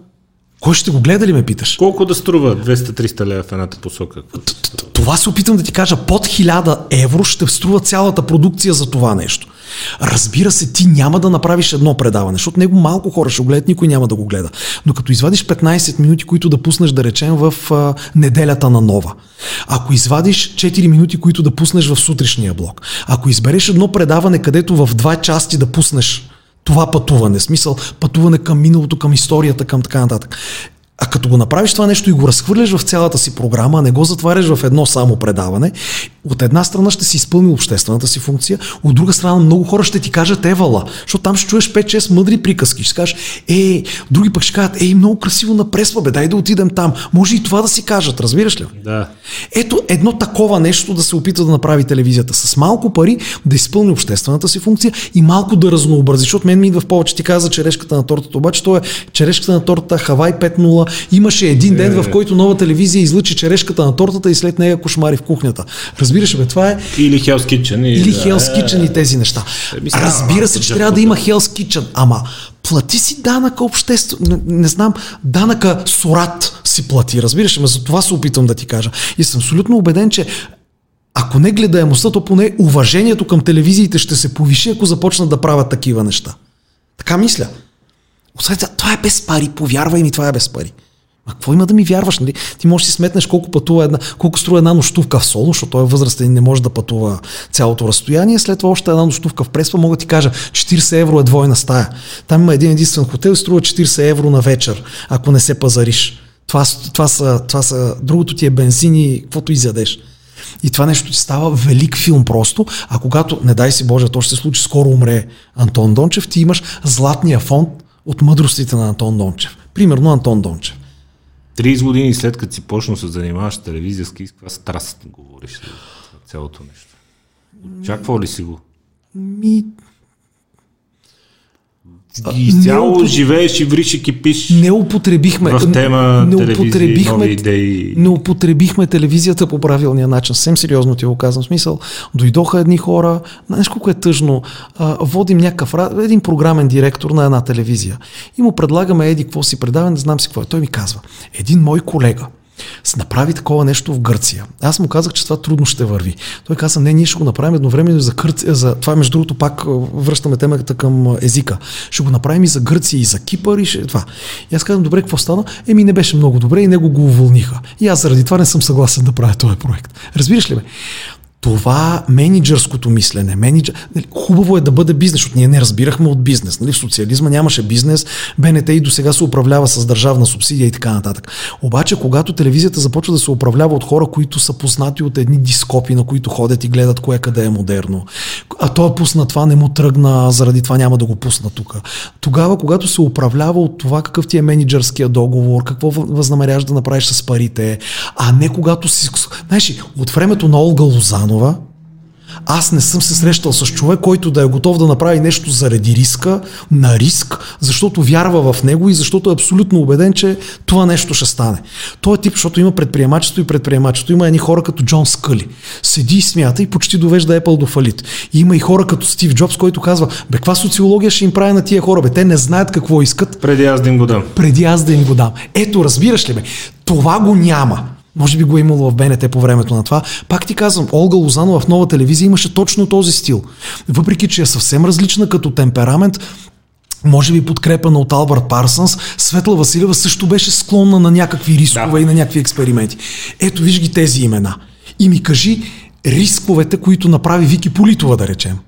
Кой ще го гледа ли ме питаш? Колко да струва 200-300 лева в едната посока? Това се опитвам да ти кажа. Под 1000 евро ще струва цялата продукция за това нещо. Разбира се, ти няма да направиш едно предаване, защото него малко хора ще го гледат, никой няма да го гледа. Но като извадиш 15 минути, които да пуснеш, да речем, в а, неделята на нова, ако извадиш 4 минути, които да пуснеш в сутрешния блок, ако избереш едно предаване, където в два части да пуснеш това пътуване, смисъл пътуване към миналото, към историята, към така нататък. А като го направиш това нещо и го разхвърляш в цялата си програма, не го затваряш в едно само предаване, от една страна ще си изпълнил обществената си функция, от друга страна много хора ще ти кажат евала, защото там ще чуеш 5-6 мъдри приказки. Ще кажеш, ей, други пък ще кажат, ей, много красиво напресва, бе, дай да отидем там. Може и това да си кажат, разбираш ли? Да. Ето едно такова нещо да се опита да направи телевизията. С малко пари да изпълни обществената си функция и малко да разнообрази. Защото мен ми идва в повече. Ти каза черешката на тортата, обаче то е черешката на тортата Хавай 5.0. Имаше един ден, в който нова телевизия излъчи черешката на тортата и след нея кошмари в кухнята. Разбираш, бе, това е Или Hell's Kitchen. или Hell's Kitchen и тези неща. Става Разбира се, че трябва да има Hell's Kitchen, ама плати си данъка обществено, не, не знам, данъка Сорат си плати, разбираш, ме за това се опитвам да ти кажа. И съм абсолютно убеден, че ако не гледаемостта, то поне уважението към телевизиите ще се повиши, ако започнат да правят такива неща. Така мисля. Освен това, това е без пари, повярвай ми, това е без пари. А какво има да ми вярваш? Нали? Ти можеш да си сметнеш колко пътува една, колко струва една нощувка в соло, защото той е възрастен и не може да пътува цялото разстояние. След това още една нощувка в Преспа, мога да ти кажа, 40 евро е двойна стая. Там има един единствен хотел и струва 40 евро на вечер, ако не се пазариш. Това, това, са, това са, другото ти е бензин и каквото изядеш. И това нещо ти става велик филм просто, а когато, не дай си Боже, то ще се случи, скоро умре Антон Дончев, ти имаш златния фонд от мъдростите на Антон Дончев. Примерно Антон Дончев. 30 години след като си почнал се занимаваш с телевизия, с каква страст говориш за цялото нещо. Очаквал ли си го? Ми, изцяло не упот- живееш и вриш и кипиш не употребихме. в тема не телевизии, употребихме, нови идеи. не употребихме телевизията по правилния начин. Съвсем сериозно ти го казвам. Смисъл, дойдоха едни хора, знаеш колко е тъжно, а, водим някакъв, един програмен директор на една телевизия и му предлагаме еди какво си предаване, не знам си какво е. Той ми казва, един мой колега, направи такова нещо в Гърция. Аз му казах, че това трудно ще върви. Той каза, не, ние ще го направим едновременно за Гърция. За... Това, между другото, пак връщаме темата към езика. Ще го направим и за Гърция, и за Кипър, и ще... това. И аз казвам, добре, какво стана? Еми, не беше много добре и него го уволниха. И аз заради това не съм съгласен да правя този проект. Разбираш ли ме? Това менеджерското мислене, менеджер... нали, хубаво е да бъде бизнес, защото ние не разбирахме от бизнес. Нали? В социализма нямаше бизнес, БНТ и до сега се управлява с държавна субсидия и така нататък. Обаче, когато телевизията започва да се управлява от хора, които са познати от едни дископи, на които ходят и гледат кое къде е модерно, а той пусна това, не му тръгна, заради това няма да го пусна тук. Тогава, когато се управлява от това какъв ти е менеджерския договор, какво възнамеряваш да направиш с парите, а не когато си... Знаеш, от времето на Олга Лозанова, аз не съм се срещал с човек, който да е готов да направи нещо заради риска, на риск, защото вярва в него и защото е абсолютно убеден, че това нещо ще стане. Той е тип, защото има предприемачество и предприемачество. Има едни хора като Джон Скъли. Седи и смята и почти довежда Apple до фалит. И има и хора като Стив Джобс, който казва, бе, каква социология ще им прави на тия хора? Бе, те не знаят какво искат, Преди аз да им го дам. преди аз да им го дам. Ето, разбираш ли ме? Това го няма. Може би го е имало в БНТ по времето на това. Пак ти казвам, Олга Лозанова в нова телевизия имаше точно този стил. Въпреки, че е съвсем различна като темперамент, може би подкрепена от Албърт Парсънс, Светла Василева също беше склонна на някакви рискове Да. и на някакви експерименти. Ето, виж ги тези имена. И ми кажи рисковете, които направи Вики Политова, да речем.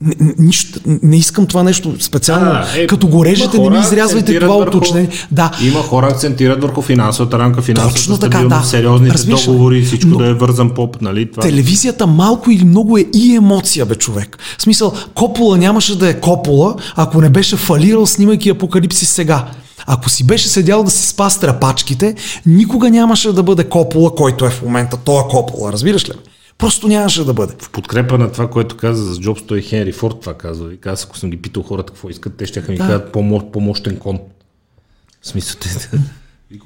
Не, не- нищо, не искам това нещо специално. Да, е, като го режете, не ми изрязвайте това уточнение. Да, Има хора акцентират върху финансовата рамка, финансовата Точно така, да. сериозните Разбираш договори, всичко Но- да е вързан поп, нали? Това... Телевизията малко или много е и емоция, бе, човек. В смисъл, Копола нямаше да е Копола, ако не беше фалирал, снимайки Апокалипсис сега. Ако си беше седял да си спа трапачките, никога нямаше да бъде Копола, който е в момента. Той е Копола, разбираш ли? Просто нямаше да бъде. В подкрепа на това, което каза за Джобс, той Хенри Форд това казва. И каза, ако съм ги питал хората какво искат, те ще ми Да. кажат по-мо- по-мощен кон. В смисъл, те...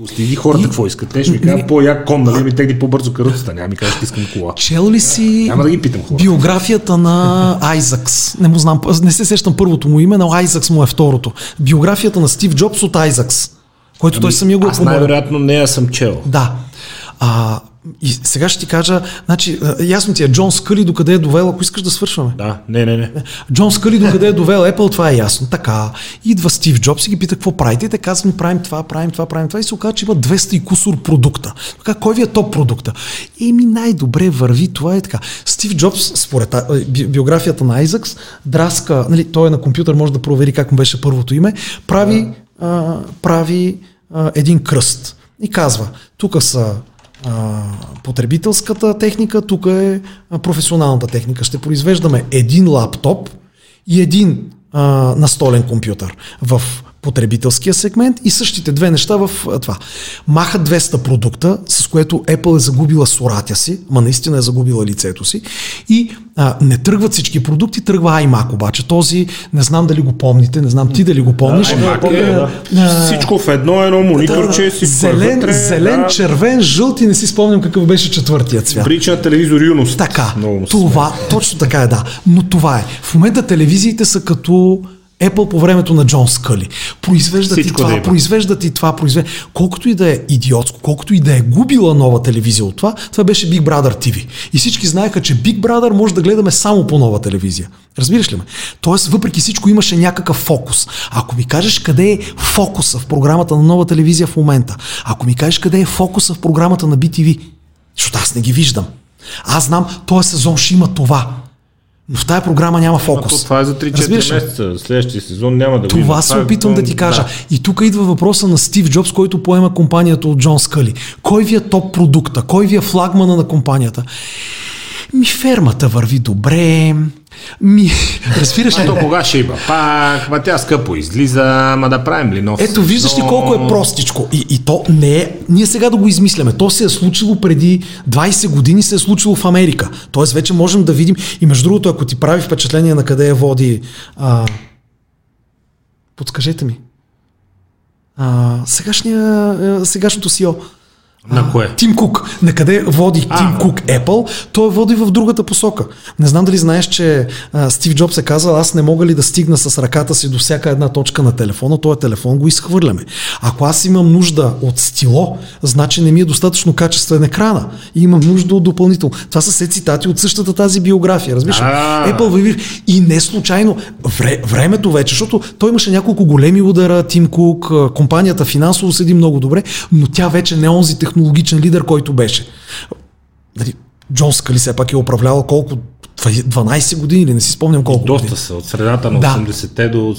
Следи хората какво искат. Те ще ми кажат по-як кон, нали? Ми тегли по-бързо каруцата. Няма ми кажат, искам кола. Чел ли си Няма да ги питам хората. биографията на Айзакс? Не му знам, не се сещам първото му име, но Айзакс му е второто. Биографията на Стив Джобс от Айзакс, който той самия го е Ами, Аз най-вероятно нея съм чел. Да. А, и сега ще ти кажа, значи, ясно ти е, Джон Скъли докъде е довел, ако искаш да свършваме. Да, не, не, не. Джон Скъли докъде е довел Apple, това е ясно. Така, идва Стив Джобс и ги пита какво правите. И те казват правим това, правим това, правим това. И се оказа, че има 200 и кусор продукта. Така, кой ви е топ продукта? Еми най-добре върви, това е така. Стив Джобс, според биографията на Айзакс, драска, нали, той е на компютър, може да провери как му беше първото име, прави, а, прави а, един кръст. И казва, тук са потребителската техника, тук е професионалната техника. Ще произвеждаме един лаптоп и един а, настолен компютър в потребителския сегмент и същите две неща в това. Маха 200 продукта, с което Apple е загубила соратя си, ма наистина е загубила лицето си и а, не тръгват всички продукти, тръгва iMac обаче. Този, не знам дали го помните, не знам ти дали го помниш. iMac е, А, да. Всичко в едно, едно мониторче, всичко е зелен, вътре, зелен, да. червен, жълт и не си спомням какъв беше четвъртият цвят. Прилича на телевизор юност. Така, това, точно така е, да. Но това е. В момента телевизиите са като Apple по времето на Джон Скъли. Произвеждат и Всичко това, да произвеждат и това, произвеждат. Колкото и да е идиотско, колкото и да е губила нова телевизия от това, това беше Big Brother TV. И всички знаеха, че Big Brother може да гледаме само по нова телевизия. Разбираш ли ме? Тоест, въпреки всичко имаше някакъв фокус. Ако ми кажеш къде е фокуса в програмата на нова телевизия в момента, ако ми кажеш къде е фокуса в програмата на BTV, защото аз не ги виждам. Аз знам, този сезон ще има това. Но в тази програма няма А фокус. това е за 3-4 Разбираш ли? месеца. Следващия сезон няма да го Това има. се е опитвам да ти кажа. И тук идва въпроса на Стив Джобс, който поема компанията от Джон Скъли. Кой ви е топ продукта? Кой ви е флагмана на компанията? Ми фермата върви добре, Ми, разбираш ли? То кога ще има? Пак, ма тя скъпо излиза, ма да правим ли нов Ето, виждаш ли колко е простичко. И, и то не е... Ние сега да го измисляме. То се е случило преди 20 години, се е случило в Америка. Тоест вече можем да видим... И между другото, ако ти прави впечатление на къде я води... А... Подскажете ми. А, сегашния, а, сегашното CEO. На кое? Тим Кук. На къде води А. Тим Кук Apple, той води в другата посока. Не знам дали знаеш, че а, Стив Джобс е казал, аз не мога ли да стигна с ръката си до всяка една точка на телефона, този телефон го изхвърляме. Ако аз имам нужда от стило, значи не ми е достатъчно качествен екрана и имам нужда от допълнително. Това са все цитати от същата тази биография, разбираш? Apple върви и не случайно вре, времето вече, защото той имаше няколко големи удара, Тим Кук, компанията финансово седи много добре, но тя вече не онзи технологичен лидер, който беше. Нали, Джон Скали все пак е управлявал колко? 12 години или не си спомням колко Доста години. са, от средата на Да. 80-те до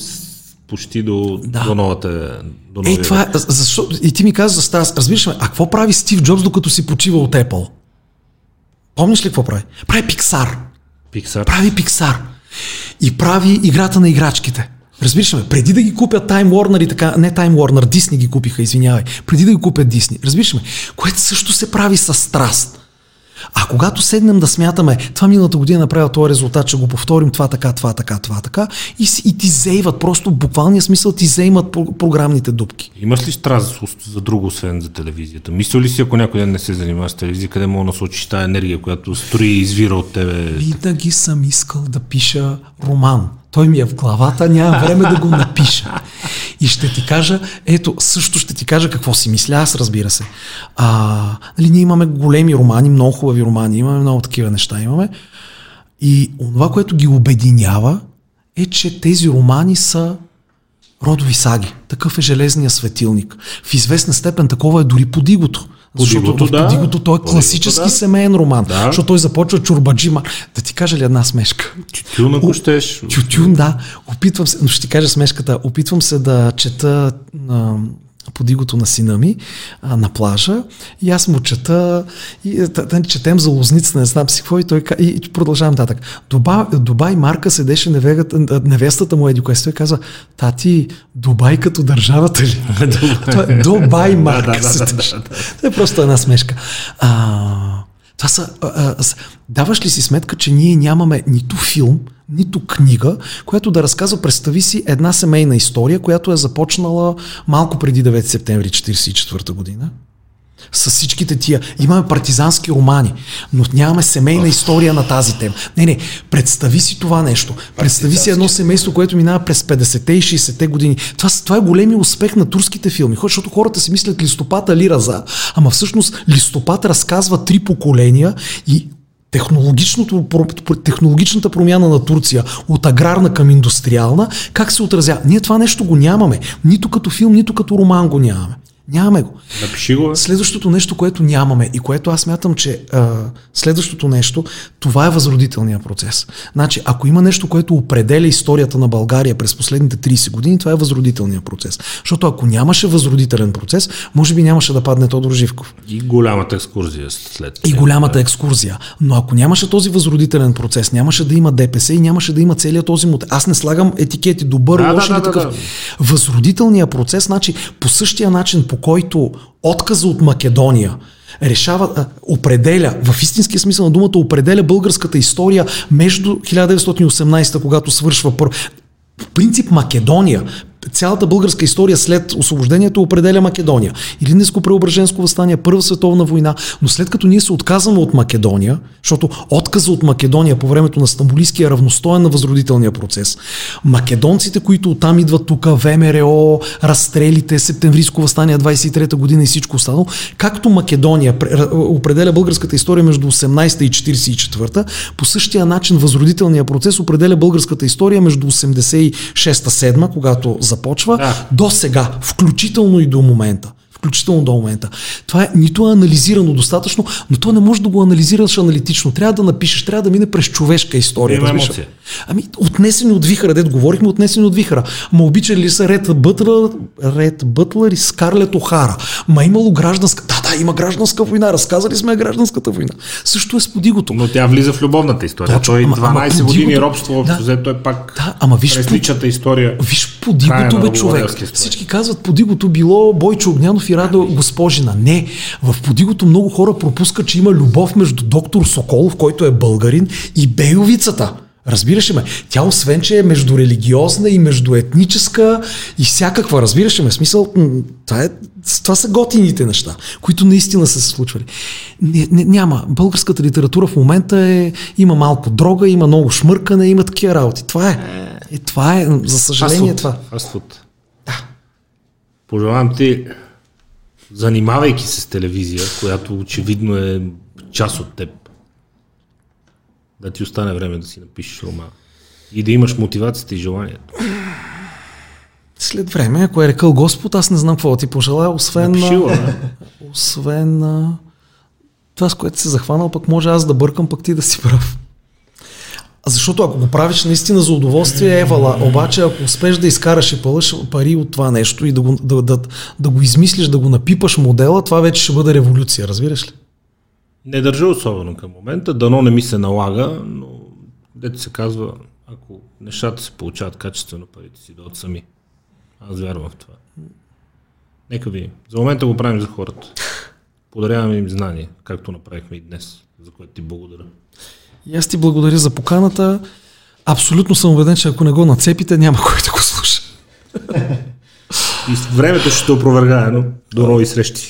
почти до, Да. до новата. До новия това е, век. защо, и ти ми каза за Старс, разбираш ме, а какво прави Стив Джобс докато си почива от Apple? Помниш ли какво прави? Прави Pixar. Pixar. Прави Pixar. И прави играта на играчките. Разбираш ли ме? Преди да ги купят Time Warner и така, не Time Warner, Disney ги купиха, извинявай. Преди да ги купят Disney. Разбираш ли ме? Което също се прави с страст. А когато седнем да смятаме, това миналата година направил този резултат, ще го повторим, това така, това така, това така, и, и ти зейват, просто в буквалния смисъл ти зеймат про- програмните дупки. Имаш ли страст за- за друго, освен за телевизията? Мисля ли си, ако някой ден не се занимава с телевизия, къде мога да насочиш тази енергия, която строи и извира от тебе? Винаги съм искал да пиша роман. Той ми е в главата, няма време да го напиша. И ще ти кажа, ето, също ще ти кажа какво си мисля аз, разбира се. А, нали, ние имаме големи романи, много хубави романи, имаме много такива неща, имаме. И онова, което ги обединява, е, че тези романи са родови саги. Такъв е железния светилник. В известна степен такова е дори подигото. Защото Подигото, в да. подигото той е класически да. семейен роман. Да. Защото той започва чурбаджима. Да ти кажа ли една смешка? Тютюн, ако щеш. Тютюн, да. Опитвам се, но ще ти кажа смешката. Опитвам се да чета а, подигото на сина ми а, на плажа и аз му чета и да, да, четем за лозницата, не знам си какво и той и, и продължавам нататък. Дубай, Дубай Марка седеше невегата, невестата му еди, което той каза, тати, Дубай като държавата ли? Е Дубай Марка седеше. Това е просто една смешка. А, това са, а, а, даваш ли си сметка, че ние нямаме нито филм, нито книга, която да разказва, представи си, една семейна история, която е започнала малко преди 9 септември 1944 година. С всичките тия. Имаме партизански романи, но нямаме семейна история на тази тема. Не, не, представи си това нещо. Представи си едно семейство, което минава през 50-те и 60-те години. Това, това е големи успех на турските филми, защото хората си мислят листопад Али Раза, ама всъщност листопад разказва три поколения и технологичната промяна на Турция от аграрна към индустриална, как се отразява? Ние това нещо го нямаме. Нито като филм, нито като роман го нямаме. Нямаме го. Напиши го. Следващото нещо, което нямаме и което аз мятам, че а, следващото нещо, това е възродителния процес. Значи, ако има нещо, което определя историята на България през последните 30 години, това е възродителния процес. Защото ако нямаше възродителен процес, може би нямаше да падне Тодор Живков. И голямата екскурзия след. И голямата екскурзия. Но ако нямаше този възродителен процес, нямаше да има ДПС и нямаше да има целият този мод. Аз не слагам етикети добър, Да, лош да, да, да, такъв. да. Възродителният процес, значи по същия начин, по който отказа от Македония решава, определя, в истинския смисъл на думата, определя българската история между 1918, когато свършва първо. В принцип Македония, цялата българска история след освобождението определя Македония. Илинденско преображенско възстание, Първа световна война, но след като ние се отказваме от Македония, защото отказа от Македония по времето на Стамбулийския е равностоен на възродителния процес, македонците, които оттам идват тук, ВМРО, разстрелите, септемврийско възстание 23-та година и всичко останало, както Македония пре- определя българската история между 18-та и 44-та, по същия начин възродителния процес определя българската история между 86-та-7, когато започва, Да. до сега, включително и до момента. Включително до момента. Това е нито е анализирано достатъчно, но то не може да го анализираш аналитично. Трябва да напишеш, трябва да мине през човешка история. Има емоция. Ами, отнесени от вихара, дед говорихме, отнесени от вихара. Ма обичали ли са Ред Бътлър, Ред Бътлър и Скарлет Охара? Ма имало гражданска... Да, Да, има гражданска война. Разказали сме гражданската война. Също е с подигото. Но тя влиза в любовната история. Точно, Той ама- 12 ама години подигото- робство, общо Да. взето е пак Да, ама виж, през по- личната история. Виж подигото, бе, човек. Всички казват подигото било Бойчо Огнянов и Радо Госпожина. Не, в подигото много хора пропускат, че има любов между доктор Соколов, който е българин, и Бейовицата. Разбираш ме? Тя освен, че е междурелигиозна и междуетническа и всякаква, разбираш ме? Смисъл, това, е, това са готините неща, които наистина са се случвали. Не, не, няма. Българската литература в момента е, има малко дрога, има много шмъркане, има такива работи. Това е. е това е, за съжаление, е това. Фастфуд. Пожелавам ти, занимавайки се с телевизия, която очевидно е част от теб, да ти остане време да си напишеш роман. И да имаш мотивацията и желанието. След време, ако е рекал Господ, аз не знам какво ти пожелая, освен, Напиши го, а, да. освен това, с което се захванал, пък може аз да бъркам, пък ти да си прав. Защото ако го правиш наистина за удоволствие, евала. Обаче, ако успеш да изкараш и пълъш пари от това нещо и да го, да, да, да го измислиш, да го напипаш модела, това вече ще бъде революция, разбираш ли? Не държа особено към момента, дано не ми се налага, но дето се казва, ако нещата се получават качествено, парите си дойдат сами. Аз вярвам в това. Нека ви. За момента го правим за хората. Подаряваме им знания, както направихме и днес, за което ти благодаря. И аз ти благодаря за поканата. Абсолютно съм убеден, че ако не го нацепите, няма кой да го слуша. И времето ще те опровергае, но до нови срещи.